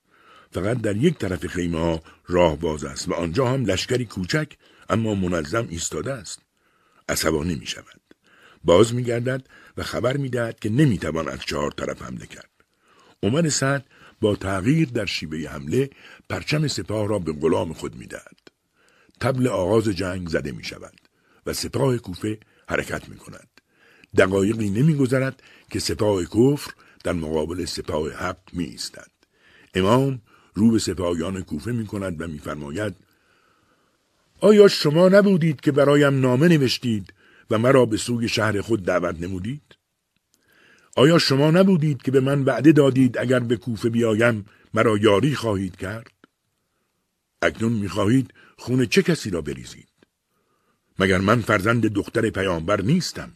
[SPEAKER 1] فقط در یک طرف خیمه ها راه باز است و آنجا هم لشکری کوچک اما منظم ایستاده است. عصبانی می شود. باز می گردد و خبر می دهد که نمی توان از چهار طرف حمله کرد. عمر سعد با تغییر در شیوه حمله پرچم سپاه را به غلام خود می دهد. تبل آغاز جنگ زده می شود و سپاه کوفه حرکت می کند. دقایقی نمی گذرد که سپاه کفر در مقابل سپاه حق می ایستد. امام رو به سپاهیان کوفه می کند و میفرماید آیا شما نبودید که برایم نامه نوشتید و مرا به سوی شهر خود دعوت نمودید؟ آیا شما نبودید که به من وعده دادید اگر به کوفه بیایم مرا یاری خواهید کرد؟ اکنون می‌خواهید خون چه کسی را بریزید؟ مگر من فرزند دختر پیامبر نیستم؟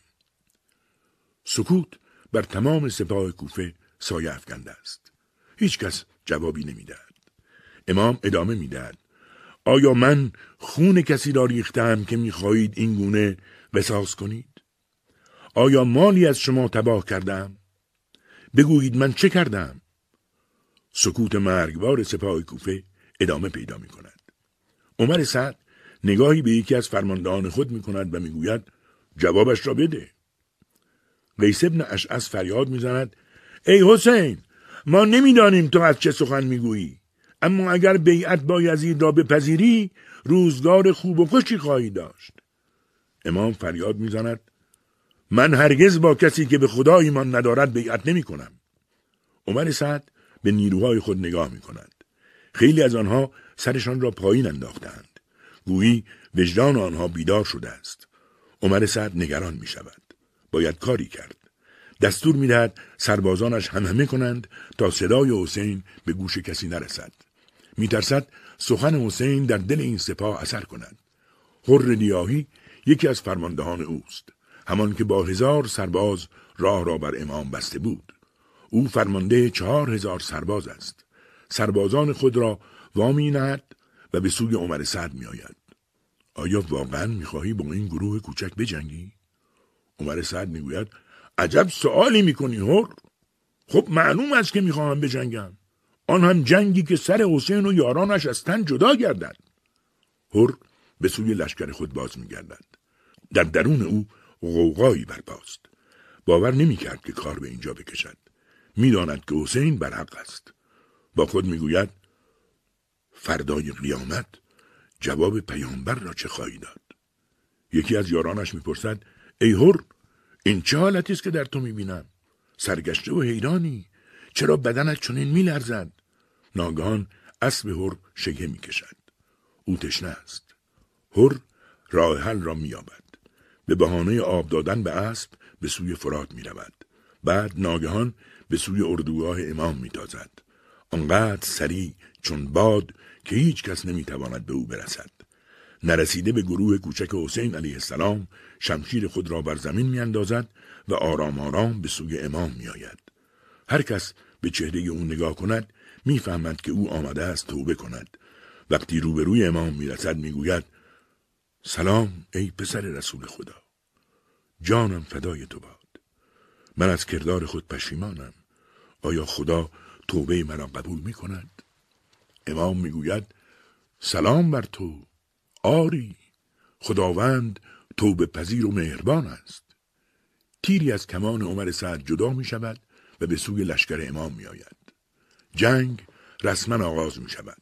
[SPEAKER 1] سکوت بر تمام سپاه کوفه سایه افکنده است. هیچ کس جوابی نمی‌دهد. امام ادامه می‌دهد آیا من خون کسی را ریختم که می‌خواهید این گونه قصاص کنید؟ آیا مالی از شما تباه کردم؟ بگویید من چه کردم؟ سکوت مرگبار سپاه کوفه ادامه پیدا می کند. عمر سعد نگاهی به یکی از فرماندهان خود می کند و می‌گوید جوابش را بده. قیس ابن اشعث فریاد می‌زند ای حسین ما نمی‌دانیم تو از چه سخن می‌گویی اما اگر بیعت با یزید را بپذیری روزگار خوب و خوشی خواهی داشت امام فریاد می‌زند من هرگز با کسی که به خدا ایمان ندارد بیعت نمی کنم. عمر سعد به نیروهای خود نگاه می کند. خیلی از آنها سرشان را پایین انداختند. گویی وجدان آنها بیدار شده است. عمر سعد نگران می شود. باید کاری کرد. دستور می‌دهد سربازانش هم همه کنند تا صدای حسین به گوش کسی نرسد. میترسد سخن حسین در دل این سپاه اثر کند. حر نیاهی یکی از فرماندهان اوست. همان که با هزار سرباز راه را بر امام بسته بود. او فرمانده چهار هزار سرباز است. سربازان خود را وامی نهد و به سوی عمر سعد می آید. آیا واقعا می‌خواهی با این گروه کوچک بجنگی؟ عمر سعد می‌گوید عجب سوالی می‌کنی هر خب معلوم است که می‌خواهم بجنگم آن هم جنگی که سر حسین و یارانش از تن جدا گردد. هر به سوی لشکر خود باز میگردد. در درون او غوغایی برپاست. باور نمی‌کرد که کار به اینجا بکشد. می‌داند که حسین بر حق است. با خود می‌گوید فردای قیامت جواب پیامبر را چه خواهی داد؟ یکی از یارانش می‌پرسد ای هر این چه حالتی است که در تو می‌بینم؟ سرگشته و حیرانی. چرا بدنت چنین میلرزد؟ ناگهان اسب هر شگه می‌کشد او تشنه است هر راه حل را مییابد به بهانه آب دادن به اسب به سوی فرات می رود. بعد ناگهان به سوی اردوگاه امام می تازد. آنقدر سریع چون باد که هیچ کس نمی تواند به او برسد. نرسیده به گروه کوچک حسین علیه السلام شمشیر خود را بر زمین می اندازد و آرام آرام به سوی امام می آید. هر کس به چهره او نگاه کند می‌فهمد که او آمده است توبه کند. وقتی روبروی امام می‌رسد می‌گوید سلام ای پسر رسول خدا. جانم فدای تو باد. من از کردار خود پشیمانم. آیا خدا توبه مرا قبول می کند؟ امام می‌گوید سلام بر تو آری خداوند توبه پذیر و مهربان است تیری از کمان عمر سعد جدا می شود و به سوی لشکر امام می آید. جنگ رسما آغاز می شود.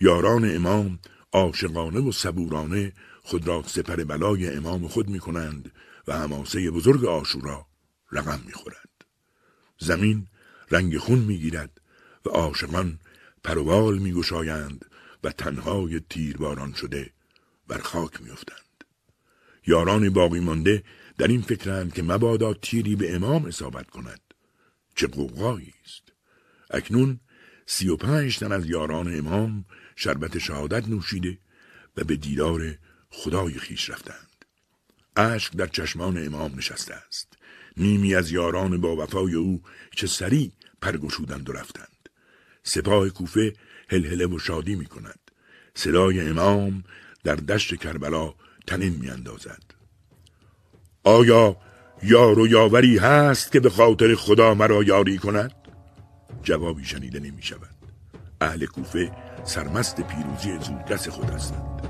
[SPEAKER 1] یاران امام عاشقانه و صبورانه خود را سپر بلای امام خود می کنند و هماسه بزرگ آشورا رقم می خورد. زمین رنگ خون می گیرد و عاشقان پروال می گشایند و تنهای تیرباران شده بر خاک می افتند. یاران باقی مانده در این فکرند که مبادا تیری به امام اصابت کند. چه قوقایی است. اکنون سی و پنج تن از یاران امام شربت شهادت نوشیده و به دیدار خدای خیش رفتند. اشک در چشمان امام نشسته است. نیمی از یاران با وفای او چه سریع پرگشودند و رفتند. سپاه کوفه هلهله و شادی می کند. صدای امام در دشت کربلا تنین می اندازد. آیا یار و یاوری هست که به خاطر خدا مرا یاری کند؟ جوابی شنیده نمی شود. اهل کوفه سرمست پیروزی زودرس خود هستند.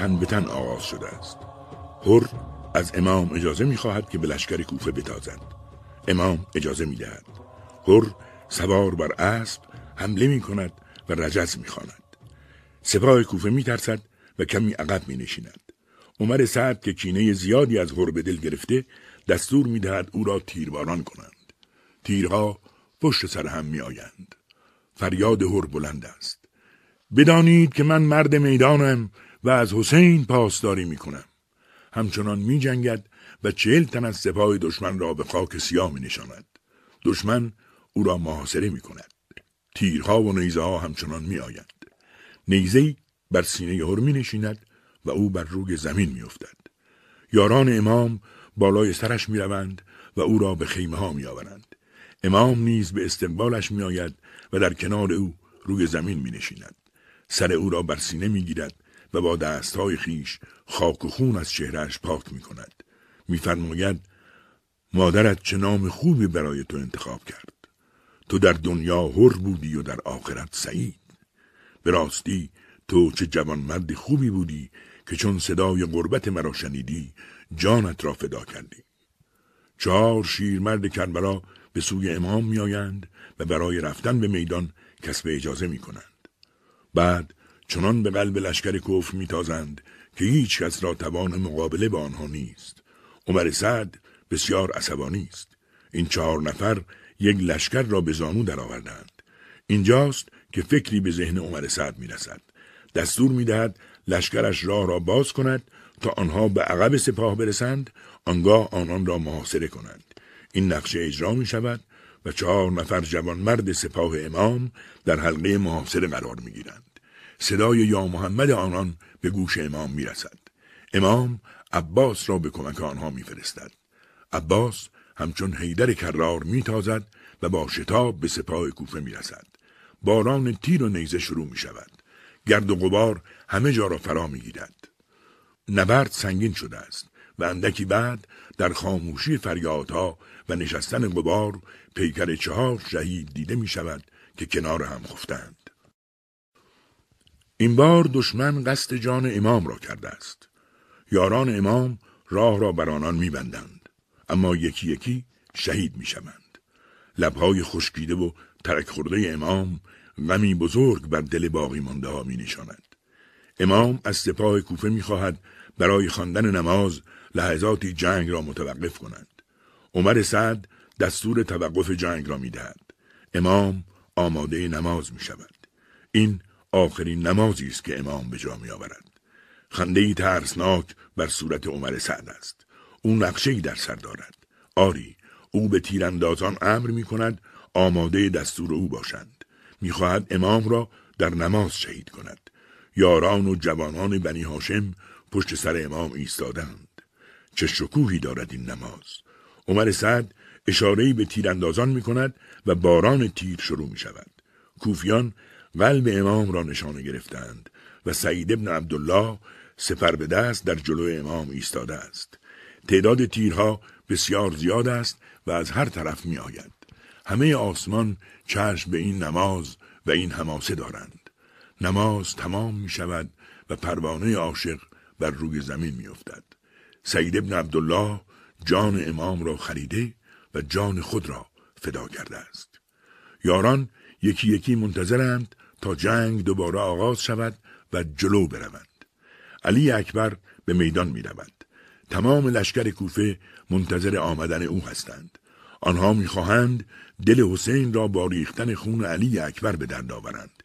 [SPEAKER 1] تن به تن آغاز شده است هر از امام اجازه می‌خواهد که به لشکر کوفه بتازد امام اجازه می‌دهد هر سوار بر اسب حمله می کند و رجز می خاند. سپاه کوفه می ترسد و کمی عقب می نشیند. عمر سعد که کینه زیادی از هر به دل گرفته دستور می دهد او را تیرباران کنند. تیرها پشت سر هم می آیند. فریاد هر بلند است. بدانید که من مرد می‌دانم و از حسین پاسداری می کنم. همچنان می جنگد و چهل تن از سپاه دشمن را به خاک سیاه می نشاند. دشمن او را محاصره می کند. تیرها و نیزه ها همچنان می آیند. نیزه بر سینه هر می نشیند و او بر روی زمین می افتد. یاران امام بالای سرش می روند و او را به خیمه ها می آورند. امام نیز به استقبالش می آید و در کنار او روی زمین می نشیند. سر او را بر سینه می گیرد و با دستهای خیش خاک و خون از چهرهش پاک می کند. میفرماید مادرت چه نام خوبی برای تو انتخاب کرد. تو در دنیا هر بودی و در آخرت سعید. به راستی تو چه جوانمرد خوبی بودی که چون صدای غربت مرا شنیدی جانت را فدا کردی. چهار شیرمرد کربلا به سوی امام میآیند و برای رفتن به میدان کسب اجازه می کنند. بعد چنان به قلب لشکر کفر میتازند که هیچ کس را توان مقابله با آنها نیست. عمر سعد بسیار عصبانی است. این چهار نفر یک لشکر را به زانو درآوردند. اینجاست که فکری به ذهن عمر سعد می‌رسد. دستور می‌دهد لشکرش راه را باز کند تا آنها به عقب سپاه برسند آنگاه آنان را محاصره کنند. این نقشه اجرا می شود و چهار نفر جوانمرد سپاه امام در حلقه محاصره قرار می گیرند. صدای یا محمد آنان به گوش امام می‌رسد. امام عباس را به کمک آنها میفرستد. عباس همچون حیدر کرار میتازد و با شتاب به سپاه کوفه می‌رسد. باران تیر و نیزه شروع می شود گرد و غبار همه جا را فرا می گیرد نبرد سنگین شده است و اندکی بعد در خاموشی فریادها و نشستن غبار پیکر چهار شهید دیده می شود که کنار هم خفتند. این بار دشمن قصد جان امام را کرده است. یاران امام راه را بر آنان میبندند اما یکی یکی شهید می‌شوند لبهای خشکیده و ترک خورده امام غمی بزرگ بر دل باقی مانده ها می نشاند. امام از سپاه کوفه می خواهد برای خواندن نماز لحظاتی جنگ را متوقف کنند. عمر سعد دستور توقف جنگ را می دهد. امام آماده نماز می شود. این آخرین نمازی است که امام به جا می آورد. خنده ای ترسناک بر صورت عمر سعد است. او نقشه ای در سر دارد. آری او به تیراندازان امر می کند آماده دستور او باشند. می‌خواهد امام را در نماز شهید کند. یاران و جوانان بنی هاشم پشت سر امام ایستادند. چه شکوهی دارد این نماز. عمر سعد اشارهی به تیراندازان می کند و باران تیر شروع می شود. کوفیان قلب امام را نشانه گرفتند و سعید ابن عبدالله سپر به دست در جلو امام ایستاده است. تعداد تیرها بسیار زیاد است و از هر طرف می آید. همه آسمان چشم به این نماز و این حماسه دارند. نماز تمام می شود و پروانه عاشق بر روی زمین می افتد. سعید ابن عبدالله جان امام را خریده و جان خود را فدا کرده است. یاران یکی یکی منتظرند تا جنگ دوباره آغاز شود و جلو بروند. علی اکبر به میدان می رود. تمام لشکر کوفه منتظر آمدن او هستند. آنها می‌خواهند دل حسین را با ریختن خون علی اکبر به درد آورند.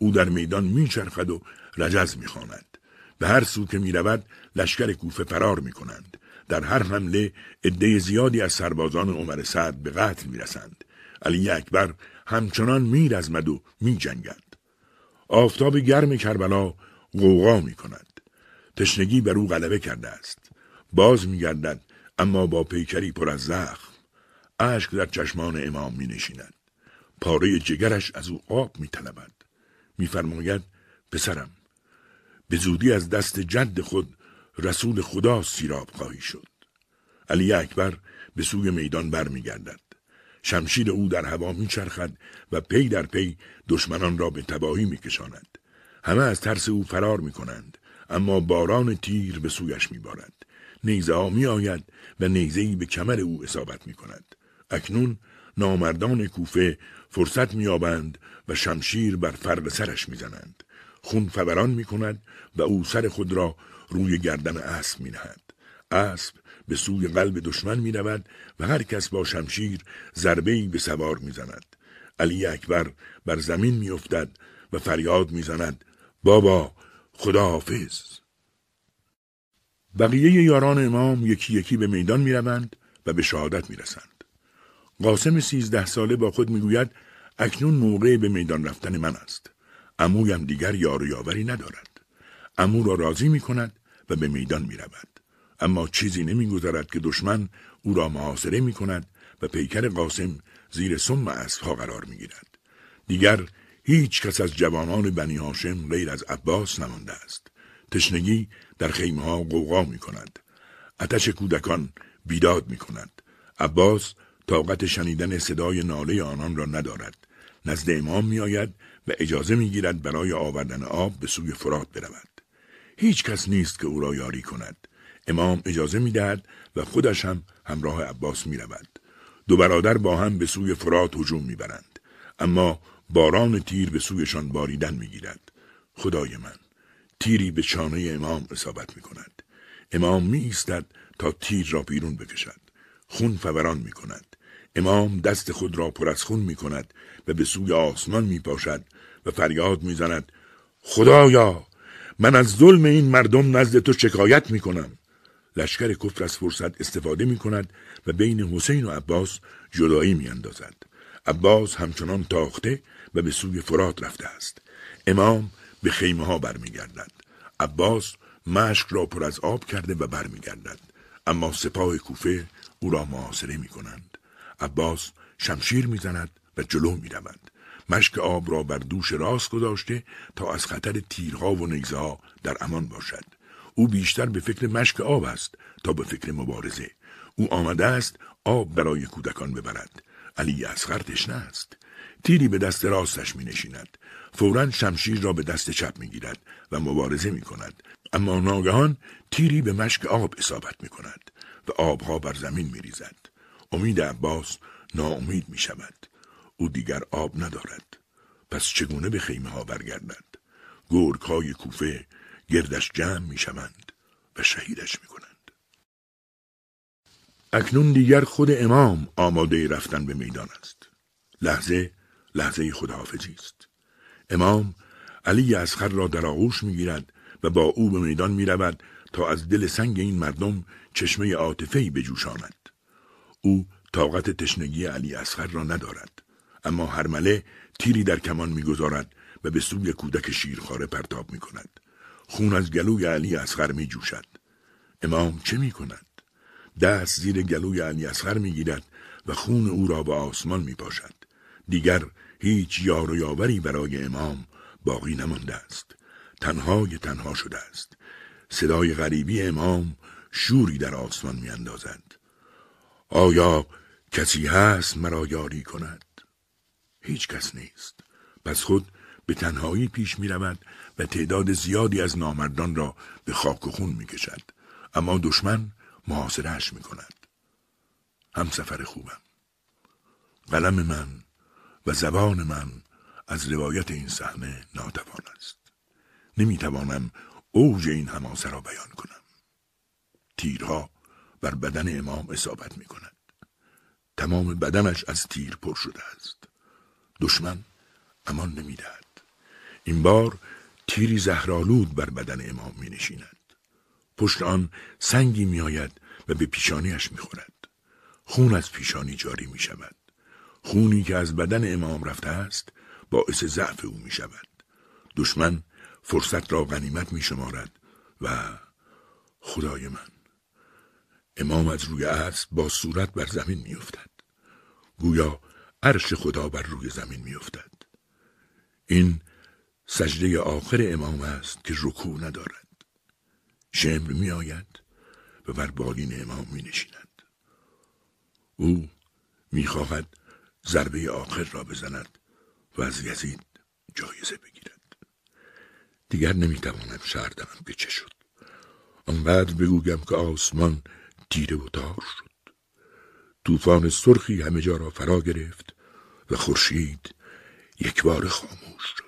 [SPEAKER 1] او در میدان میچرخد و رجز می‌خواند. به هر سو که می‌رود لشکر کوفه فرار می‌کنند. در هر حمله عده زیادی از سربازان عمر سعد به قتل می‌رسند. علی اکبر همچنان میرزمد و میجنگد. آفتاب گرم کربلا غوغا می کند. تشنگی بر او غلبه کرده است. باز میگردد اما با پیکری پر از زخم. اشک در چشمان امام می نشیند. پاره جگرش از او آب می طلبد. میفرماید پسرم به زودی از دست جد خود رسول خدا سیراب خواهی شد. علی اکبر به سوی میدان برمیگردد. شمشیر او در هوا میچرخد و پی در پی دشمنان را به تباهی میکشاند. همه از ترس او فرار می‌کنند اما باران تیر به سویش میبارد. نیزه ها می و نیزه به کمر او اصابت می کند. اکنون نامردان کوفه فرصت میابند و شمشیر بر فرق سرش می‌زنند خون فوران می کند و او سر خود را روی گردن اسب می نهد. اسب به سوی قلب دشمن می رود و هر کس با شمشیر ضربه به سوار می زند. علی اکبر بر زمین می افتد و فریاد می زند بابا خدا حافظ. بقیه یاران امام یکی یکی به میدان می روند و به شهادت می رسند. قاسم سیزده ساله با خود می‌گوید اکنون موقع به میدان رفتن من است. امویم دیگر یار و یاوری ندارد. امو را راضی می کند و به میدان می رود. اما چیزی نمیگذرد که دشمن او را محاصره می کند و پیکر قاسم زیر سم اسبها قرار می گیرد. دیگر هیچ کس از جوانان بنی هاشم غیر از عباس نمانده است. تشنگی در خیمه ها قوقا می کند. اتش کودکان بیداد می کند. عباس طاقت شنیدن صدای ناله آنان را ندارد. نزد امام می آید و اجازه می گیرد برای آوردن آب به سوی فرات برود. هیچ کس نیست که او را یاری کند. امام اجازه می دهد و خودش هم همراه عباس می رود. دو برادر با هم به سوی فرات هجوم می برند. اما باران تیر به سویشان باریدن می گیرد. خدای من تیری به چانه امام اصابت می کند. امام می ایستد تا تیر را بیرون بکشد. خون فوران می کند. امام دست خود را پر از خون می کند و به سوی آسمان می پاشد و فریاد می زند خدایا من از ظلم این مردم نزد تو شکایت می کنم. لشکر کفر از فرصت استفاده می کند و بین حسین و عباس جدایی می اندازد. عباس همچنان تاخته و به سوی فرات رفته است. امام به خیمه ها برمیگردد عباس مشک را پر از آب کرده و برمیگردد اما سپاه کوفه او را محاصره می کنند عباس شمشیر می‌زند و جلو می رود. مشک آب را بر دوش راست گذاشته تا از خطر تیرها و نیزه ها در امان باشد او بیشتر به فکر مشک آب است تا به فکر مبارزه. او آمده است آب برای کودکان ببرد. علی اصغر تشنه است. تیری به دست راستش می نشیند فورا شمشیر را به دست چپ می گیرد و مبارزه می کند اما ناگهان تیری به مشک آب اصابت می کند و آبها بر زمین می ریزد امید عباس ناامید می شود او دیگر آب ندارد. پس چگونه به خیمه ها برگردد؟ گرگ های کوفه گردش جمع می شوند و شهیدش می کنند اکنون دیگر خود امام آماده رفتن به میدان است. لحظه لحظه خداحافظی است. امام علی اسخر را در آغوش می‌گیرد و با او به میدان می رود تا از دل سنگ این مردم چشمه عاطفه‌ای بجوشاند او طاقت تشنگی علی اسخر را ندارد اما هرمله تیری در کمان می‌گذارد و به سوی کودک شیرخواره پرتاب می کند. خون از گلوی علی اسخر می جوشد. امام چه می کند؟ دست زیر گلوی علی اسخر می گیرد و خون او را به آسمان می پاشد. دیگر هیچ یار و یاوری برای امام باقی نمانده است. تنهای تنها شده است. صدای غریبی امام شوری در آسمان می اندازد. آیا کسی هست مرا یاری کند؟ هیچ کس نیست. پس خود به تنهایی پیش می رود و تعداد زیادی از نامردان را به خاک و خون می کشد. اما دشمن محاصرهش می کند. هم سفر خوبم. قلم من و زبان من از روایت این صحنه ناتوان است. نمی توانم اوج این حماسه را بیان کنم. تیرها بر بدن امام اصابت می کند. تمام بدنش از تیر پر شده است. دشمن امان نمی‌دهد. این بار تیری زهرالود بر بدن امام می نشیند. پشت آن سنگی می آید و به پیشانیش می خورد. خون از پیشانی جاری می شود. خونی که از بدن امام رفته است باعث ضعف او می شود. دشمن فرصت را غنیمت می شمارد و خدای من امام از روی اسب با صورت بر زمین می افتد. گویا عرش خدا بر روی زمین می افتد. این سجده آخر امام است که رکوع ندارد. شمر می آید و بر بالین امام می نشیند. او می خواهد ضربه آخر را بزند و از یزید جایزه بگیرد. دیگر نمی توانم شردم که چه شد. آنقدر بگویم که آسمان تیره و تار شد. طوفان سرخی همه جا را فرا گرفت و خورشید یک بار خاموش شد.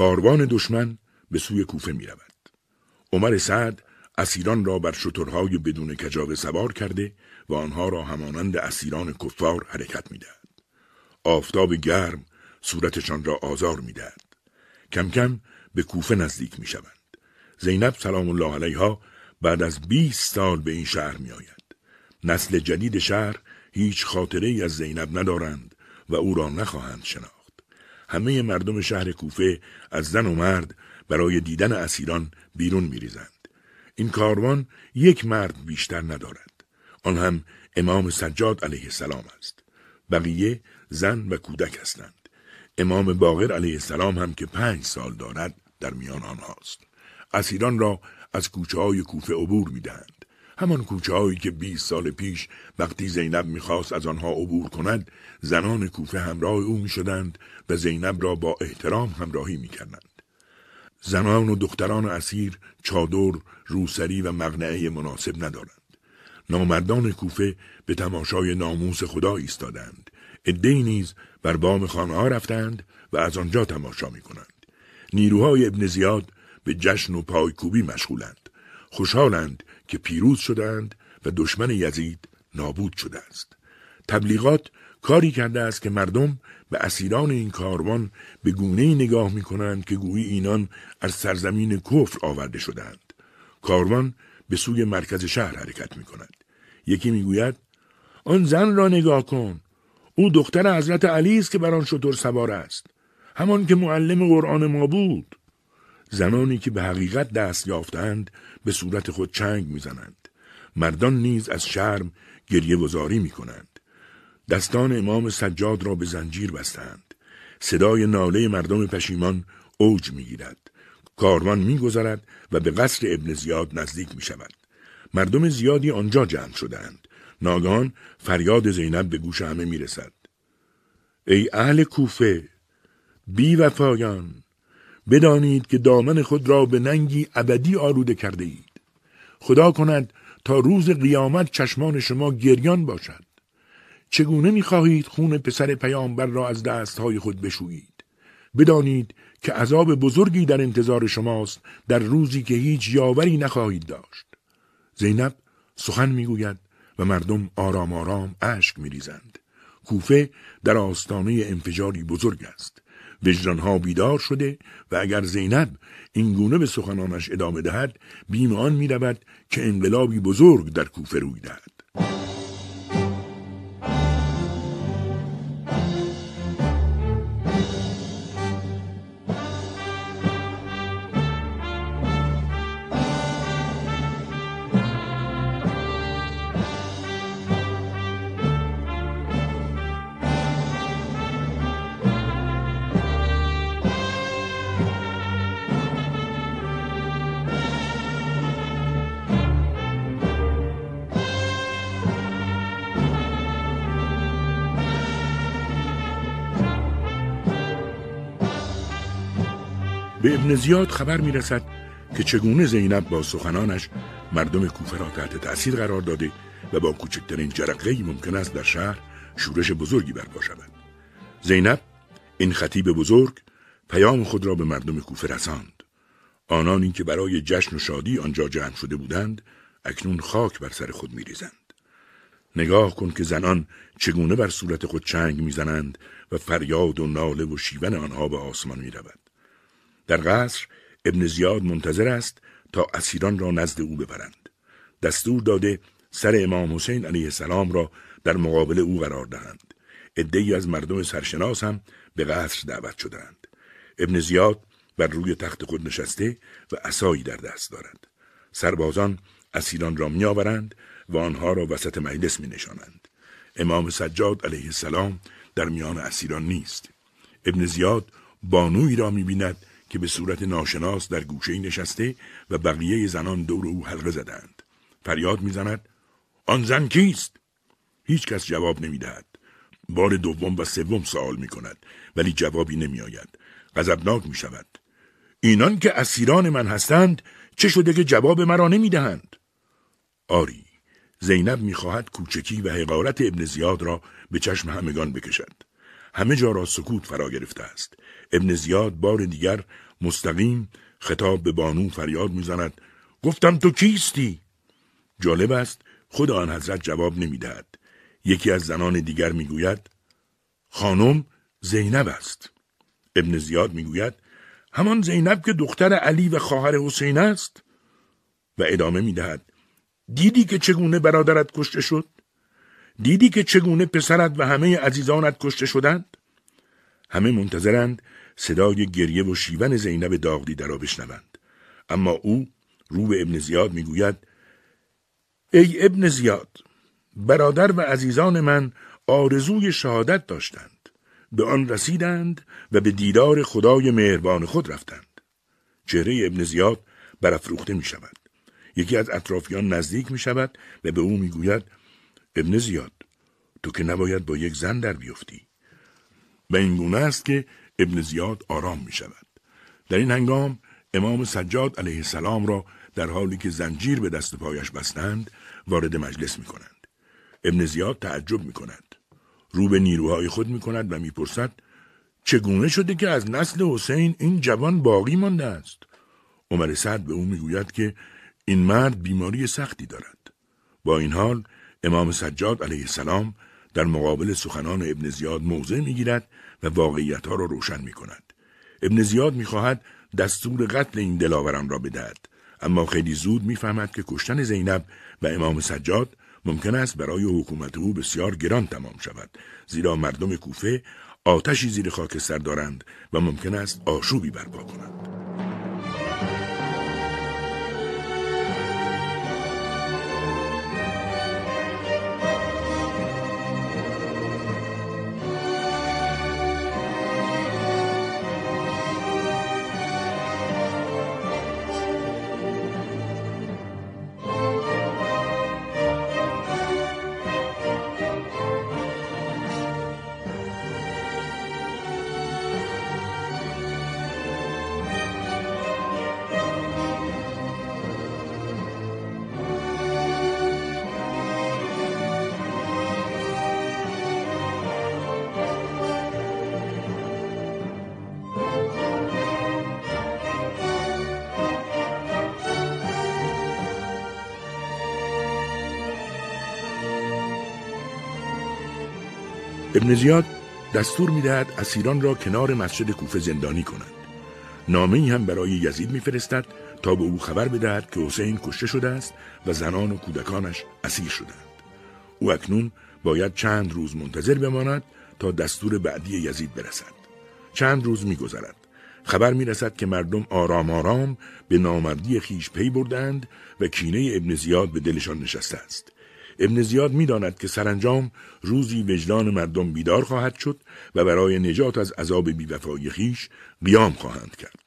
[SPEAKER 1] کاروان دشمن به سوی کوفه می رود. عمر سعد اسیران را بر شترهای بدون کجاوه سوار کرده و آنها را همانند اسیران کفار حرکت می‌دهد. آفتاب گرم صورتشان را آزار می‌دهد. کم کم به کوفه نزدیک می شوند. زینب سلام الله علیها بعد از 20 سال به این شهر می آید. نسل جدید شهر هیچ خاطره ای از زینب ندارند و او را نخواهند شناخت. همه مردم شهر کوفه از زن و مرد برای دیدن اسیران بیرون می ریزند. این کاروان یک مرد بیشتر ندارد. آن هم امام سجاد علیه السلام است. بقیه زن و کودک هستند. امام باقر علیه السلام هم که پنج سال دارد در میان آنهاست. اسیران را از کوچه های کوفه عبور می‌دهند. همان کوچه هایی که 20 سال پیش وقتی زینب می‌خواست از آنها عبور کند زنان کوفه همراه او می‌شدند و زینب را با احترام همراهی می‌کردند. زنان و دختران اسیر چادر، روسری و مغنعه مناسب ندارند. نامردان کوفه به تماشای ناموس خدا ایستادند. ادهی نیز بر بام خانه ها رفتند و از آنجا تماشا می کنند. نیروهای ابن زیاد به جشن و پایکوبی مشغولند. خوشحالند که پیروز شدند و دشمن یزید نابود شده است. تبلیغات کاری کرده است که مردم به اسیران این کاروان به گونه نگاه می کنند که گویی اینان از سرزمین کفر آورده شدند. کاروان به سوی مرکز شهر حرکت می کند. یکی می گوید آن زن را نگاه کن. او دختر حضرت علی است که بر آن شطور سوار است. همان که معلم قرآن ما بود. زنانی که به حقیقت دست یافتند به صورت خود چنگ می‌زنند. مردان نیز از شرم گریه وزاری می کنند. دستان امام سجاد را به زنجیر بستند. صدای ناله مردم پشیمان اوج می گیرد. کاروان می گذرد و به قصر ابن زیاد نزدیک می شود. مردم زیادی آنجا جمع شدند. ناگان فریاد زینب به گوش همه می رسد. ای اهل کوفه بی وفایان بدانید که دامن خود را به ننگی ابدی آلوده کرده اید. خدا کند تا روز قیامت چشمان شما گریان باشد. چگونه می‌خواهید خون پسر پیامبر را از دستهای خود بشویید؟ بدانید که عذاب بزرگی در انتظار شماست در روزی که هیچ یاوری نخواهید داشت. زینب سخن می‌گوید و مردم آرام آرام اشک میریزند. کوفه در آستانه انفجاری بزرگ است. وجدانها بیدار شده و اگر زینب این گونه به سخنانش ادامه دهد بیم آن که انقلابی بزرگ در کوفه روی دهد. ابن زیاد خبر می رسد که چگونه زینب با سخنانش مردم کوفه را تحت تأثیر قرار داده و با کوچکترین جرقه ممکن است در شهر شورش بزرگی برپا شود. زینب این خطیب بزرگ پیام خود را به مردم کوفه رساند. آنانی که برای جشن و شادی آنجا جمع شده بودند اکنون خاک بر سر خود می ریزند. نگاه کن که زنان چگونه بر صورت خود چنگ می‌زنند و فریاد و ناله و شیون آنها به آسمان می رود. در قصر ابن زیاد منتظر است تا اسیران را نزد او ببرند. دستور داده سر امام حسین علیه السلام را در مقابل او قرار دهند. عدهای از مردم سرشناس هم به قصر دعوت شدند. ابن زیاد بر روی تخت خود نشسته و اسایی در دست دارد. سربازان اسیران را میآورند و آنها را وسط مجلس می نشانند. امام سجاد علیه السلام در میان اسیران نیست. ابن زیاد بانوی را می بیند که به صورت ناشناس در گوشه نشسته و بقیه زنان دور او حلقه زدند. فریاد می‌زند آن زن کیست؟ هیچ کس جواب نمی‌دهد. بار دوم و سوم سوال می کند ولی جوابی نمی آید. غضبناک می شود. اینان که اسیران من هستند چه شده که جواب مرا نمی دهند؟ آری زینب می‌خواهد کوچکی و حقارت ابن زیاد را به چشم همگان بکشد. همه جا را سکوت فرا گرفته است. ابن زیاد بار دیگر مستقیم خطاب به بانو فریاد می‌زند. گفتم تو کیستی؟ جالب است خود آن حضرت جواب نمی‌دهد. یکی از زنان دیگر می‌گوید خانم زینب است. ابن زیاد می‌گوید همان زینب که دختر علی و خواهر حسین است؟ و ادامه می‌دهد دیدی که چگونه برادرت کشته شد؟ دیدی که چگونه پسرت و همه عزیزانت کشته شدند؟ همه منتظرند صدای گریه و شیون زینب داغدی را بشنوند. اما او رو به ابن زیاد می‌گوید ای ابن زیاد برادر و عزیزان من آرزوی شهادت داشتند. به آن رسیدند و به دیدار خدای مهربان خود رفتند. چهره ابن زیاد برافروخته می شود یکی از اطرافیان نزدیک می شود و به او می گوید ابن زیاد تو که نباید با یک زن در بیفتی. و این گونه است که ابن زیاد آرام می شود در این هنگام امام سجاد علیه السلام را در حالی که زنجیر به دست پایش بستند وارد مجلس می کنند. ابن زیاد تعجب می کند. رو به نیروهای خود می کند و می‌پرسد چگونه شده که از نسل حسین این جوان باقی مانده است؟ عمر سعد به او می‌گوید که این مرد بیماری سختی دارد. با این حال امام سجاد علیه السلام در مقابل سخنان ابن زیاد موضع می‌گیرد و واقعیت ها را روشن می کند. ابن زیاد می‌خواهد دستور قتل این دلاوران را بدهد. اما خیلی زود می‌فهمد که کشتن زینب و امام سجاد ممکن است برای حکومت او بسیار گران تمام شود. زیرا مردم کوفه آتشی زیر خاکستر دارند و ممکن است آشوبی برپا کنند. زیاد دستور می‌دهد اسیران را کنار مسجد کوفه زندانی کنند. نامه هم برای یزید میفرستد تا به او خبر بدهد که حسین کشته شده است و زنان و کودکانش اسیر شدند. او اکنون باید چند روز منتظر بماند تا دستور بعدی یزید برسد. چند روز میگذرد. خبر می‌رسد که مردم آرام آرام به نامردی خیش پی بردند و کینه ابن زیاد به دلشان نشسته است. ابن زیاد می‌داند که سرانجام روزی وجدان مردم بیدار خواهد شد و برای نجات از عذاب بیوفایی خیش قیام خواهند کرد.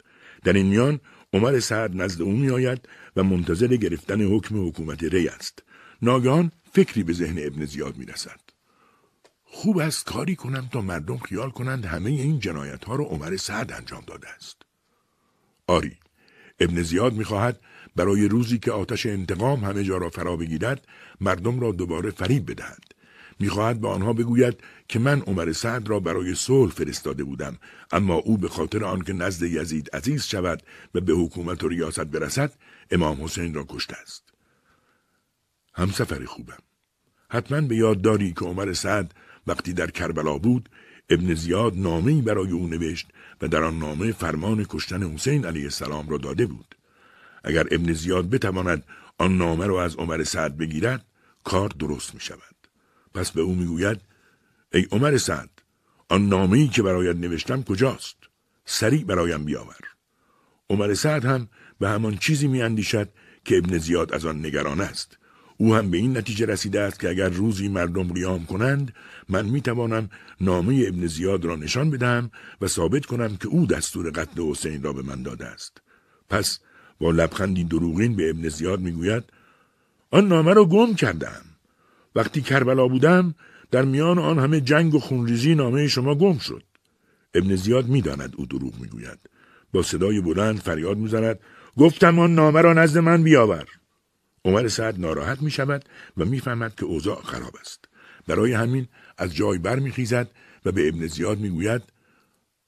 [SPEAKER 1] در این میان عمر سعد نزد او میآید و منتظر گرفتن حکم حکومت ری است. ناگهان فکری به ذهن ابن زیاد می‌رسد. خوب است کاری کنم تا مردم خیال کنند همه این جنایت ها را عمر سعد انجام داده است. آری ابن زیاد می‌خواهد برای روزی که آتش انتقام همه جا را فرا بگیرد مردم را دوباره فریب بدهد. می‌خواهد به آنها بگوید که من عمر سعد را برای صلح فرستاده بودم اما او به خاطر آنکه نزد یزید عزیز شود و به حکومت و ریاست برسد امام حسین را کشته است. همسفر خوبم. حتما به یاد داری که عمر سعد وقتی در کربلا بود ابن زیاد نامه‌ای برای او نوشت و در آن نامه فرمان کشتن حسین علیه السلام را داده بود. اگر ابن زیاد بتواند آن نامه را از عمر سعد بگیرد کار درست می شود. پس به او می‌گوید ای عمر سعد آن نامه ای که برایت نوشتم کجاست؟ سریع برایم بیاور. عمر سعد هم به همان چیزی می اندیشد که ابن زیاد از آن نگران است. او هم به این نتیجه رسیده است که اگر روزی مردم ریام کنند من می توانم نامه ابن زیاد را نشان بدهم و ثابت کنم که او دستور قتل حسین را به من داده است. پس با لبخندی دروغین به ابن زیاد می‌گوید آن نامه را گم کردم. وقتی کربلا بودم در میان آن همه جنگ و خونریزی نامه شما گم شد. ابن زیاد می‌داند او دروغ می‌گوید. با صدای بلند فریاد می‌زند گفتم آن نامه را نزد من بیاور. عمر سعد ناراحت می شود و می‌فهمد که اوضاع خراب است. برای همین از جای برمیخیزد و به ابن زیاد می‌گوید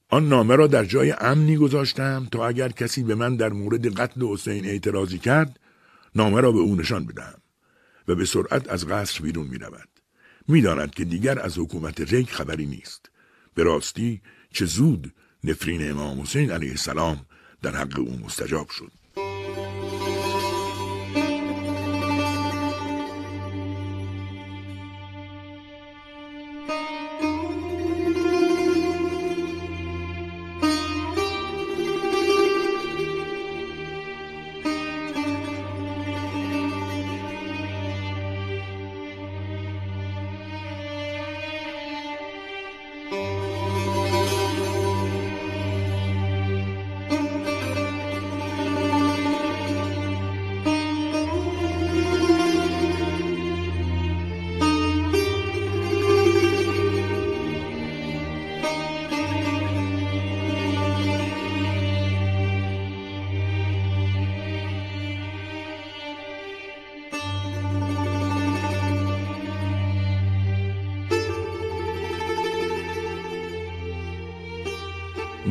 [SPEAKER 1] آن نامه را در جای امنی گذاشتم تا اگر کسی به من در مورد قتل حسین اعتراضی کرد نامه را به او نشان بدهم و به سرعت از قصر بیرون می رود. می داند که دیگر از حکومت ریک خبری نیست. به راستی چه زود نفرین امام حسین علیه السلام در حق او مستجاب شد.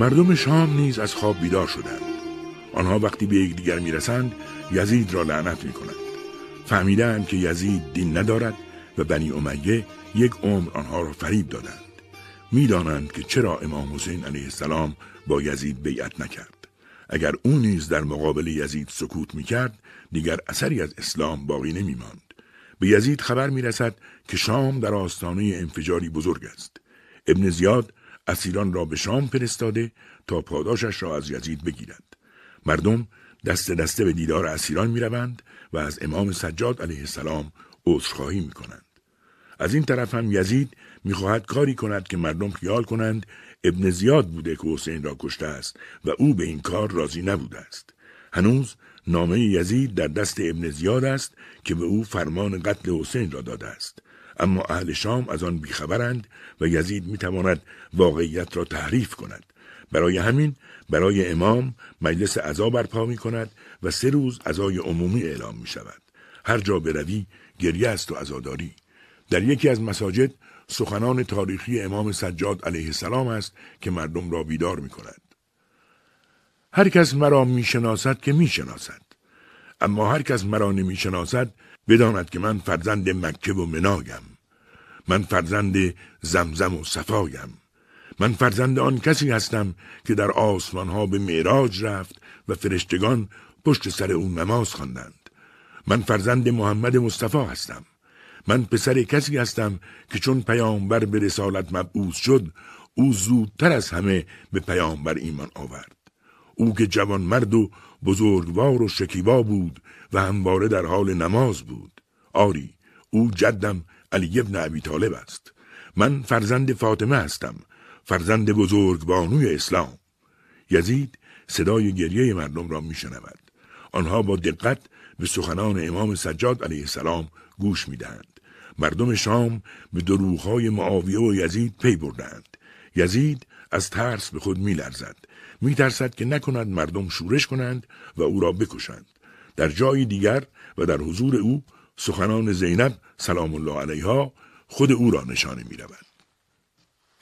[SPEAKER 1] مردم شام نیز از خواب بیدار شدند. آنها وقتی به یکدیگر می‌رسند یزید را لعنت می‌کنند. فهمیدند که یزید دین ندارد و بنی امیه یک عمر آنها را فریب دادند. می‌دانند که چرا امام حسین علیه السلام با یزید بیعت نکرد. اگر او نیز در مقابل یزید سکوت می‌کرد دیگر اثری از اسلام باقی نمیماند. به یزید خبر می‌رسد که شام در آستانه انفجاری بزرگ است. ابن زیاد اسیران را به شام فرستاده تا پاداشش را از یزید بگیرد مردم دست دسته به دیدار اسیران می‌روند و از امام سجاد علیه السلام عذرخواهی می کنند. از این طرف هم یزید می‌خواهد کاری کند که مردم خیال کنند ابن زیاد بوده که حسین را کشته است و او به این کار راضی نبوده است. هنوز نامه یزید در دست ابن زیاد است که به او فرمان قتل حسین را داده است. اما اهل شام از آن بیخبرند و یزید می‌تواند واقعیت را تحریف کند برای همین برای امام مجلس عزا برپا می کند و سه روز عزای عمومی اعلام می شود. هر جا بروی گریه است و عزاداری. در یکی از مساجد سخنان تاریخی امام سجاد علیه السلام است که مردم را بیدار می کند. هر کس مرا می شناسد که می شناسد. اما هر کس مرا نمی شناسد بداند که من فرزند مکه و منایم من فرزند زمزم و صفایم. من فرزند آن کسی هستم که در آسمان ها به معراج رفت و فرشتگان پشت سر او نماز خواندند. من فرزند محمد مصطفی هستم. من پسر کسی هستم که چون پیامبر به رسالت مبعوث شد او زودتر از همه به پیامبر ایمان آورد. او که جوان مرد و بزرگوار و شکیبا بود و همواره در حال نماز بود. آری او جدم علی ابن ابی طالب است. من فرزند فاطمه هستم فرزند بزرگ بانوی اسلام. یزید صدای گریه مردم را میشنود. آنها با دقت به سخنان امام سجاد علیه السلام گوش می‌دهند. مردم شام به دروغهای معاویه و یزید پی بردند. یزید از ترس به خود میلرزد. میترسد که نکند مردم شورش کنند و او را بکشند. در جای دیگر و در حضور او سخنان زینب سلام الله علیها خود او را نشانه می رود.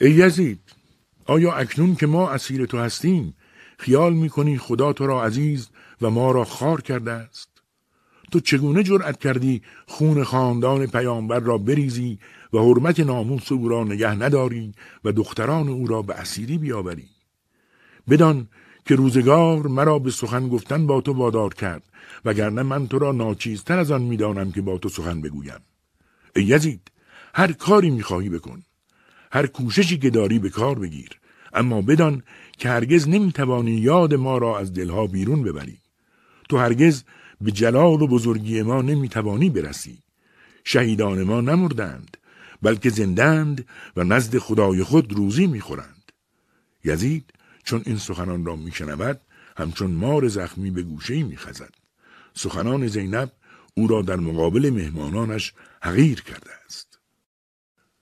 [SPEAKER 1] ای یزید آیا اکنون که ما اسیر تو هستیم خیال می کنی خدا تو را عزیز و ما را خار کرده است؟ تو چگونه جرأت کردی خون خاندان پیامبر را بریزی و حرمت ناموس او را نگه نداری و دختران او را به اسیری بیاوری؟ بدان که روزگار مرا به سخن گفتن با تو وادار کرد. وگرنه من تو را ناچیزتر از آن می‌دانم که با تو سخن بگویم. ای یزید هر کاری می‌خواهی بکن. هر کوششی که داری به کار بگیر. اما بدان که هرگز نمی‌توانی یاد ما را از دلها بیرون ببری. تو هرگز به جلال و بزرگی ما نمی‌توانی برسی. شهیدان ما نمردند بلکه زندند و نزد خدای خود روزی می‌خورند. یزید چون این سخنان را میشنود همچون مار زخمی به گوشه میخزد. سخنان زینب او را در مقابل مهمانانش حقیر کرده است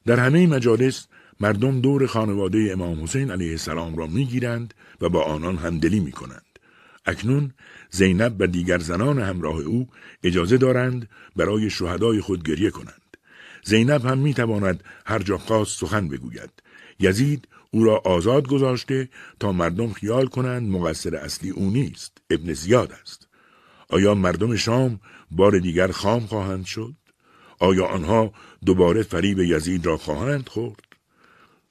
[SPEAKER 1] در همه مجالس مردم دور خانواده امام حسین علیه السلام را می‌گیرند و با آنان همدلی می کنند. اکنون زینب و دیگر زنان همراه او اجازه دارند برای شهدای خود گریه کنند. زینب هم می تواند هر جا خواست سخن بگوید. یزید او را آزاد گذاشته تا مردم خیال کنند مقصر اصلی او نیست ابن زیاد است آیا مردم شام بار دیگر خام خواهند شد؟ آیا آنها دوباره فریب یزید را خواهند خورد؟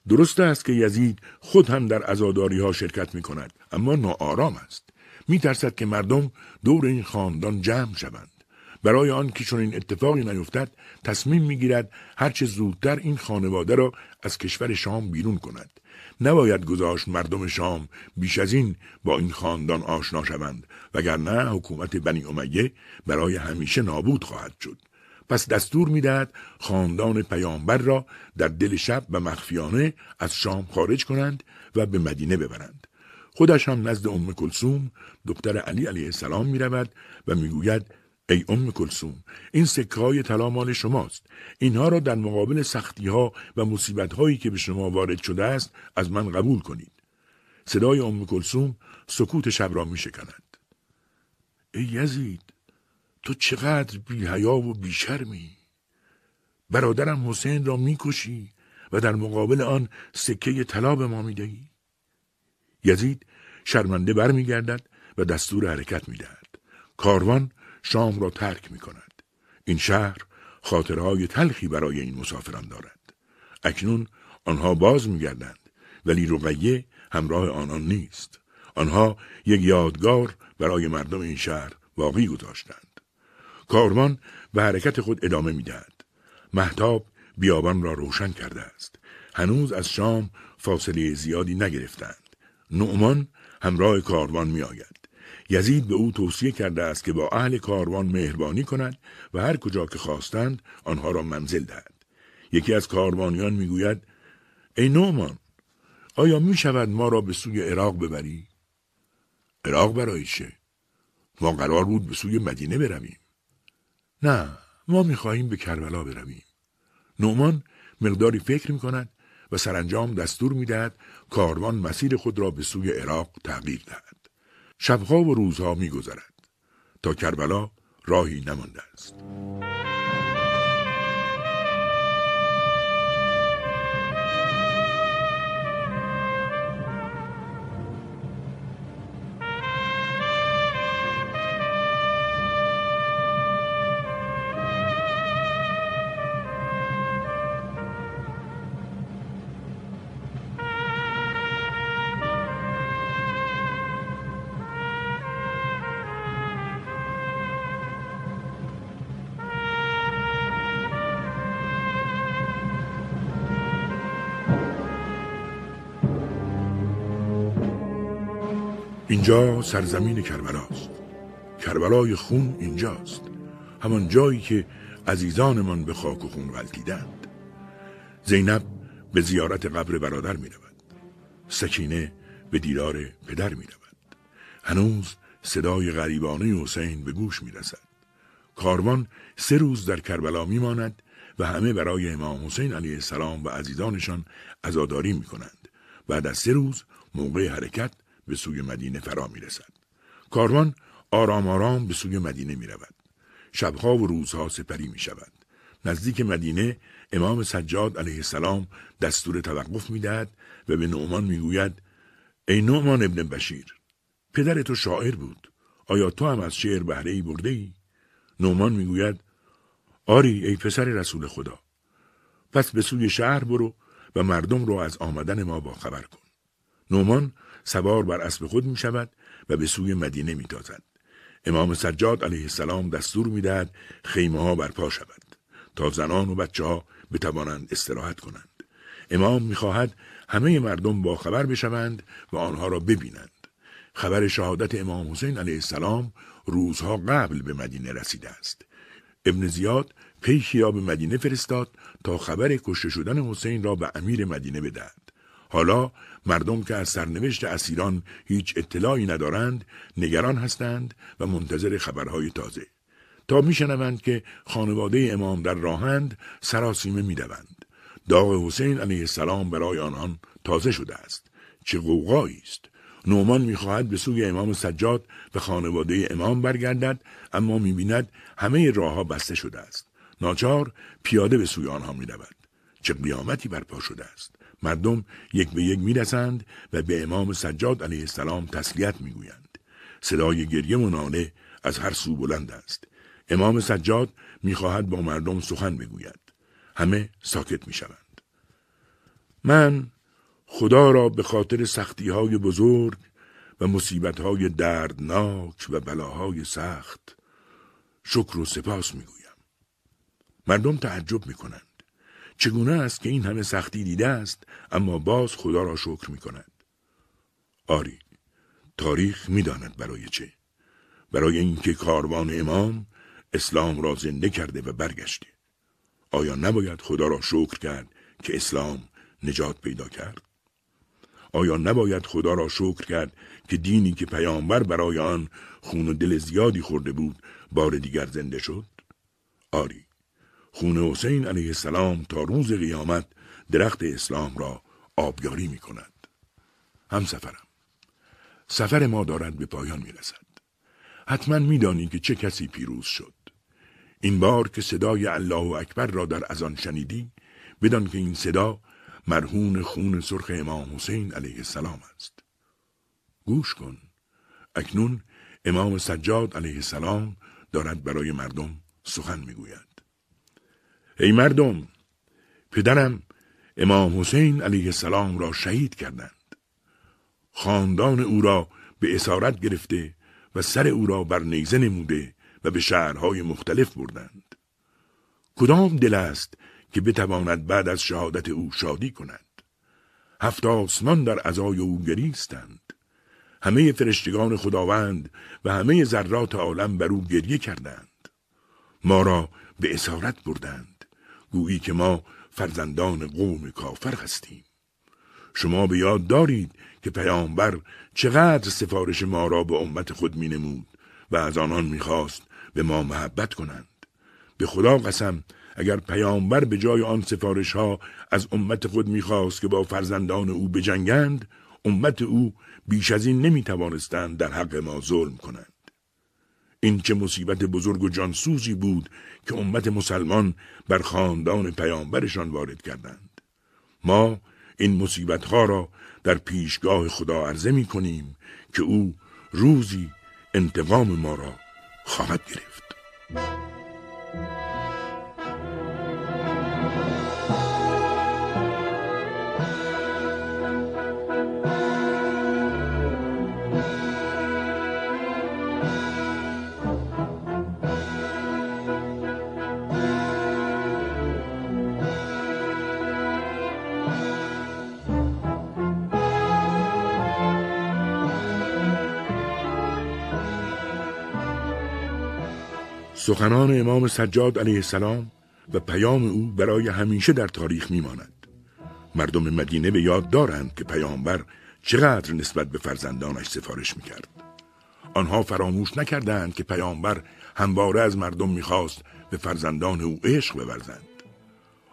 [SPEAKER 1] درست است که یزید خود هم در ازاداری ها شرکت می کند اما ناآرام است. می ترسد که مردم دور این خاندان جمع شوند. برای آن که چون این اتفاقی نیفتد تصمیم می‌گیرد هرچه زودتر این خانواده را از کشور شام بیرون کند. نباید گذاشت مردم شام بیش از این با این خاندان آشنا شوند وگرنه حکومت بنی امیه برای همیشه نابود خواهد شد. پس دستور می‌دهد خاندان پیامبر را در دل شب و مخفیانه از شام خارج کنند و به مدینه ببرند. خودش هم نزد ام کلسوم دختر علی علیه السلام می رود و می‌گوید ای ام کلسوم این سکه های طلا مال شماست. اینها را در مقابل سختی ها و مصیبت هایی که به شما وارد شده است از من قبول کنید. صدای ام کلسوم سکوت شب را می شکند ای یزید تو چقدر بی حیا و بی شرمی برادرم حسین را می‌کشی و در مقابل آن سکه طلا به ما می‌دهی. یزید شرمنده برمیگردد و دستور حرکت می‌دهد. کاروان شام را ترک می کند. این شهر خاطرهای تلخی برای این مسافران دارد. اکنون آنها باز می گردند ولی رقیه همراه آنان نیست. آنها یک یادگار برای مردم این شهر واقعی گذاشتند. کاروان به حرکت خود ادامه می دهد. محتاب بیابان را روشن کرده است. هنوز از شام فاصله زیادی نگرفتند. نعمان همراه کاروان می آید. یزید به او توصیه کرده است که با اهل کاروان مهربانی کند و هر کجا که خواستند آنها را منزل دهد. یکی از کاروانیان می‌گوید ای نومان آیا می شود ما را به سوی عراق ببری؟ عراق برای چه؟ ما قرار بود به سوی مدینه برویم. نه ما می خواهیم به کربلا برویم. نومان مقداری فکر می کند و سرانجام دستور می دهد کاروان مسیر خود را به سوی عراق تغییر دهد. شبها و روزها میگذرد تا کربلا راهی نمانده است. اینجا سرزمین کربلاست. کربلای خون اینجاست. همان جایی که عزیزانمان به خاک و خون غلطیدند زینب به زیارت قبر برادر می رود سکینه به دیدار پدر می رود هنوز صدای غریبانه حسین به گوش می رسد کاروان سه روز در کربلا می ماند و همه برای امام حسین علیه السلام و عزیزانشان عزاداری می کنند بعد از سه روز موقع حرکت به سوی مدینه فرا می رسد. کاروان آرام آرام به سوی مدینه می رود. شبها و روزها سپری می شود. نزدیک مدینه امام سجاد علیه السلام دستور توقف می دهد و به نعمان می گوید ای نعمان ابن بشیر پدر تو شاعر بود آیا تو هم از شعر بهره ای برده ای؟ نعمان می گوید آری ای پسر رسول خدا پس به سوی شهر برو و مردم رو از آمدن ما با خبر کن. نومان سوار بر اسب خود می شود و به سوی مدینه می تازد. امام سجاد علیه السلام دستور می دهد خیمه ها برپا شود تا زنان و بچه ها بتوانند استراحت کنند. امام می خواهد همه مردم با خبر بشوند و آنها را ببینند. خبر شهادت امام حسین علیه السلام روزها قبل به مدینه رسیده است. ابن زیاد پیکی را به مدینه فرستاد تا خبر کشته شدن حسین را به امیر مدینه بدهد. حالا مردم که از سرنوشت اسیران هیچ اطلاعی ندارند نگران هستند و منتظر خبرهای تازه. تا میشنوند که خانواده امام در راهند سراسیمه می‌دوند داغ حسین علیه السلام برای آنان تازه شده است. چه قوقایی است. نومان می‌خواهد به سوی امام سجاد به خانواده امام برگردد اما می‌بیند همه راهها بسته شده است. ناچار پیاده به سوی آنها می‌رود. چه قیامتی برپا شده است. مردم یک به یک می‌رسند و به امام سجاد علیه السلام تسلیت می‌گویند. صدای گریه و ناله از هر سو بلند است. امام سجاد می‌خواهد با مردم سخن بگوید. همه ساکت می‌شوند. من خدا را به خاطر سختی های بزرگ و مصیبت های دردناک و بلاهای سخت شکر و سپاس می‌گویم. مردم تعجب می‌کنند. چگونه است که این همه سختی دیده است اما باز خدا را شکر می‌کند. آری تاریخ می‌داند برای چه. برای اینکه کاروان امام اسلام را زنده کرده و برگشته. آیا نباید خدا را شکر کرد که اسلام نجات پیدا کرد؟ آیا نباید خدا را شکر کرد که دینی که پیامبر برای آن خون و دل زیادی خورده بود بار دیگر زنده شد؟ آری خون حسین علیه السلام تا روز قیامت درخت اسلام را آبیاری می کند. هم سفرم. سفر ما دارد به پایان می رسد. حتما میدانی که چه کسی پیروز شد. این بار که صدای الله اکبر را در ازان شنیدی بدان که این صدا مرهون خون سرخ امام حسین علیه السلام است. گوش کن. اکنون امام سجاد علیه السلام دارد برای مردم سخن می‌گوید. ای مردم پدرم امام حسین علیه السلام را شهید کردند. خاندان او را به اسارت گرفته و سر او را بر نیزه نموده و به شهرهای مختلف بردند. کدام دل است که بتواند بعد از شهادت او شادی کند؟ هفت آسمان در ازای او گریستند. همه فرشتگان خداوند و همه ذرات عالم بر او گریه کردند. ما را به اسارت بردند. گویی که ما فرزندان قوم کافر هستیم. شما به یاد دارید که پیامبر چقدر سفارش ما را به امت خود می نمود و از آنان می‌خواست به ما محبت کنند. به خدا قسم اگر پیامبر به جای آن سفارش ها از امت خود می‌خواست که با فرزندان او بجنگند امت او بیش از این نمی توانستند در حق ما ظلم کنند. این چه مصیبت بزرگ و جانسوزی بود که امت مسلمان بر خاندان پیامبرشان وارد کردند. ما این مصیبت ها را در پیشگاه خدا عرضه می کنیم که او روزی انتقام ما را خواهد گرفت. سخنان امام سجاد علیه السلام و پیام او برای همیشه در تاریخ میماند. مردم مدینه به یاد دارند که پیامبر چقدر نسبت به فرزندانش سفارش می‌کرد. آنها فراموش نکردند که پیامبر همواره از مردم می‌خواست به فرزندان او عشق بورزند.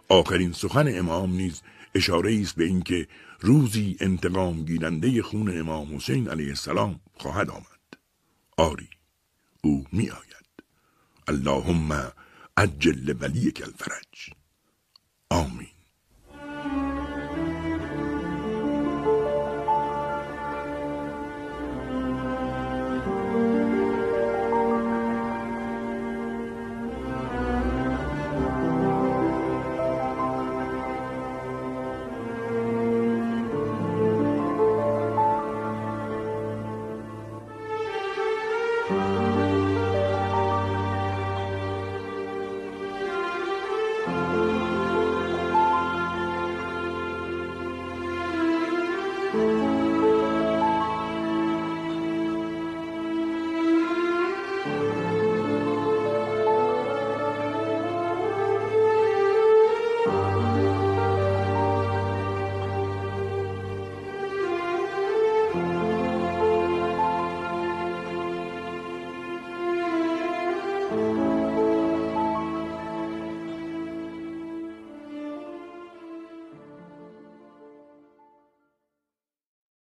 [SPEAKER 1] آخرین سخن امام نیز اشاره است به اینکه روزی انتقام گیرنده خون امام حسین علیه السلام خواهد آمد. آری او میآید. اللهم عجل ولیک الفرج. آمین.